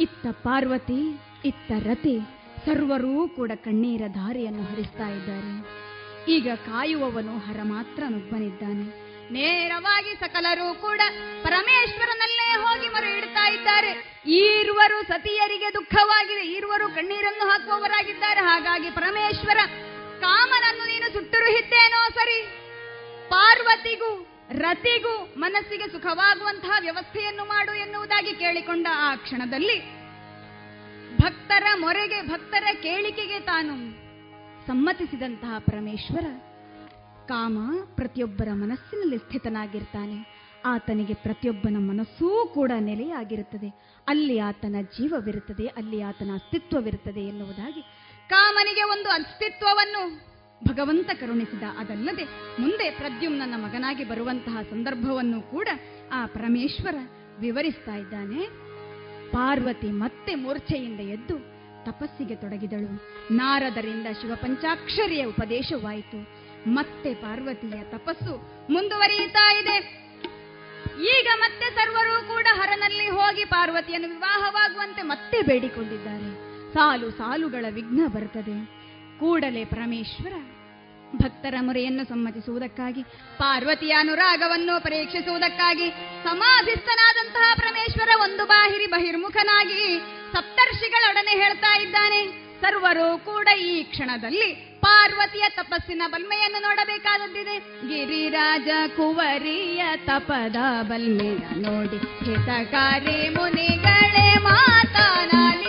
ಇತ್ತ ಪಾರ್ವತಿ, ಇತ್ತ ರತಿ ಸರ್ವರೂ ಕೂಡ ಕಣ್ಣೀರ ಧಾರೆಯನ್ನು ಹರಿಸ್ತಾ ಇದ್ದಾರೆ. ಈಗ ಕಾಯುವವನು ಹರ ಮಾತ್ರ ನುಗ್ಬನಿದ್ದಾನೆ ನೇರವಾಗಿ ಸಕಲರೂ ಕೂಡ ಪರಮೇಶ್ವರನಲ್ಲೇ ಹೋಗಿ ಮರು ಇಡ್ತಾ ಇದ್ದಾರೆ. ಈರುವರು ಸತಿಯರಿಗೆ ದುಃಖವಾಗಿದೆ. ಈರುವರು ಕಣ್ಣೀರನ್ನು ಹಾಕುವವರಾಗಿದ್ದಾರೆ. ಹಾಗಾಗಿ ಪರಮೇಶ್ವರ, ಕಾಮನನ್ನು ನೀನು ಸುಟ್ಟುರುಹಿದ್ದೇನೋ ಸರಿ. ಪಾರ್ವತಿಗೂ ರತಿಗೂ ಮನಸ್ಸಿಗೆ ಸುಖವಾಗುವಂತಹ ವ್ಯವಸ್ಥೆಯನ್ನು ಮಾಡು ಎನ್ನುವುದಾಗಿ ಕೇಳಿಕೊಂಡ ಆ ಕ್ಷಣದಲ್ಲಿ ಭಕ್ತರ ಮೊರೆಗೆ, ಭಕ್ತರ ಕೇಳಿಕೆಗೆ ತಾನು ಸಮ್ಮತಿಸಿದಂತಹ ಪರಮೇಶ್ವರ ಕಾಮ ಪ್ರತಿಯೊಬ್ಬರ ಮನಸ್ಸಿನಲ್ಲಿ ಸ್ಥಿತನಾಗಿರ್ತಾನೆ. ಆತನಿಗೆ ಪ್ರತಿಯೊಬ್ಬನ ಮನಸ್ಸೂ ಕೂಡ ನೆಲೆಯಾಗಿರುತ್ತದೆ. ಅಲ್ಲಿ ಆತನ ಜೀವವಿರುತ್ತದೆ, ಅಲ್ಲಿ ಆತನ ಅಸ್ತಿತ್ವವಿರುತ್ತದೆ ಎನ್ನುವುದಾಗಿ ಕಾಮನಿಗೆ ಒಂದು ಅಸ್ತಿತ್ವವನ್ನು ಭಗವಂತ ಕರುಣಿಸಿದ ಅದಲ್ಲದೆ ಮುಂದೆ ಪ್ರದ್ಯುಮ್ನನ ಮಗನಾಗಿ ಬರುವಂತಹ ಸಂದರ್ಭವನ್ನು ಕೂಡ ಆ ಪರಮೇಶ್ವರ ವಿವರಿಸ್ತಾ ಇದ್ದಾನೆ. ಪಾರ್ವತಿ ಮತ್ತೆ ಮೂರ್ಛೆಯಿಂದ ಎದ್ದು ತಪಸ್ಸಿಗೆ ತೊಡಗಿದಳು. ನಾರದರಿಂದ ಶಿವಪಂಚಾಕ್ಷರಿಯ ಉಪದೇಶವಾಯಿತು. ಮತ್ತೆ ಪಾರ್ವತಿಯ ತಪಸ್ಸು ಮುಂದುವರಿಯುತ್ತಾ ಇದೆ. ಈಗ ಮತ್ತೆ ಸರ್ವರೂ ಕೂಡ ಹರನಲ್ಲಿ ಹೋಗಿ ಪಾರ್ವತಿಯನ್ನು ವಿವಾಹವಾಗುವಂತೆ ಮತ್ತೆ ಬೇಡಿಕೊಂಡಿದ್ದಾರೆ. ಸಾಲು ಸಾಲುಗಳ ವಿಘ್ನ ಬರುತ್ತದೆ. ಕೂಡಲೇ ಪರಮೇಶ್ವರ ಭಕ್ತರ ಮೊರೆಯನ್ನು ಸಮ್ಮತಿಸುವುದಕ್ಕಾಗಿ, ಪಾರ್ವತಿಯ ಅನುರಾಗವನ್ನು ಪರೀಕ್ಷಿಸುವುದಕ್ಕಾಗಿ, ಸಮಾಧಿಸ್ಥನಾದಂತಹ ಪರಮೇಶ್ವರ ಒಂದು ಬಾಹಿರಿ ಬಹಿರ್ಮುಖನಾಗಿ ಸಪ್ತರ್ಷಿಗಳೊಡನೆ ಹೇಳ್ತಾ ಇದ್ದಾನೆ. ಸರ್ವರು ಕೂಡ ಈ ಕ್ಷಣದಲ್ಲಿ ಪಾರ್ವತಿಯ ತಪಸ್ಸಿನ ಬಲ್ಮೆಯನ್ನು ನೋಡಬೇಕಾದದ್ದಿದೆ. ಗಿರಿರಾಜ ಕುವರಿಯ ತಪದ ಬಲ್ಮೆಯ ನೋಡಿ ಹಿತಕಾರಿ ಮುನಿಗಳೇ ಮಾತನಾಲಿಸಿರಿ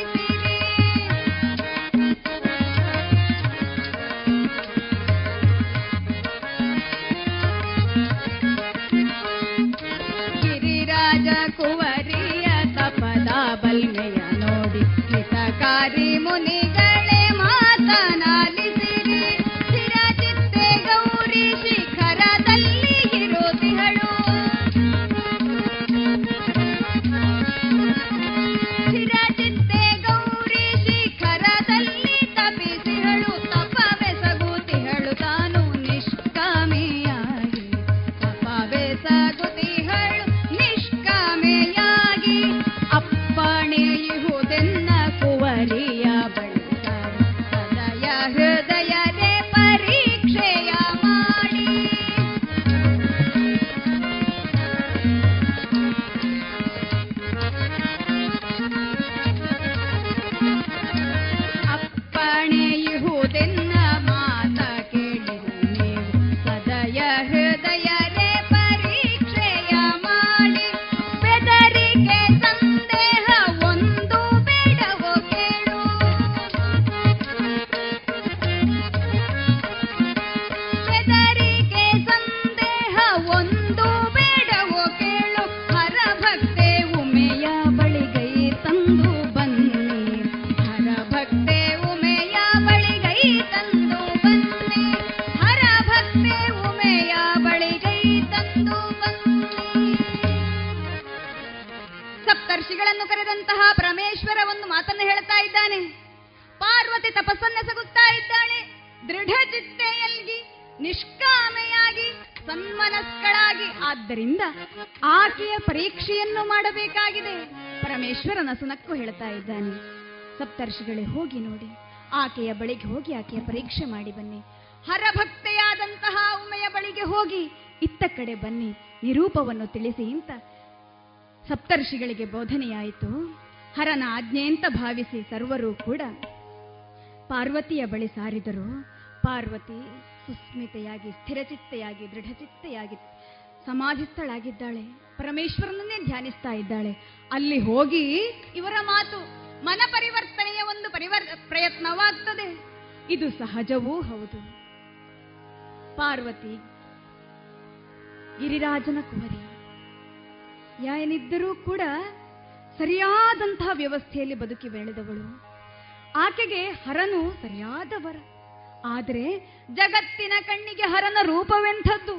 ಆಕೆಯ ಬಳಿಗೆ ಹೋಗಿ ಆಕೆಯ ಪರೀಕ್ಷೆ ಮಾಡಿ ಬನ್ನಿ. ಹರಭಕ್ತೆಯಾದಂತಹ ಉಮೆಯ ಬಳಿಗೆ ಹೋಗಿ ಇತ್ತ ಕಡೆ ಬನ್ನಿ. ನಿರೂಪವನ್ನು ತಿಳಿಸಿ ಇಂತ ಸಪ್ತರ್ಷಿಗಳಿಗೆ ಬೋಧನೆಯಾಯಿತು. ಹರನ ಆಜ್ಞೆ ಅಂತ ಭಾವಿಸಿ ಸರ್ವರೂ ಕೂಡ ಪಾರ್ವತಿಯ ಬಳಿ ಸಾರಿದರು. ಪಾರ್ವತಿ ಸುಸ್ಮಿತೆಯಾಗಿ, ಸ್ಥಿರಚಿತ್ತೆಯಾಗಿ, ದೃಢಚಿತ್ತೆಯಾಗಿ ಸಮಾಧಿಸ್ಥಳಾಗಿದ್ದಾಳೆ. ಪರಮೇಶ್ವರನನ್ನೇ ಧ್ಯಾನಿಸ್ತಾ ಇದ್ದಾಳೆ. ಅಲ್ಲಿ ಹೋಗಿ ಇವರ ಮಾತು ಮನ ಪರಿವರ್ತನೆಯ ಪರಿವರ್, ಪ್ರಯತ್ನವಾಗ್ತದೆ. ಇದು ಸಹಜವೂ ಹೌದು. ಪಾರ್ವತಿ, ಗಿರಿರಾಜನ ಕುವರಿ. ಏನಿದ್ದರೂ ಕೂಡ ಸರಿಯಾದಂತಹ ವ್ಯವಸ್ಥೆಯಲ್ಲಿ ಬದುಕಿ ಬೆಳೆದವಳು. ಆಕೆಗೆ ಹರನು ಸರಿಯಾದ ವರ. ಆದರೆ ಜಗತ್ತಿನ ಕಣ್ಣಿಗೆ ಹರನ ರೂಪವೆಂಥದ್ದು,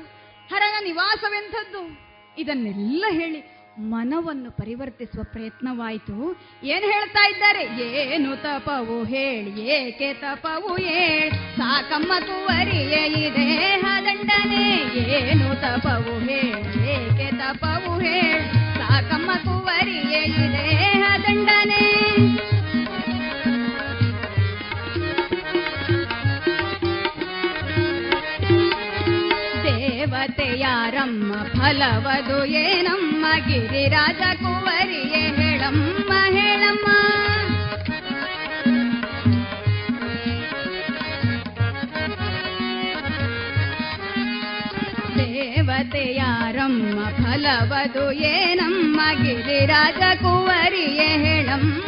ಹರನ ನಿವಾಸವೆಂಥದ್ದು, ಇದನ್ನೆಲ್ಲ ಹೇಳಿ ಮನವನ್ನು ಪರಿವರ್ತಿಸುವ ಪ್ರಯತ್ನವಾಯಿತು. ಏನು ಹೇಳ್ತಾ ಇದ್ದಾರೆ? ಏನು ತಪವು ಹೇಳಿ, ಏಕೆ ತಪವು ಹೇಳಿ. ಸಾಕಮ್ಮ ಕುವರಿಯ ಇದೆ ದಂಡನೆ ಏನು ತಪವು ಹೇಳಿ, ಏಕೆ ತಪವು ಹೇಳಿ. ಸಾಕಮ್ಮ ಕುವರಿಯ ಇದೆ ದಂಡನೆ ದೇವತೆಯಾರಮ್ಮ, ಫಲವದು ಏನಮ್ಮ ಗಿರಿರಾಜ ಕುವರಿಯೇ ಹೇಳಮ್ಮ ಹೇಳಮ್ಮ ದೇವತೆಯಾರಮ್ಮ ಫಲವದು ಏನಮ್ಮ ಗಿರಿರಾಜ ಕುವರಿಯೇ ಹೇಳಮ್ಮ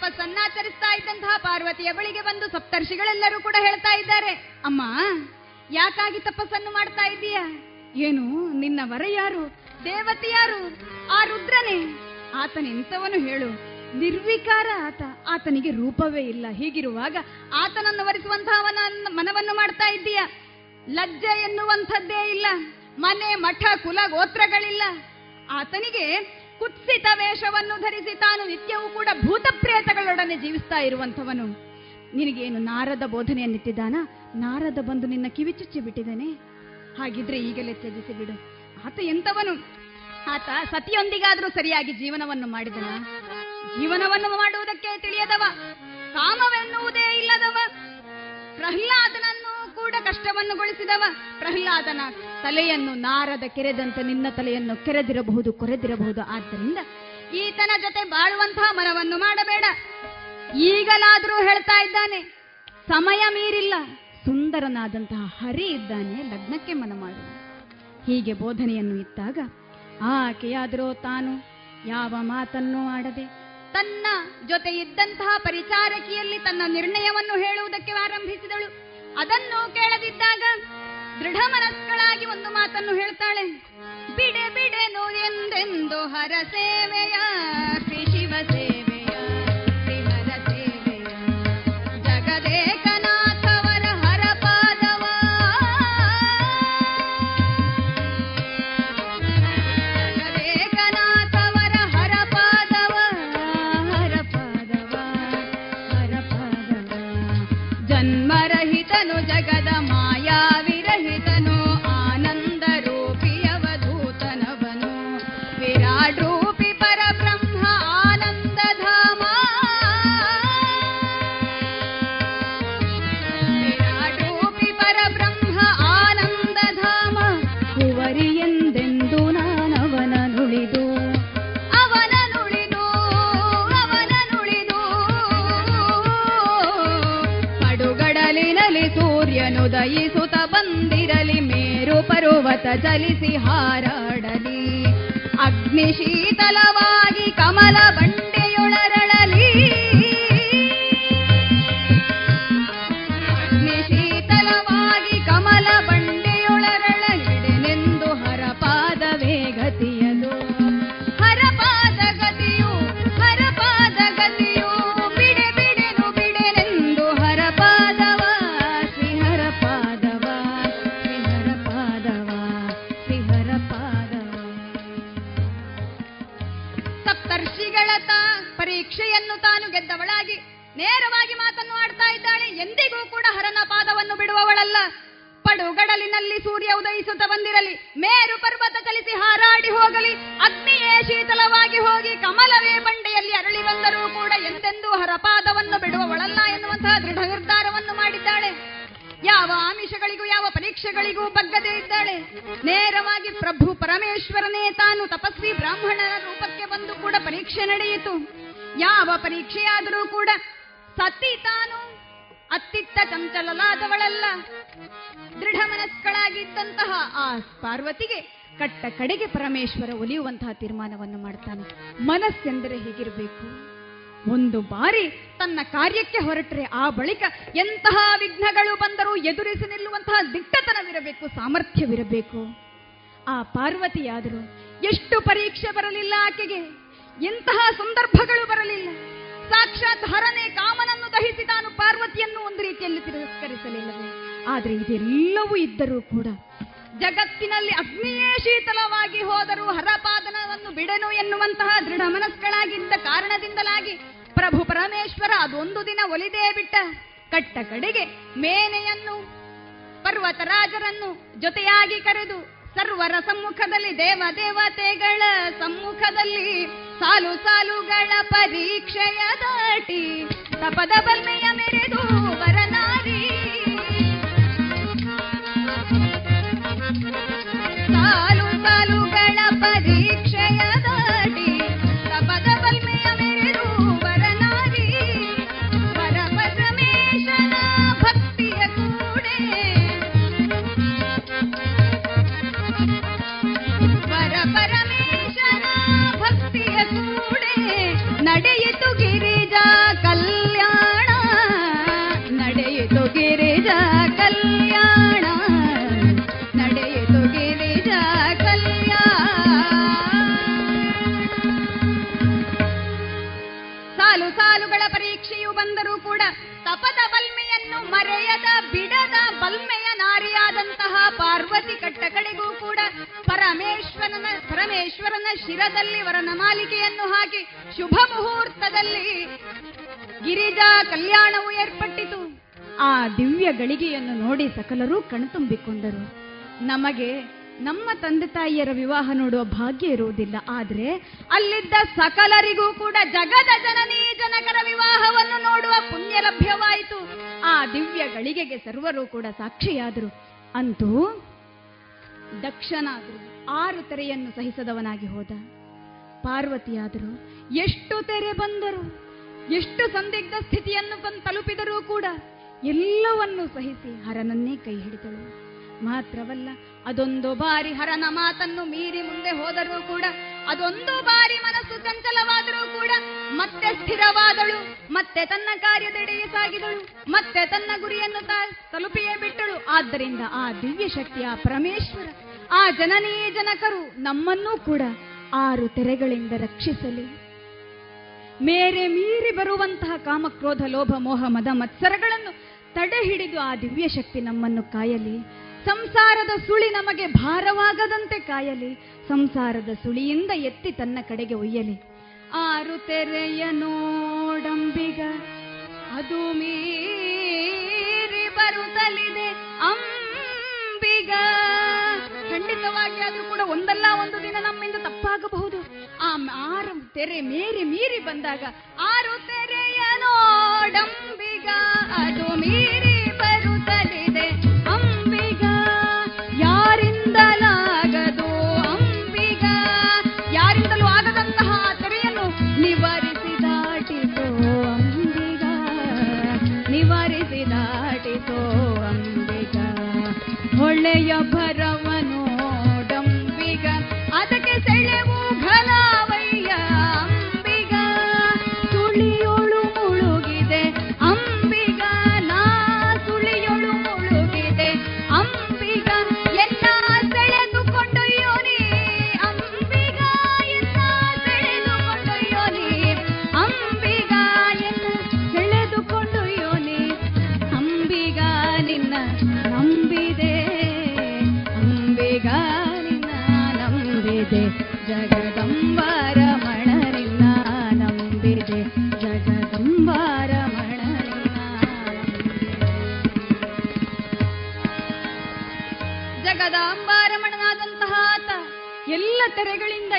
ತಪಸ್ಸನ್ನಾಚರಿಸ್ತಾ ಇದ್ದಂತಹ ಪಾರ್ವತಿಯ ಬಳಿಗೆ ಬಂದು ಸಪ್ತರ್ಷಿಗಳೆಲ್ಲರೂ ಕೂಡ ಹೇಳ್ತಾ ಇದ್ದಾರೆ, ಅಮ್ಮ, ಯಾಕಾಗಿ ತಪಸ್ಸನ್ನು ಮಾಡ್ತಾ ಇದ್ದೀಯಾ? ಏನು, ನಿನ್ನ ವರ ಯಾರು? ದೇವತೆ ಯಾರು? ಆ ರುದ್ರನೇ? ಆತನೆಂತವನು ಹೇಳು. ನಿರ್ವಿಕಾರ ಆತ. ಆತನಿಗೆ ರೂಪವೇ ಇಲ್ಲ. ಹೀಗಿರುವಾಗ ಆತನನ್ನು ವರಿಸುವಂತಹ ಮನವನ್ನು ಮಾಡ್ತಾ ಇದ್ದೀಯ? ಲಜ್ಜೆ ಎನ್ನುವಂಥದ್ದೇ ಇಲ್ಲ. ಮನೆ, ಮಠ, ಕುಲ, ಗೋತ್ರಗಳಿಲ್ಲ. ಆತನಿಗೆ ಕುತ್ಸಿತ ವೇಷವನ್ನು ಧರಿಸಿ ತಾನು ನಿತ್ಯವೂ ಕೂಡ ಭೂತ ಪ್ರೇತಗಳೊಡನೆ ಜೀವಿಸ್ತಾ ಇರುವಂಥವನು. ನಿನಗೇನು ನಾರದ ಬೋಧನೆಯನ್ನಿಟ್ಟಿದ್ದಾನ? ನಾರದ ಬಂದು ನಿನ್ನ ಕಿವಿಚುಚ್ಚಿ ಬಿಟ್ಟಿದ್ದೇನೆ? ಹಾಗಿದ್ರೆ ಈಗಲೇ ತ್ಯಜಿಸಿ ಬಿಡು. ಆತ ಎಂತವನು ಆತ ಸತಿಯೊಂದಿಗಾದ್ರೂ ಸರಿಯಾಗಿ ಜೀವನವನ್ನು ಮಾಡಿದನ? ಜೀವನವನ್ನು ಮಾಡುವುದಕ್ಕೆ ತಿಳಿಯದವ? ಕಾಮವೆನ್ನುವುದೇ ಇಲ್ಲದವ? ಪ್ರಹ್ಲಾದನನ್ನು ಕೂಡ ಕಷ್ಟವನ್ನು ಗೊಳಿಸಿದವ ಪ್ರಹ್ಲಾದನ ತಲೆಯನ್ನು ನಾರದ ಕೆರೆದಂತೆ ನಿನ್ನ ತಲೆಯನ್ನು ಕೆರೆದಿರಬಹುದು, ಕೊರೆದಿರಬಹುದು. ಆದ್ದರಿಂದ ಈತನ ಜೊತೆ ಬಾಳುವಂತಹ ಮನವನ್ನು ಮಾಡಬೇಡ. ಈಗಲಾದರೂ ಹೇಳ್ತಾ ಇದ್ದಾನೆ, ಸಮಯ ಮೀರಿಲ್ಲ. ಸುಂದರನಾದಂತಹ ಹರಿ ಇದ್ದಾನೆ. ಲಗ್ನಕ್ಕೆ ಮನ ಮಾಡು. ಹೀಗೆ ಬೋಧನೆಯನ್ನು ಇತ್ತಾಗ ಆಕೆಯಾದರೂ ತಾನು ಯಾವ ಮಾತನ್ನು ಆಡದೆ ತನ್ನ ಜೊತೆ ಇದ್ದಂತಹ ಪರಿಚಾರಕಿಯಲ್ಲಿ ತನ್ನ ನಿರ್ಣಯವನ್ನು ಹೇಳುವುದಕ್ಕೆ ಆರಂಭಿಸಿದಳು. ಅದನ್ನು ಕೇಳದಿದ್ದಾಗ ದೃಢ ಮನಸ್ಕಳಾಗಿ ಒಂದು ಮಾತನ್ನು ಹೇಳ್ತಾಳೆ. ಬಿಡೆ ಬಿಡೆನು ಎಂದೆಂದು ಹರ ಸೇವೆಯ ಶ್ರೀ ಚಲಿಸಿ ಹಾರಾಡಲಿ. ಅಗ್ನಿ ಶೀತಲವಾಗಿ ಕಮಲ ಬಂಡೆಯೊಳರಳಲಿ ಪಡುಗಡಲಿನಲ್ಲಿ ಸೂರ್ಯ ಉದಯಿಸುತ್ತ ಬಂದಿರಲಿ. ಮೇರು ಪರ್ವತ ಕಲಿಸಿ ಹಾರಾಡಿ ಹೋಗಲಿ. ಅಗ್ನಿಯೇ ಶೀತಲವಾಗಿ ಹೋಗಿ ಕಮಲವೇ ಬಂಡೆಯಲ್ಲಿ ಅರಳಿ ಬಂದರೂ ಕೂಡ ಎಂದೆಂದೂ ಹರಪಾದವನ್ನು ಬಿಡುವ ಒಳಲ್ಲ ಎನ್ನುವಂತಹ ದೃಢ ನಿರ್ಧಾರವನ್ನು ಮಾಡಿದ್ದಾಳೆ. ಯಾವ ಆಮಿಷಗಳಿಗೂ, ಯಾವ ಪರೀಕ್ಷೆಗಳಿಗೂ ಬಗ್ಗದೇ ಇದ್ದಾಳೆ. ನೇರವಾಗಿ ಪ್ರಭು ಪರಮೇಶ್ವರನೇ, ತಾನು ತಪಸ್ವಿ ಬ್ರಾಹ್ಮಣರ ರೂಪಕ್ಕೆ ಬಂದು ಕೂಡ ಪರೀಕ್ಷೆ ನಡೆಯಿತು. ಯಾವ ಪರೀಕ್ಷೆಯಾದರೂ ಕೂಡ ಸತಿ ತಾನು ಅತ್ತಿತ್ತ ಚಂಚಲಲಾದವಳಲ್ಲ ದೃಢ ಮನಸ್ಕಳಾಗಿದ್ದಂತಹ ಆ ಪಾರ್ವತಿಗೆ ಕಟ್ಟ ಕಡೆಗೆ ಪರಮೇಶ್ವರ ಒಲಿಯುವಂತಹ ತೀರ್ಮಾನವನ್ನು ಮಾಡ್ತಾನೆ. ಮನಸ್ಸೆಂದರೆ ಹೀಗಿರಬೇಕು. ಒಂದು ಬಾರಿ ತನ್ನ ಕಾರ್ಯಕ್ಕೆ ಹೊರಟ್ರೆ ಆ ಬಳಿಕ ಎಂತಹ ವಿಘ್ನಗಳು ಬಂದರೂ ಎದುರಿಸಿ ನಿಲ್ಲುವಂತಹ ದಿಟ್ಟತನವಿರಬೇಕು, ಸಾಮರ್ಥ್ಯವಿರಬೇಕು. ಆ ಪಾರ್ವತಿಯಾದರೂ ಎಷ್ಟು ಪರೀಕ್ಷೆ ಬರಲಿಲ್ಲ ಆಕೆಗೆ. ಎಂತಹ ಸಂದರ್ಭಗಳು ಬರಲಿಲ್ಲ. ಸಾಕ್ಷಾತ್ ಹರನೇ ಕಾಮನನ್ನು ದಹಿಸಿ ತಾನು ಪಾರ್ವತಿಯನ್ನು ಒಂದು ರೀತಿಯಲ್ಲಿ ತಿರಸ್ಕರಿಸಲಿಲ್ಲವೇ? ಆದರೆ ಇದೆಲ್ಲವೂ ಇದ್ದರೂ ಕೂಡ ಜಗತ್ತಿನಲ್ಲಿ ಅಗ್ನಿಯೇ ಶೀತಲವಾಗಿ ಹೋದರೂ ಹರಪಾದನವನ್ನು ಬಿಡೆನು ಎನ್ನುವಂತಹ ದೃಢ ಮನಸ್ಕಳಾಗಿದ್ದ ಕಾರಣದಿಂದಲಾಗಿ ಪ್ರಭು ಪರಮೇಶ್ವರ ಅದೊಂದು ದಿನ ಒಲಿದೇ ಬಿಟ್ಟ. ಕಟ್ಟ ಕಡೆಗೆ ಮೇನೆಯನ್ನು, ಪರ್ವತರಾಜರನ್ನು ಜೊತೆಯಾಗಿ ಕರೆದು ಸರ್ವರ ಸಮ್ಮುಖದಲ್ಲಿ ದೇವ ದೇವತೆಗಳ ಸಮ್ಮುಖದಲ್ಲಿ ಸಾಲು ಸಾಲುಗಳ ಪರೀಕ್ಷೆಯ ದಾಟಿ ತಪದ ಬಲ್ಮೆಯ ಮೆರೆದು ವರನಾರಿ ಸಾಲು ಸಾಲುಗಳ ಪರೀಕ್ಷೆಯ ಮರೆಯದ ಬಿಡದ ಬಲ್ಮೆಯ ನಾರಿಯಾದಂತಹ ಪಾರ್ವತಿ ಕಟ್ಟಕಡೆಗೂ ಕೂಡ ಪರಮೇಶ್ವರನ ಪರಮೇಶ್ವರನ ಶಿರದಲ್ಲಿ ವರನ ಮಾಲಿಕೆಯನ್ನು ಹಾಕಿ ಶುಭ ಮುಹೂರ್ತದಲ್ಲಿ ಗಿರಿಜಾ ಕಲ್ಯಾಣವು ಏರ್ಪಟ್ಟಿತು. ಆ ದಿವ್ಯ ಗಳಿಗೆಯನ್ನು ನೋಡಿ ಸಕಲರೂ ಕಣ್ತುಂಬಿಕೊಂಡರು. ನಮಗೆ ನಮ್ಮ ತಂದೆ ತಾಯಿಯರ ವಿವಾಹ ನೋಡುವ ಭಾಗ್ಯ ಇರುವುದಿಲ್ಲ. ಆದ್ರೆ ಅಲ್ಲಿದ್ದ ಸಕಲರಿಗೂ ಕೂಡ ಜಗದ ಜನನೀ ಜನಕರ ವಿವಾಹವನ್ನು ನೋಡುವ ಪುಣ್ಯ ಲಭ್ಯವಾಯಿತು. ಆ ದಿವ್ಯ ಗಳಿಗೆಗೆ ಸರ್ವರು ಕೂಡ ಸಾಕ್ಷಿಯಾದರು. ಅಂತೂ ದಕ್ಷನಾದರು, ಆರು ತೆರೆಯನ್ನು ಸಹಿಸದವನಾಗಿ ಹೋದ. ಪಾರ್ವತಿಯಾದರು, ಎಷ್ಟು ತೆರೆ ಬಂದರು, ಎಷ್ಟು ಸಂದಿಗ್ಧ ಸ್ಥಿತಿಯನ್ನು ಬಂದು ತಲುಪಿದರೂ ಕೂಡ ಎಲ್ಲವನ್ನೂ ಸಹಿಸಿ ಹರನನ್ನೇ ಕೈ ಹಿಡಿದಳು. ಮಾತ್ರವಲ್ಲ ಅದೊಂದು ಬಾರಿ ಹರನ ಮಾತನ್ನು ಮೀರಿ ಮುಂದೆ ಹೋದರೂ ಕೂಡ, ಅದೊಂದು ಬಾರಿ ಮನಸ್ಸು ಚಂಚಲವಾದರೂ ಕೂಡ ಮತ್ತೆ ಸ್ಥಿರವಾದಳು, ಮತ್ತೆ ತನ್ನ ಕಾರ್ಯದೆಡೆಗೆ ಸಾಗಿದಳು, ಮತ್ತೆ ತನ್ನ ಗುರಿಯನ್ನು ತಲುಪಿಯೇ ಬಿಟ್ಟಳು. ಆದ್ದರಿಂದ ಆ ದಿವ್ಯ ಶಕ್ತಿಯ ಪರಮೇಶ್ವರ, ಆ ಜನನೀ ಜನಕರು ನಮ್ಮನ್ನೂ ಕೂಡ ಆರು ತೆರೆಗಳಿಂದ ರಕ್ಷಿಸಲಿ. ಮೇರೆ ಮೀರಿ ಬರುವಂತಹ ಕಾಮಕ್ರೋಧ, ಲೋಭ, ಮೋಹ, ಮದ, ಮತ್ಸರಗಳನ್ನು ತಡೆ ಹಿಡಿದು ಆ ದಿವ್ಯ ಶಕ್ತಿ ನಮ್ಮನ್ನು ಕಾಯಲಿ. ಸಂಸಾರದ ಸುಳಿ ನಮಗೆ ಭಾರವಾಗದಂತೆ ಕಾಯಲಿ. ಸಂಸಾರದ ಸುಳಿಯಿಂದ ಎತ್ತಿ ತನ್ನ ಕಡೆಗೆ ಒಯ್ಯಲಿ. ಆರು ತೆರೆಯ ನೋಡಂಬಿಗ ಅದು ಮೀರಿ ಬರುತ್ತಲಿದೆ ಅಂಬಿಗ. ಖಂಡಿತವಾಗಿ ಆದ್ರೂ ಕೂಡ ಒಂದಲ್ಲ ಒಂದು ದಿನ ನಮ್ಮಿಂದ ತಪ್ಪಾಗಬಹುದು. ಆ ಆರು ತೆರೆ ಮೇರಿ ಮೀರಿ ಬಂದಾಗ ಆರು ತೆರೆಯ ನೋಡಂಬಿಗ ಅದು ಮೀರಿ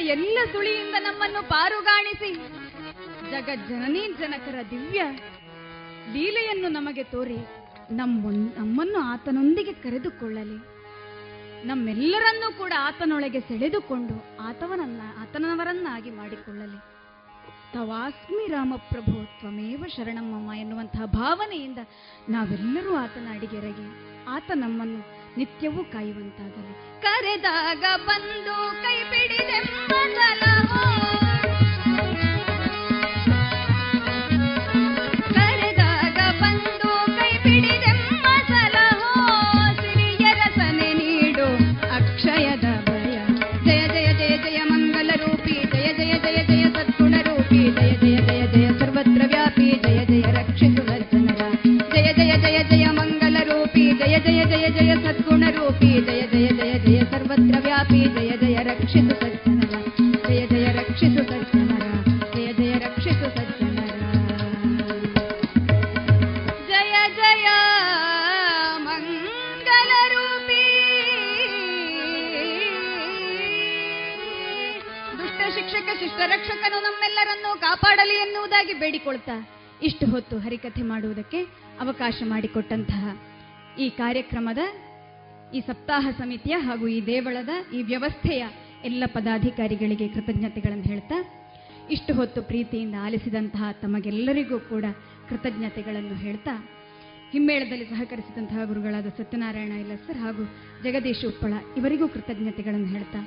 ಎಲ್ಲ ಸುಳಿಯಿಂದ ನಮ್ಮನ್ನು ಪಾರುಗಾಣಿಸಿ. ಜಗಜ್ಜನನೀ ಜನಕರ ದಿವ್ಯ ಲೀಲೆಯನ್ನು ನಮಗೆ ತೋರಿ ನಮ್ಮ, ನಮ್ಮನ್ನು ಆತನೊಂದಿಗೆ ಕರೆದುಕೊಳ್ಳಲಿ. ನಮ್ಮೆಲ್ಲರನ್ನೂ ಕೂಡ ಆತನೊಳಗೆ ಸೆಳೆದುಕೊಂಡು ಆತವನನ್ನ, ಆತನವರನ್ನಾಗಿ ಮಾಡಿಕೊಳ್ಳಲಿ. ತವಾಸ್ಮಿ ರಾಮಪ್ರಭು ತ್ವಮೇವ ಶರಣಮ್ಮಮ್ಮ ಎನ್ನುವಂತಹ ಭಾವನೆಯಿಂದ ನಾವೆಲ್ಲರೂ ಆತನ ಅಡಿಗೆರಗಿ ಆತ ನಮ್ಮನ್ನು ನಿತ್ಯವೂ ಕಾಯುವಂತಾಗಲಿ. ಕರೆದಾಗ ಬಂದು ಕೈ ಬಿಡಿದೆಂಬಲವೋ ಜಯ ಜಯ ಜಯ ಜಯ ಸದ್ಗುಣ ರೂಪಿ, ಜಯ ಜಯ ಜಯ ಜಯ ಸರ್ವತ್ರ ವ್ಯಾಪಿ ಜಯ ಜಯ ರಕ್ಷಿಸು ಸಜ್ಜನರ, ಜಯ ಜಯ ರಕ್ಷಿಸು ಸಜ್ಜನರ, ಜಯ ಜಯ ರಕ್ಷಿಸು ಸಜ್ಜನರ. ಜಯ ಜಯ ಮಂಗಲ ರೂಪಿ. ದುಷ್ಟ ಶಿಕ್ಷಕ, ಶಿಷ್ಟ ರಕ್ಷಕನು ನಮ್ಮೆಲ್ಲರನ್ನು ಕಾಪಾಡಲಿ ಎನ್ನುವುದಾಗಿ ಬೇಡಿಕೊಳ್ತಾ ಇಷ್ಟು ಹೊತ್ತು ಹರಿಕಥೆ ಮಾಡುವುದಕ್ಕೆ ಅವಕಾಶ ಮಾಡಿಕೊಟ್ಟಂತಹ ಈ ಕಾರ್ಯಕ್ರಮದ ಈ ಸಪ್ತಾಹ ಸಮಿತಿಯ ಹಾಗೂ ಈ ದೇವಳದ ಈ ವ್ಯವಸ್ಥೆಯ ಎಲ್ಲ ಪದಾಧಿಕಾರಿಗಳಿಗೆ ಕೃತಜ್ಞತೆಗಳನ್ನು ಹೇಳ್ತಾ, ಇಷ್ಟು ಹೊತ್ತು ಪ್ರೀತಿಯಿಂದ ಆಲಿಸಿದಂತಹ ತಮಗೆಲ್ಲರಿಗೂ ಕೂಡ ಕೃತಜ್ಞತೆಗಳನ್ನು ಹೇಳ್ತಾ, ಹಿಮ್ಮೇಳದಲ್ಲಿ ಸಹಕರಿಸಿದಂತಹ ಗುರುಗಳಾದ ಸತ್ಯನಾರಾಯಣ ಇಲ್ಲಸರ್ ಹಾಗೂ ಜಗದೀಶ್ ಉಪ್ಪಳ ಇವರಿಗೂ ಕೃತಜ್ಞತೆಗಳನ್ನು ಹೇಳ್ತಾ,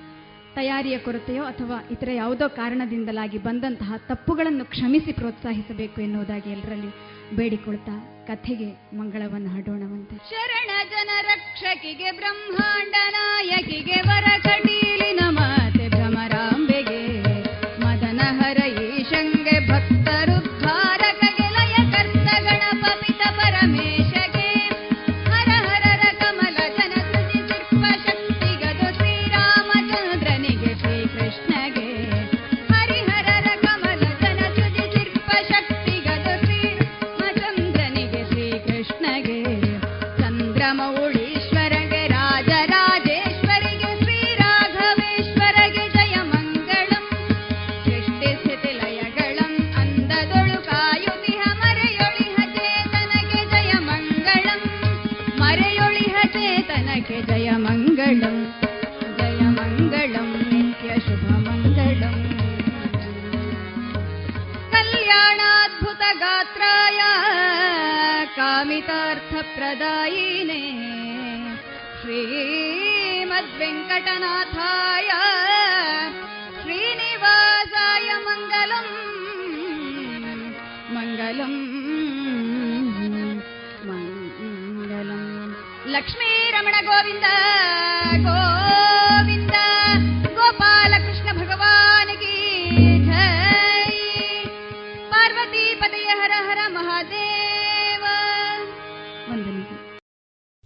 ತಯಾರಿಯ ಕೊರತೆಯೋ ಅಥವಾ ಇತರ ಯಾವುದೋ ಕಾರಣದಿಂದಲಾಗಿ ಬಂದಂತಹ ತಪ್ಪುಗಳನ್ನು ಕ್ಷಮಿಸಿ ಪ್ರೋತ್ಸಾಹಿಸಬೇಕು ಎನ್ನುವುದಾಗಿ ಎಲ್ಲರಲ್ಲಿ ಬೇಡಿಕೊಳ್ತಾ ಕಥೆಗೆ ಮಂಗಳವನ್ನು ಹಾಡೋಣವಂತೆ ಶರಣ ಜನ ರಕ್ಷಕಿಗೆ ಬ್ರಹ್ಮಾಂಡ ನಾಯಕಿಗೆ ವರ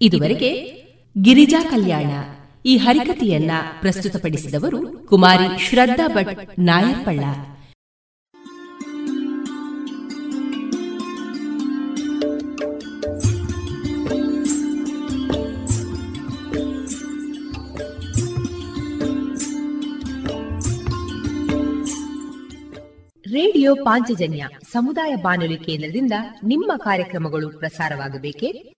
ಇದುವರೆಗೆ ಗಿರಿಜಾ ಕಲ್ಯಾಣ ಈ ಹರಿಕತೆಯನ್ನ ಪ್ರಸ್ತುತಪಡಿಸಿದವರು ಕುಮಾರಿ ಶ್ರದ್ಧಾ ಭಟ್ ನಾಯರ್ಪಳ್ಳ. ರೇಡಿಯೋ ಪಾಂಚಜನ್ಯ ಸಮುದಾಯ ಬಾನುಲಿ ಕೇಂದ್ರದಿಂದ ನಿಮ್ಮ ಕಾರ್ಯಕ್ರಮಗಳು ಪ್ರಸಾರವಾಗಬೇಕೆ?